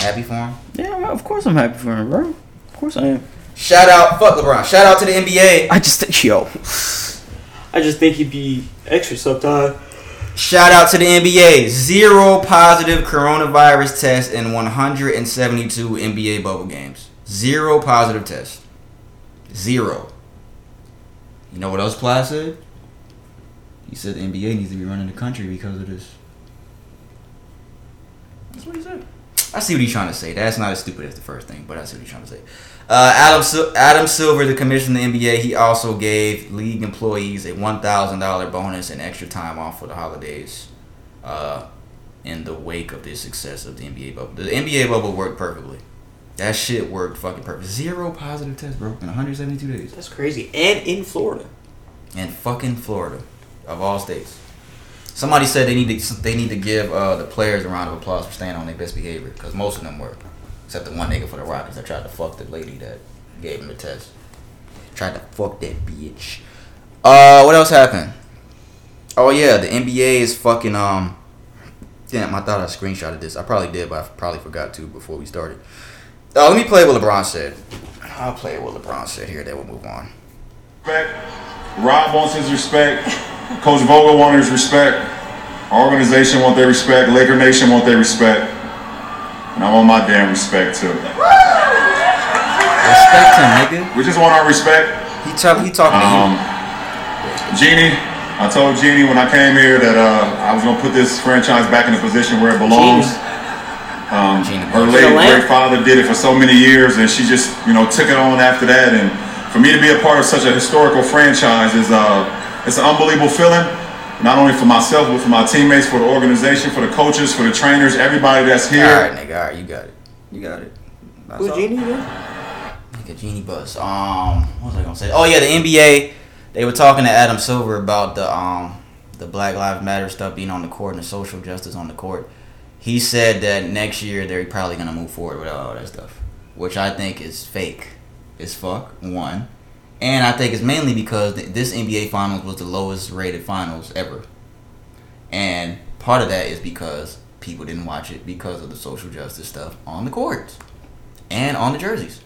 S1: Happy for him?
S2: Yeah, of course I'm happy for him, bro. Of course I am.
S1: Shout out, fuck LeBron. Shout out to the NBA.
S2: I just think, yo, I just think he'd be extra sometime.
S1: Shout out to the NBA. Zero positive coronavirus tests in 172 NBA bubble games. Zero positive tests. Zero. You know what else Plies said? He said the NBA needs to be running the country because of this. That's what he said. I see what he's trying to say. That's not as stupid as the first thing, but I see what he's trying to say. Uh, Adam Sil- Adam Silver, the commissioner of the NBA, he also gave league employees a one thousand dollar bonus and extra time off for the holidays. Uh, in the wake of the success of the NBA bubble, the NBA bubble worked perfectly. That shit worked fucking perfect. Zero positive tests, bro, in 172 days.
S2: That's crazy. And in Florida.
S1: And fucking Florida, of all states. Somebody said they need to they need to give uh, the players a round of applause for staying on their best behavior because most of them were, except the one nigga for the Rockets that tried to fuck the lady that gave him the test. Tried to fuck that bitch. Uh, what else happened? Oh yeah, the NBA is fucking um. Damn, I thought I screenshotted this. I probably did, but I probably forgot to before we started. Uh, let me play what LeBron said. I'll play what LeBron said here. Then we'll move on.
S11: respect. Rob wants his respect. Coach Vogel wants his respect. Our organization want their respect. Laker Nation want their respect. And I want my damn respect too.
S1: Respect him, nigga.
S11: We just want our respect.
S1: He tell he talking
S11: Um, Jeanie, I told Jeanie when I came here that uh, I was gonna put this franchise back in the position where it belongs. Um, her late great father did it for so many years, and she just you know took it on after that. And for me to be a part of such a historical franchise is uh, it's an unbelievable feeling. Not only for myself, but for my teammates, for the organization, for the coaches, for the trainers, everybody that's here.
S1: All right, nigga. All right, you got it. You got it. That's
S2: Who's. Jeanie again?
S1: Nigga, Jeanie Buss. Um, what was I gonna say? Oh yeah, the NBA. They were talking to Adam Silver about the um the Black Lives Matter stuff being on the court and the social justice on the court. He said that next year they're probably gonna move forward with all that stuff, which I think is fake as fuck. One, and I think it's mainly because th- this NBA Finals was the lowest rated finals ever, and part of that is because people didn't watch it because of the social justice stuff on the courts and on the jerseys.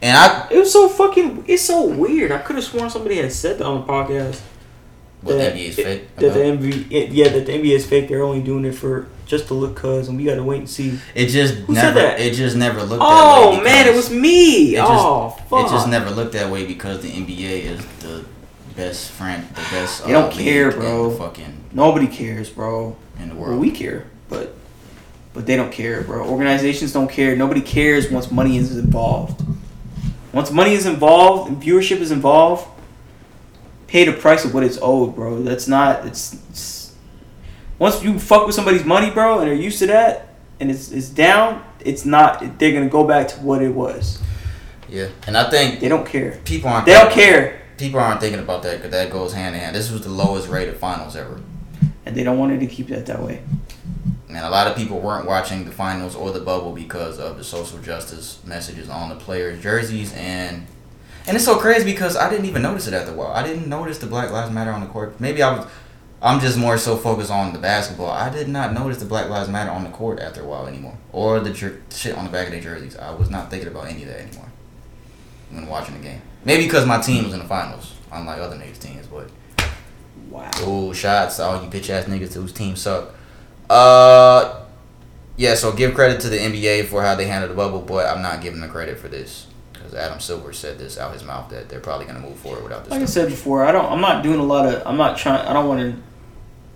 S1: And I
S2: It was so fucking. It's so weird. I could have sworn somebody had said that on the podcast.
S1: What,
S2: that
S1: NBA is fake
S2: That the? NBA, yeah, that the NBA is fake. They're only doing it for just to look cuz, and we gotta wait and see.
S1: It just
S2: Who
S1: never.
S2: said that?
S1: It just never looked. that way.
S2: Oh man, it was me.
S1: It just,
S2: oh fuck.
S1: It just never looked that way because the NBA is the best friend, the best.
S2: They don't
S1: uh,
S2: care, bro.
S1: the Fucking
S2: Nobody cares, bro.
S1: in the
S2: Well,
S1: world.
S2: we care, but but they don't care, bro. Organizations don't care. Nobody cares once money is involved. Once money is involved and viewership is involved, pay the price of what it's owed, bro. That's not. It's, it's once you fuck with somebody's money, bro, and they're used to that, and it's it's down. It's not. They're gonna go back to what it was.
S1: Yeah, and I think
S2: They don't care.
S1: people aren't.
S2: They don't care,
S1: People aren't thinking about that because that goes hand in hand. This was the lowest rated finals ever.
S2: and they don't want it to keep that that way.
S1: And a lot of people weren't watching the finals or the bubble because of the social justice messages on the players' jerseys and and it's so crazy because I didn't even notice it after a while. I didn't notice the Black Lives Matter on the court. Maybe I was I'm just more so focused on the basketball. I did not notice the Black Lives Matter on the court after a while anymore. Or the jer- shit on the back of their jerseys. I was not thinking about any of that anymore when watching the game. Maybe because my team was in the finals, unlike other niggas' teams, but
S2: Wow.
S1: Ooh, shots! All you bitch ass niggas whose team suck. Uh, yeah, so give credit to the NBA for how they handled the bubble, but I'm not giving them credit for this because Adam Silver said this out his mouth that they're probably going to move forward without this.
S2: Like I said before, I don't. I'm not doing a lot of. I'm not trying. I don't want to,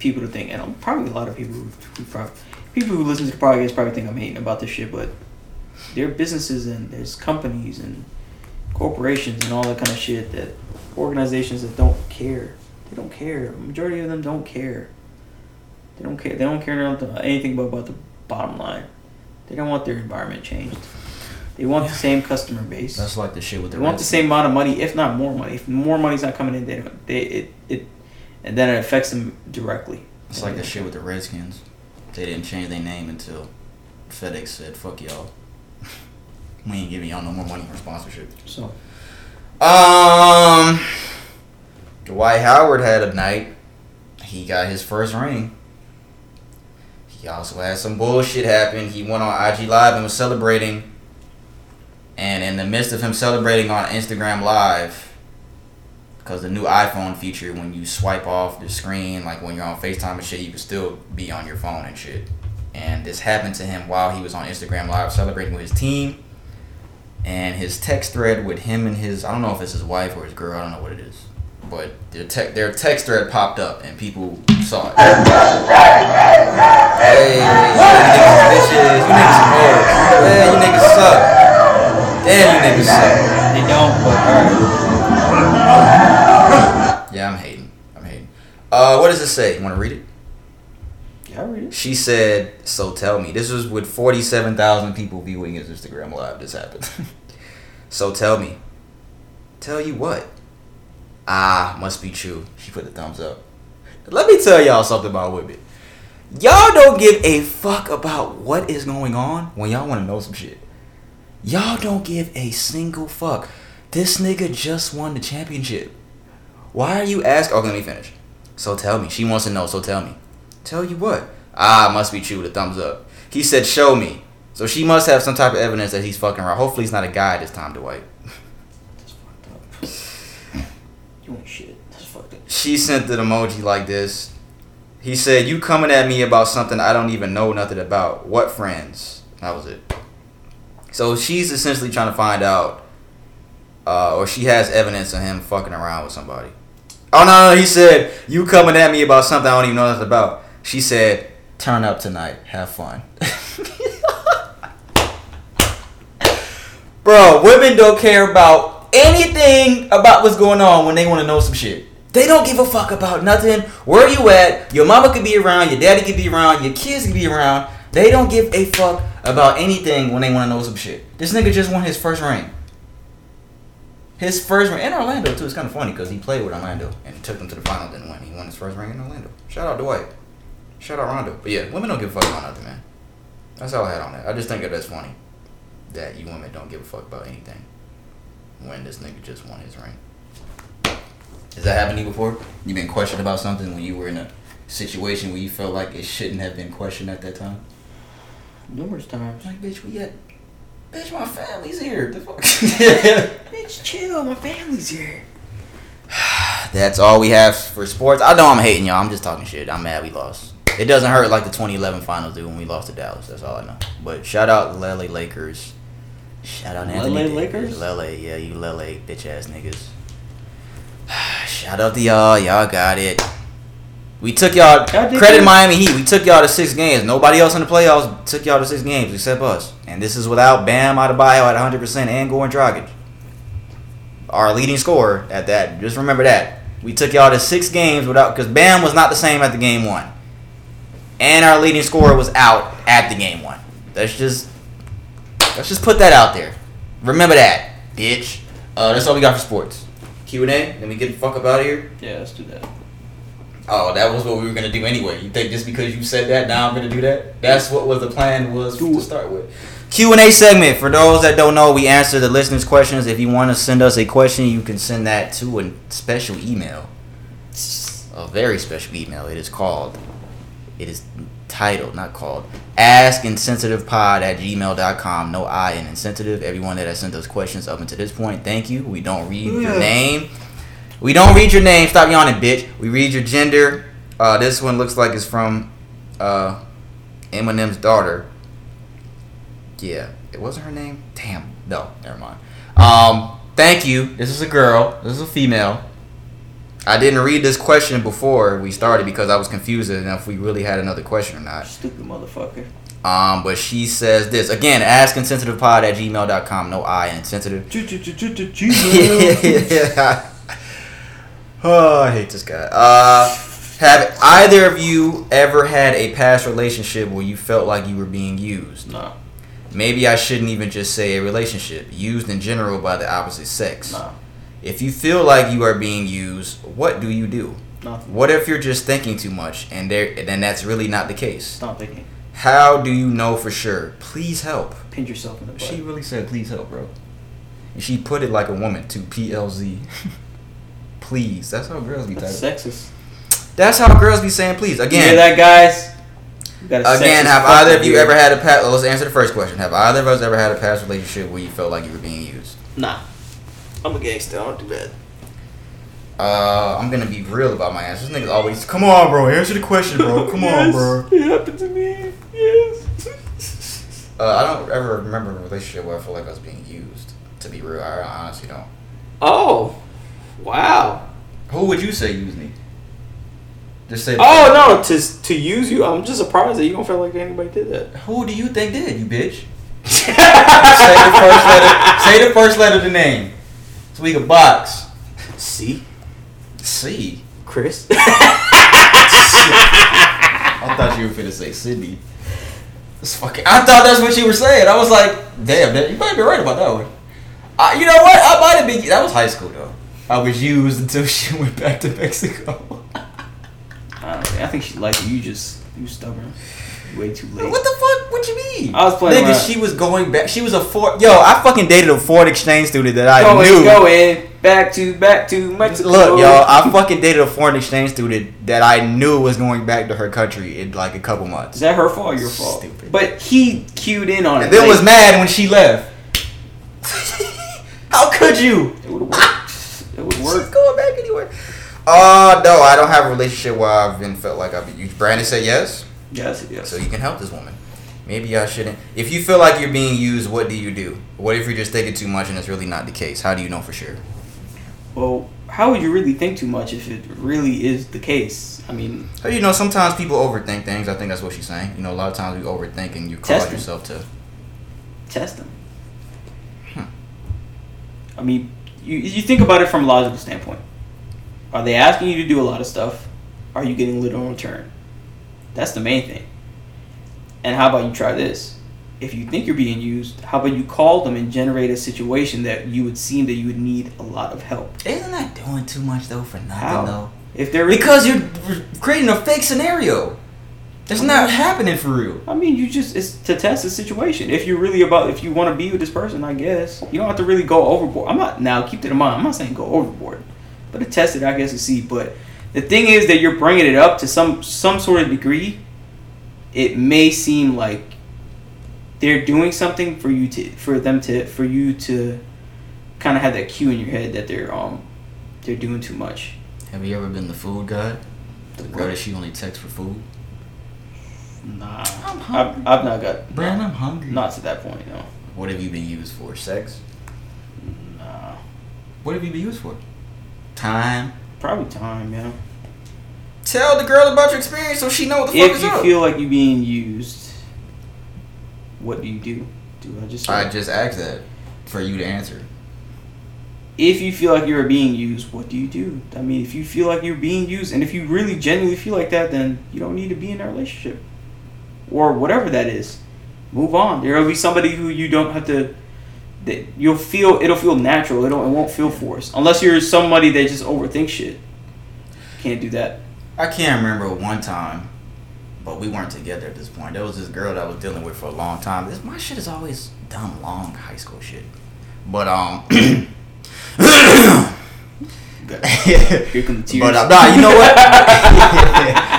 S2: people to think, and probably a lot of people who, who probably people who listen to the podcast probably think I'm hating about this shit, but there are businesses and there's companies and corporations and all that kind of shit that organizations that don't care. They don't care. The majority of them don't care. They don't care. They don't care anything but about the bottom line. They don't want their environment changed. They want the same customer base.
S1: That's like the shit with the.
S2: They want the same amount of money, if not more money. If more money's not coming in, they don't. They it it, and then it affects them directly.
S1: It's like the shit with the Redskins. They didn't change their name until FedEx said, "Fuck y'all, we ain't giving y'all no more money for sponsorship."
S2: So,
S1: um, Dwight Howard had a night. He got his first ring. He also had some bullshit happen. He went on IG Live and was celebrating. And in the midst of him celebrating on Instagram Live, because the new iPhone feature, when you swipe off the screen, like when you're on FaceTime and shit, you can still be on your phone and shit. And this happened to him while he was on Instagram Live celebrating with his team. And his text thread with him and his, I don't know if it's his wife or his girl, I don't know what it is. But their, te- their text thread popped up and people saw it. Hey, you niggas bitches, you niggas hoes. Yeah, you niggas suck. Damn, you niggas suck.
S2: They don't, but alright.
S1: Yeah, I'm hating. I'm hating. Uh, what does it say? You want to read it?
S2: Yeah, I read it.
S1: She said, "So tell me." This was with forty-seven thousand people viewing his Instagram live. This happened. so tell me. Tell you what? Ah, must be true. She put the thumbs up. Let me tell y'all something about women. Y'all don't give a fuck about what is going on when y'all want to know some shit. Y'all don't give a single fuck. This nigga just won the championship. Why are you asking? Let me finish. So tell me. She wants to know. So tell me. Tell you what? Ah, must be true. The thumbs up. He said, "Show me." So she must have some type of evidence that he's fucking around. Hopefully, he's not a guy this time, Dwight.
S2: You ain't shit. That's fucked up.
S1: She sent an emoji like this. He said, "You coming at me about something I don't even know nothing about. What friends?" That was it. So she's essentially trying to find out, uh, or she has evidence of him fucking around with somebody. Oh no, no, he said, "You coming at me about something I don't even know nothing about." She said, "Turn up tonight. Have fun." Bro, women don't care about anything about what's going on when they want to know some shit. They don't give a fuck about nothing. Where you at? Your mama could be around, your daddy could be around, your kids could be around. They don't give a fuck about anything when they want to know some shit. This nigga just won his first ring. His first ring in Orlando too. It's kind of funny because he played with Orlando and took them to the final, didn't win. He won his first ring in Orlando. Shout out Dwight. Shout out Rondo. But yeah, women don't give a fuck about nothing, man. That's all I had on that. I just think that that's funny that you women don't give a fuck about anything when this nigga just won his ring. Has that happened to you before? You been questioned about something when you were in a situation where you felt like it shouldn't have been questioned at that time?
S2: Numerous times.
S1: Like, bitch, we at. Bitch, my family's here. The fuck?
S2: Bitch, chill. My family's here.
S1: That's all we have for sports. I know I'm hating y'all. I'm just talking shit. I'm mad we lost. It doesn't hurt like the 2011 finals do when we lost to Dallas. That's all I know. But shout out Lele Lakers. Shout out Anthony
S2: Lele Lakers?
S1: Lele, yeah, you Lele bitch ass niggas. Shout out to y'all. Y'all got it. We took y'all credit. Miami Heat. We took y'all to six games. Nobody else in the playoffs took y'all to six games except us. And this is without Bam Adebayo at 100 percent and Goran Dragic, our leading scorer at that. Just remember that we took y'all to six games without because Bam was not the same at the game one, and our leading scorer was out at the game one. Let's just let's just put that out there. Remember that, bitch. Uh, that's all we got for sports. Q and A. Then we get the fuck up out of here.
S2: Yeah, let's do that.
S1: Oh, that was what we were gonna do anyway. You think just because you said that, now I'm gonna do that? That's what was the plan was to start with. Q and A segment. For those that don't know, we answer the listeners' questions. If you want to send us a question, you can send that to a special email. A very special email. It is called. It is titled, not called. Ask AskInsensitivePod at gmail.com. No I in insensitive. Everyone that has sent those questions up until this point, thank you. We don't read your name. We don't read your name. Stop yawning, bitch. We read your gender. Uh, this one looks like it's from uh, Eminem's daughter. Yeah, it wasn't her name. Damn. No, never mind. Um, thank you. This is a girl. This is a female. I didn't read this question before we started because I was confused if we really had another question or not.
S2: Stupid motherfucker.
S1: Um, but she says this again. Ask insensitivepod at gmail.com. No I in insensitive. yeah. Oh, I hate this guy. Uh, have either of you ever had a past relationship where you felt like you were being used?
S2: No.
S1: Maybe I shouldn't even just say a relationship. Used in general by the opposite sex.
S2: No.
S1: If you feel like you are being used, what do you do?
S2: Nothing.
S1: What if you're just thinking too much and there then that's really not the case?
S2: Stop thinking.
S1: How do you know for sure? Please help.
S2: Pinch yourself in the butt.
S1: She really said please help, bro. And she put it like a woman to PLZ. please. That's how girls be
S2: That's
S1: typing.
S2: sexist.
S1: That's how girls be saying please.
S2: You
S1: Again,
S2: hear that, guys? Got
S1: Again, have either of you ever had a past? Let's answer the first question. Have either of us ever had a past relationship where you felt like you were being used?
S2: Nah. I'm a gangster. I don't do that.
S1: Uh, I'm gonna be real about my answers. This niggas always, come on, bro, answer the question, bro. Come on, bro.
S2: It happened to me. Yes.
S1: Uh, I don't ever remember a relationship where I feel like I was being used. To be real, I honestly don't.
S2: Oh. Wow.
S1: Who would you say used me? Just say.
S2: Oh no, to to use you, I'm just surprised that you don't feel like anybody did that.
S1: Who do you think did you, bitch? say the first letter. Say the first letter of the name, so we can box.
S2: C.
S1: C.
S2: Chris.
S1: I thought you were finna say Sydney. It's fucking. I thought that's what you were saying. I was like, damn, that, you might be right about that one. Uh, you know what? I might have been. That was high school though. I was used until she went back to Mexico.
S2: I, I think she liked you. You just you stubborn. Way too late.
S1: What the fuck? What you mean?
S2: I was playing
S1: Nigga,
S2: around.
S1: she was going back. She was a four. Yo, I fucking dated a foreign exchange student that I
S2: Going,
S1: knew.
S2: going back to back to Mexico.
S1: Look, y'all, I fucking dated a foreign exchange student that I knew was going back to her country in like a couple months.
S2: Is that her fault or your fault? Stupid. But he cued in on it.
S1: And then was mad when she left. How could you?
S2: It would work.
S1: She's going back anywhere. Uh, no, I don't have a relationship where I've been felt like I've been used. Brandon said yes.
S2: Yes, yes.
S1: So you can help this woman. Maybe I shouldn't. If you feel like you're being used, what do you do? What if you're just thinking too much and it's really not the case? How do you know for sure?
S2: Well, how would you really think too much if it really is the case? I mean,
S1: So, you know, sometimes people overthink things. I think that's what she's saying. You know, a lot of times we overthink and you cause yourself to.
S2: test them. Hmm. I mean, you you think about it from a logical standpoint. Are they asking you to do a lot of stuff? Are you getting little in return? That's the main thing. And how about you try this? If you think you're being used, how about you call them and generate a situation that you would seem that you would need a lot of help?
S1: Isn't that doing too much though for nothing
S2: How?
S1: though?
S2: If they're
S1: Because you're creating a fake scenario. It's not happening for real.
S2: I mean, you just it's to test the situation. If you're really about, if you want to be with this person, I guess you don't have to really go overboard. I'm not now. Keep that in mind. I'm not saying go overboard, but to test it, I guess to see. But the thing is that you're bringing it up to some some sort of degree. It may seem like they're doing something for you to for them to for you to kind of have that cue in your head that they're um they're doing too much.
S1: Have you ever been the food guy? The girl that she only texts for food?
S2: Nah, I've, I've not got
S1: Brandon, I'm hungry.
S2: not to that point. No,
S1: What have you been used for? Sex?
S2: nah.
S1: What have you been used for? Time.
S2: Probably time, yeah.
S1: Tell the girl about your experience so she know what the fuck
S2: If you feel like you're being used, what do you do? Do I just
S1: I just asked that for you to answer.
S2: if you feel like you're being used, what do you do? I mean, if you feel like you're being used, and if you really genuinely feel like that, then you don't need to be in a relationship or whatever that is. Move on. There will be somebody who you don't have to. That you'll feel it'll feel natural. It'll, it won't feel forced unless you're somebody that just overthinks shit. Can't do that.
S1: I can't remember one time, but we weren't together at this point. There was this girl that I was dealing with for a long time. This my shit is always dumb long high school shit. But um
S2: Here come the tears.
S1: But uh, nah, you know what?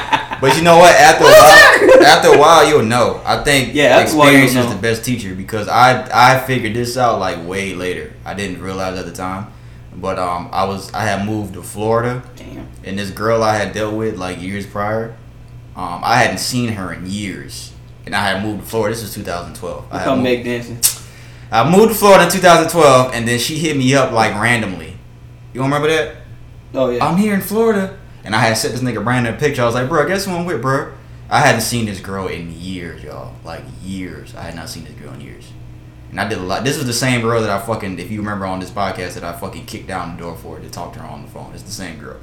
S1: but you know what? After a while, after a while, you'll know. I think
S2: Yeah, after you'll
S1: experience is the best teacher because I I figured this out like way later. I didn't realize at the time, but um, I was I had moved to Florida,
S2: Damn.
S1: and this girl I had dealt with like years prior, um, I hadn't seen her in years, and I had moved to Florida. This was 2012. I
S2: Come
S1: moved-
S2: Meg dancing.
S1: I moved to Florida in 2012, and then she hit me up like randomly. You don't remember that?
S2: Oh yeah.
S1: I'm here in Florida, and I had sent this nigga Brandon a picture. I was like, bro, guess who I'm with, bro? I hadn't seen this girl in years, y'all. Like years. I had not seen this girl in years. And I did a lot. This was the same girl that I fucking, if you remember on this podcast, that I fucking kicked down the door for to talk to her on the phone. It's the same girl.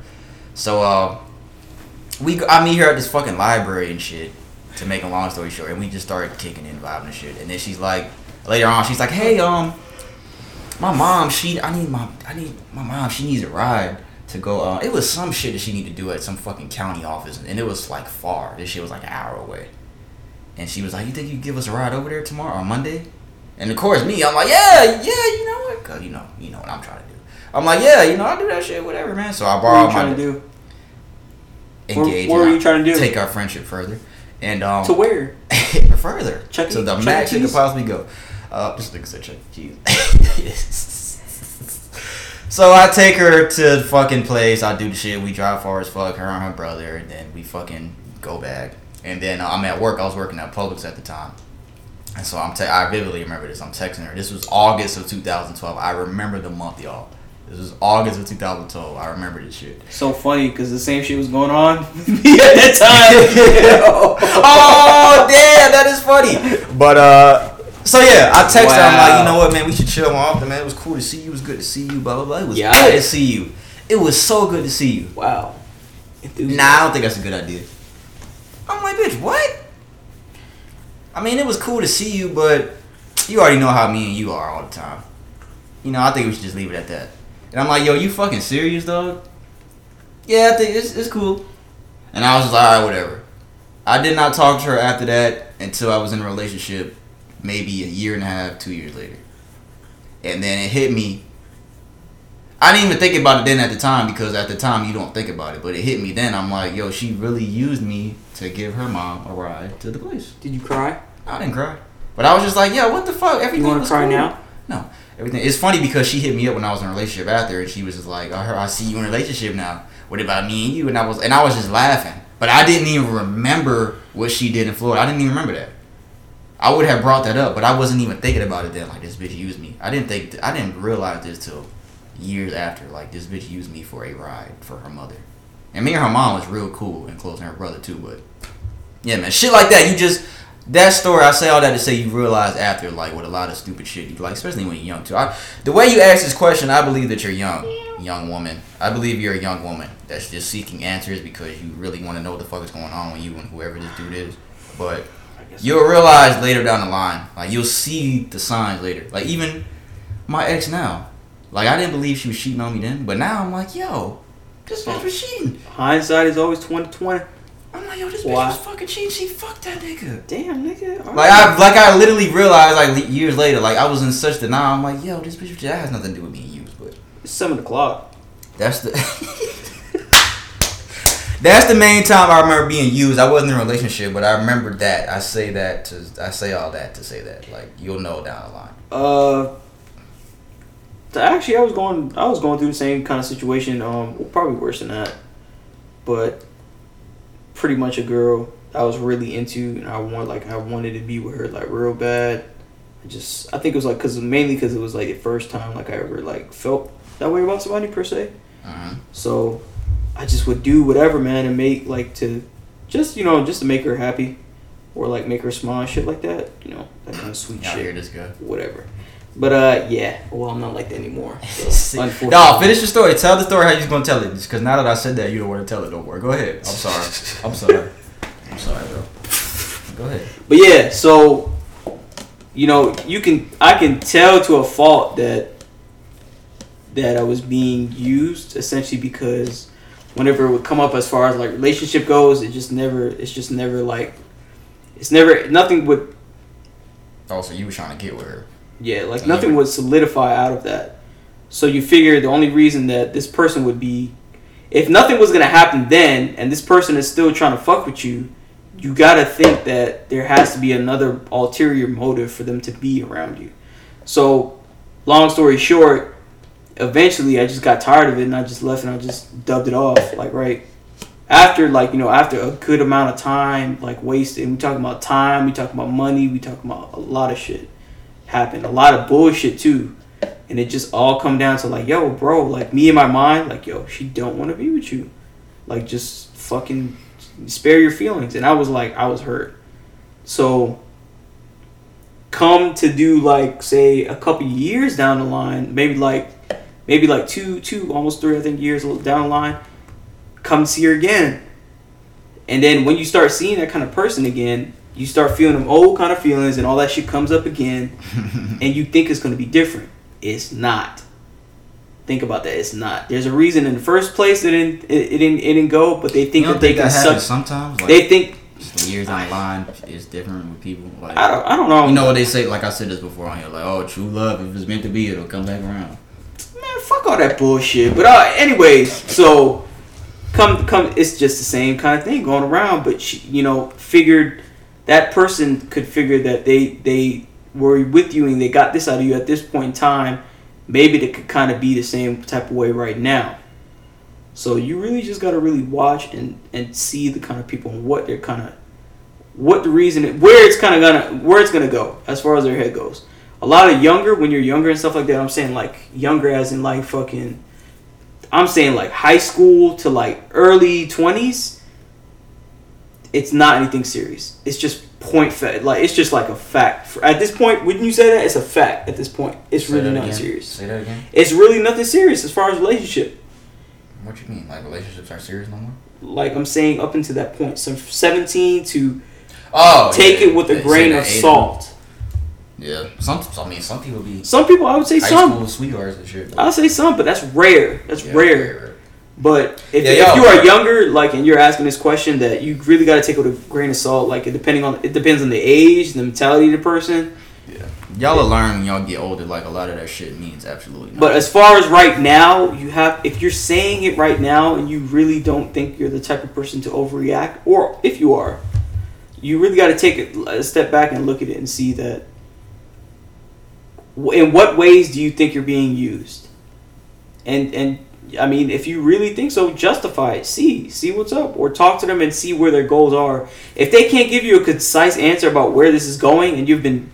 S1: So, uh, we, I meet her at this fucking library and shit. To make a long story short, and we just started kicking in, vibing and shit. And then she's like, later on, she's like, hey, um, my mom, she, I need my, I need my mom. She needs a ride to go. Uh, it was some shit that she needed to do at some fucking county office, and it was like far. This shit was like an hour away. And she was like, "You think you give us a ride over there tomorrow on Monday?" And of course, me, I'm like, "Yeah, yeah, you know what? Cause you know, you know what I'm trying to do." I'm like, "Yeah, you know, I do that shit, whatever, man." So I
S2: What were
S1: borrowed
S2: you trying to do?
S1: engage.
S2: What- what were you trying to do?
S1: Take our friendship further, and um,
S2: To where?
S1: further
S2: Chuck E-
S1: to the max it could possibly go. Uh, just like I said, Chuck E. Cheese. so I take her to the fucking place. I do the shit. We drive far as fuck. Her and her brother, and then we fucking go back. And then uh, I'm at work. I was working at Publix at the time. And so I'm te- I vividly remember this. I'm texting her. This was August of 2012. I remember the month, y'all. This was August of 2012. I remember this shit.
S2: So funny because the same shit was going on at that time.
S1: oh damn, that is funny. But uh, so yeah, I texted her. I'm like, you know what, man, we should chill more often, man. It was cool to see you. It was good to see you. Blah blah blah. It was
S2: Yeah.
S1: good to see you. It was so good to see you.
S2: Wow.
S1: Nah, I don't think that's a good idea. I'm like, bitch, what? I mean, it was cool to see you, but you already know how me and you are all the time. You know, I think we should just leave it at that. And I'm like, yo, you fucking serious, dog? Yeah, I think it's, it's cool. And I was just like, all right, whatever. I did not talk to her after that until I was in a relationship, maybe a year and a half, two years later. And then it hit me. I didn't even think about it then at the time because at the time you don't think about it, but it hit me then. I'm like, yo, she really used me to give her mom a ride to the place.
S2: Did you cry?
S1: I didn't cry, but I was just like, yo, what the fuck? Everything
S2: You want to cry
S1: cool.
S2: now?
S1: No, everything. It's funny because she hit me up when I was in a relationship after, and she was just like, I heard, I see you in a relationship now. What about me and you? And I was, and I was just laughing, but I didn't even remember what she did in Florida. I didn't even remember that. I would have brought that up, but I wasn't even thinking about it then. Like this bitch used me. I didn't think. I didn't realize this till years after. Like this bitch used me for a ride for her mother, and me and her mom was real cool and close, and her brother too. But yeah, man, shit like that. You just that story. I say all that to say you realize after, like, with a lot of stupid shit you like, especially when you're young too. I, the way you ask this question, I believe that you're young, young woman. I believe you're a young woman that's just seeking answers because you really want to know what the fuck is going on with you and whoever this dude is. But you'll realize later down the line, like you'll see the signs later. Like even my ex now, like I didn't believe she was cheating on me then, but now I'm like, yo, this bitch was cheating.
S2: Hindsight is always twenty twenty.
S1: I'm like, yo, this bitch
S2: Why?
S1: was fucking cheating. She fucked that nigga.
S2: Damn, nigga. all
S1: Like
S2: right.
S1: I like I literally realized like years later, like I was in such denial. I'm like, yo, this bitch that has nothing to do with being used, but
S2: It's seven o'clock.
S1: that's the that's the main time I remember being used. I wasn't in a relationship, but I remember that. I say that to I say all that to say that like you'll know down the line.
S2: Uh, actually, I was going. I was going through the same kind of situation. Um, well, probably worse than that, but pretty much a girl I was really into, and I want like I wanted to be with her like real bad. I just I think it was like because mainly because it was like the first time like I ever like felt that way about somebody per se.
S1: Uh-huh.
S2: So I just would do whatever, man, and make like to just you know just to make her happy, or like make her smile, shit like that. You know that kind of sweet
S1: Y'all
S2: shit.
S1: guy?
S2: Whatever. But uh, yeah. Well, I'm not like that anymore. So,
S1: No, finish the story. Tell the story how you're gonna tell it. Just because now that I said that, you don't want to tell it no more. Go ahead. I'm sorry. I'm sorry. I'm sorry, bro. Go ahead.
S2: But yeah, so you know, you can I can tell to a fault that that I was being used essentially because whenever it would come up as far as like relationship goes, it just never it's just never like it's never nothing would
S1: Also, you were trying to get with her.
S2: yeah, like
S1: And
S2: nothing would solidify out of that. So you figure the only reason that this person would be if nothing was gonna happen then and this person is still trying to fuck with you, you gotta think that there has to be another ulterior motive for them to be around you. So, long story short, eventually I just got tired of it and I just left and I just dubbed it off. Like right. After like you know after a good amount of time like wasted we talking about time we talking about money we talking about a lot of shit happened a lot of bullshit too. And it just all come down to like yo bro like me in my mind like yo she don't want to be with you. Like just fucking spare your feelings. And i was like i was hurt. So come to do like say a couple years down the line maybe like maybe like two two almost three i think years down the line come see her again. And then when you start seeing that kind of person again, you start feeling them old kind of feelings and all that shit comes up again and you think it's going to be different. It's not. Think about that. It's not. There's a reason in the first place it didn't it, it didn't it didn't go, but they think that they can suck.
S1: Sometimes
S2: like, they think
S1: years down the line is different with people. Like
S2: I don't, I don't know.
S1: You know what they say? Like I said this before on here. Like oh, true love. If it's meant to be, it'll come back around.
S2: Man, fuck all that bullshit. But uh, anyways, so come come it's just the same kind of thing going around but she, you know figured that person could figure that they they were with you and they got this out of you at this point in time. Maybe they could kind of be the same type of way right now. So you really just got to really watch and and see the kind of people and what they're kind of what the reason where it's kind of gonna where it's gonna go as far as their head goes a lot of younger when you're younger and stuff like that i'm saying like younger as in like fucking I'm saying like high school to like early 20s, it's not anything serious. It's just point fact. Like it's just like a fact. At this point, wouldn't you say that? It's a fact. At this point, it's
S1: say
S2: really nothing serious.
S1: Say that again.
S2: It's really nothing serious as far as relationship.
S1: What you mean? Like relationships aren't serious no more?
S2: Like I'm saying, up until that point, so 17 to
S1: oh,
S2: take
S1: yeah,
S2: it with a grain of salt.
S1: Yeah, some. I mean, some people be.
S2: Some people, I would say
S1: high
S2: some.
S1: School sweethearts and shit.
S2: I'll say some, but that's rare. That's
S1: Yeah,
S2: rare.
S1: rare.
S2: But if,
S1: Yeah,
S2: if you are younger, like, and you're asking this question, that you really got to take with a grain of salt. Like, it depending on it depends on the age, the mentality of the person.
S1: Yeah, y'all will learn when y'all get older. Like a lot of that shit means absolutely. Nothing.
S2: But as far as right now, you have if you're saying it right now and you really don't think you're the type of person to overreact, or if you are, you really got to take a step back and look at it and see that. In what ways do you think you're being used? And and I mean, if you really think so, justify it. See, see what's up, or talk to them and see where their goals are. If they can't give you a concise answer about where this is going, and you've been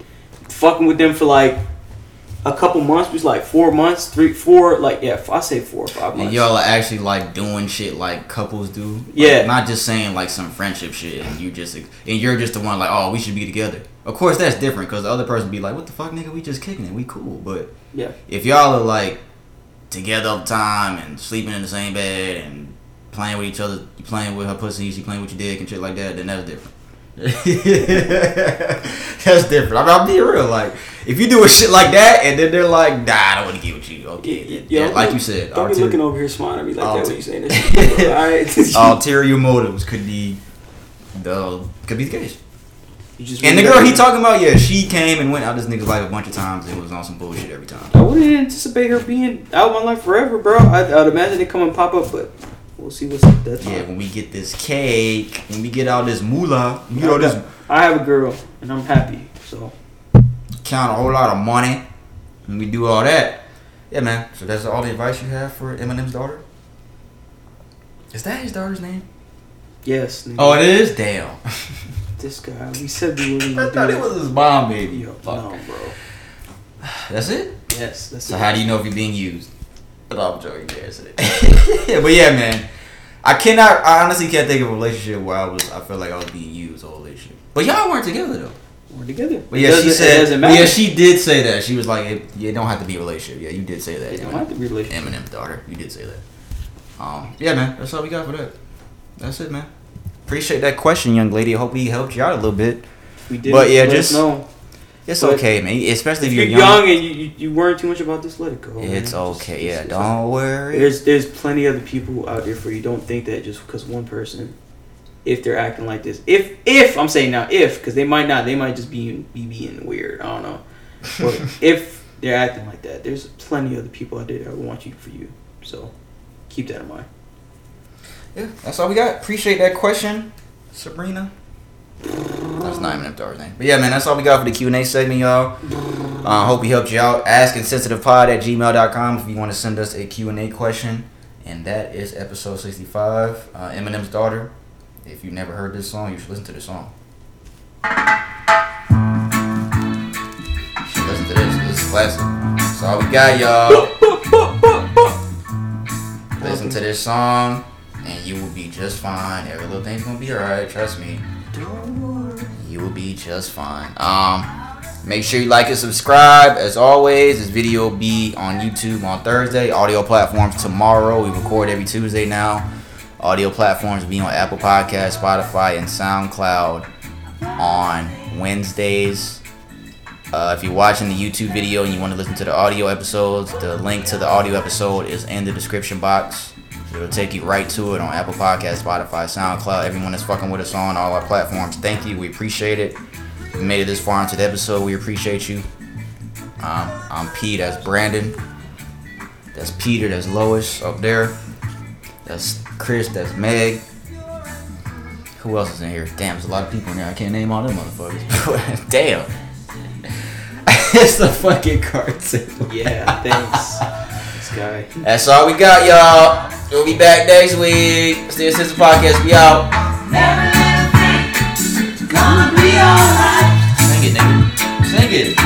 S2: fucking with them for like a couple months, was like four months, three, four, like yeah, I say four or five
S1: And
S2: months.
S1: y'all are actually like doing shit like couples do. Like,
S2: Yeah.
S1: Not just saying like some friendship shit and you just and you're just the one like oh we should be together. Of course that's different because the other person be like what the fuck nigga we just kicking it we cool but
S2: Yeah.
S1: if y'all are like together all the time and sleeping in the same bed and playing with each other, you playing with her pussy, she playing with your dick and shit like that, then that's different. that's different. I mean, I'll be real. Like, if you doing shit like that and then they're like, nah, I don't want to get with you. Okay, then-
S2: Yo,
S1: yeah, like you said,
S2: don't be looking over here smiling at me like that
S1: ulter-
S2: when you saying this. shit, Alright,
S1: ulterior motives could be the could be the case.
S2: You just
S1: And the girl he talking about, yeah, she came and went out this nigga's life a bunch of times and was on some bullshit every time.
S2: I wouldn't anticipate her being out of my life forever, bro. I'd, I'd imagine it come and pop up, but we'll see what's that time.
S1: Yeah, when we get this cake, when we get all this moolah, you know this
S2: I have a girl, and I'm happy. So
S1: count a whole lot of money, and we do all that. Yeah, man. So that's all the advice you have for Eminem's daughter. Is that his daughter's name?
S2: yes. nigga.
S1: Oh, it is. Damn.
S2: This guy. We said we were gonna
S1: I thought it was his mom, baby.
S2: Yo, no, bro.
S1: That's it.
S2: Yes, that's
S1: So
S2: it.
S1: how do you know if you're being used? But I'm joking. Yes, it. but yeah, man. I cannot. I honestly can't think of a relationship where I was. I feel like I was being used all relationship. But y'all weren't together though.
S2: We're together.
S1: But yeah, she
S2: doesn't- it
S1: said.
S2: doesn't
S1: but
S2: matter.
S1: yeah, she did say that. She was like, it, "You don't have to be a relationship." Yeah, you did say that.
S2: It don't have to be a relationship.
S1: Eminem's daughter. You did say that. Um. Yeah, man. That's all we got for that. That's it, man. Appreciate that question, young lady. I hope we helped you out a little bit.
S2: We did.
S1: But yeah,
S2: let
S1: just
S2: know.
S1: it's
S2: But
S1: okay, man. Especially
S2: If
S1: if
S2: you're
S1: you're
S2: young,
S1: young.
S2: and you, you, you worry too much about this, let it go.
S1: It's
S2: Just-
S1: okay.
S2: just-
S1: Yeah,
S2: it's
S1: don't worry.
S2: There's there's plenty other people out there for you. Don't think that just because one person, if they're acting like this, if if I'm saying now if because they might not, they might just be be being weird. I don't know, but if they're acting like that, there's plenty of other people out there that want you for you. So keep that in mind.
S1: Yeah, that's all we got. Appreciate that question, Sabrina. That's not even daughter's name. But yeah, man, that's all we got for the Q&A segment, y'all. Uh, hope we helped you out. Ask insensitivePod at gmail.com if you want to send us a Q&A question. And that is episode 65. Uh, Eminem's Daughter. If you've never heard this song, you should listen to this song. You should listen to this. This is classic. That's all we got, y'all. listen to this song, and you will be just fine. Every little thing's gonna be alright. Trust me. You will be just fine. Um. Make sure you like and subscribe. As always, this video will be on YouTube on Thursday. Audio platforms tomorrow. We record every Tuesday now. Audio platforms will be on Apple Podcast, Spotify, and SoundCloud on Wednesdays. Uh, if you're watching the YouTube video and you want to listen to the audio episodes, the link to the audio episode is in the description box. It'll take you right to it on Apple Podcast, Spotify, SoundCloud. Everyone that's fucking with us on all our platforms, thank you. We appreciate it you made it this far into the episode, we appreciate you. Um, I'm P, that's Brandon. That's Peter, that's Lois up there. That's Chris, that's Meg. Who else is in here? Damn, there's a lot of people in here. I can't name all them motherfuckers. Damn. it's the fucking cartoon.
S2: Yeah, thanks. this guy.
S1: That's all we got, y'all. We'll be back next week. Still Sister Podcast. We out. Never let a thing. Gonna be alright. Sing it, nigga. Sing it.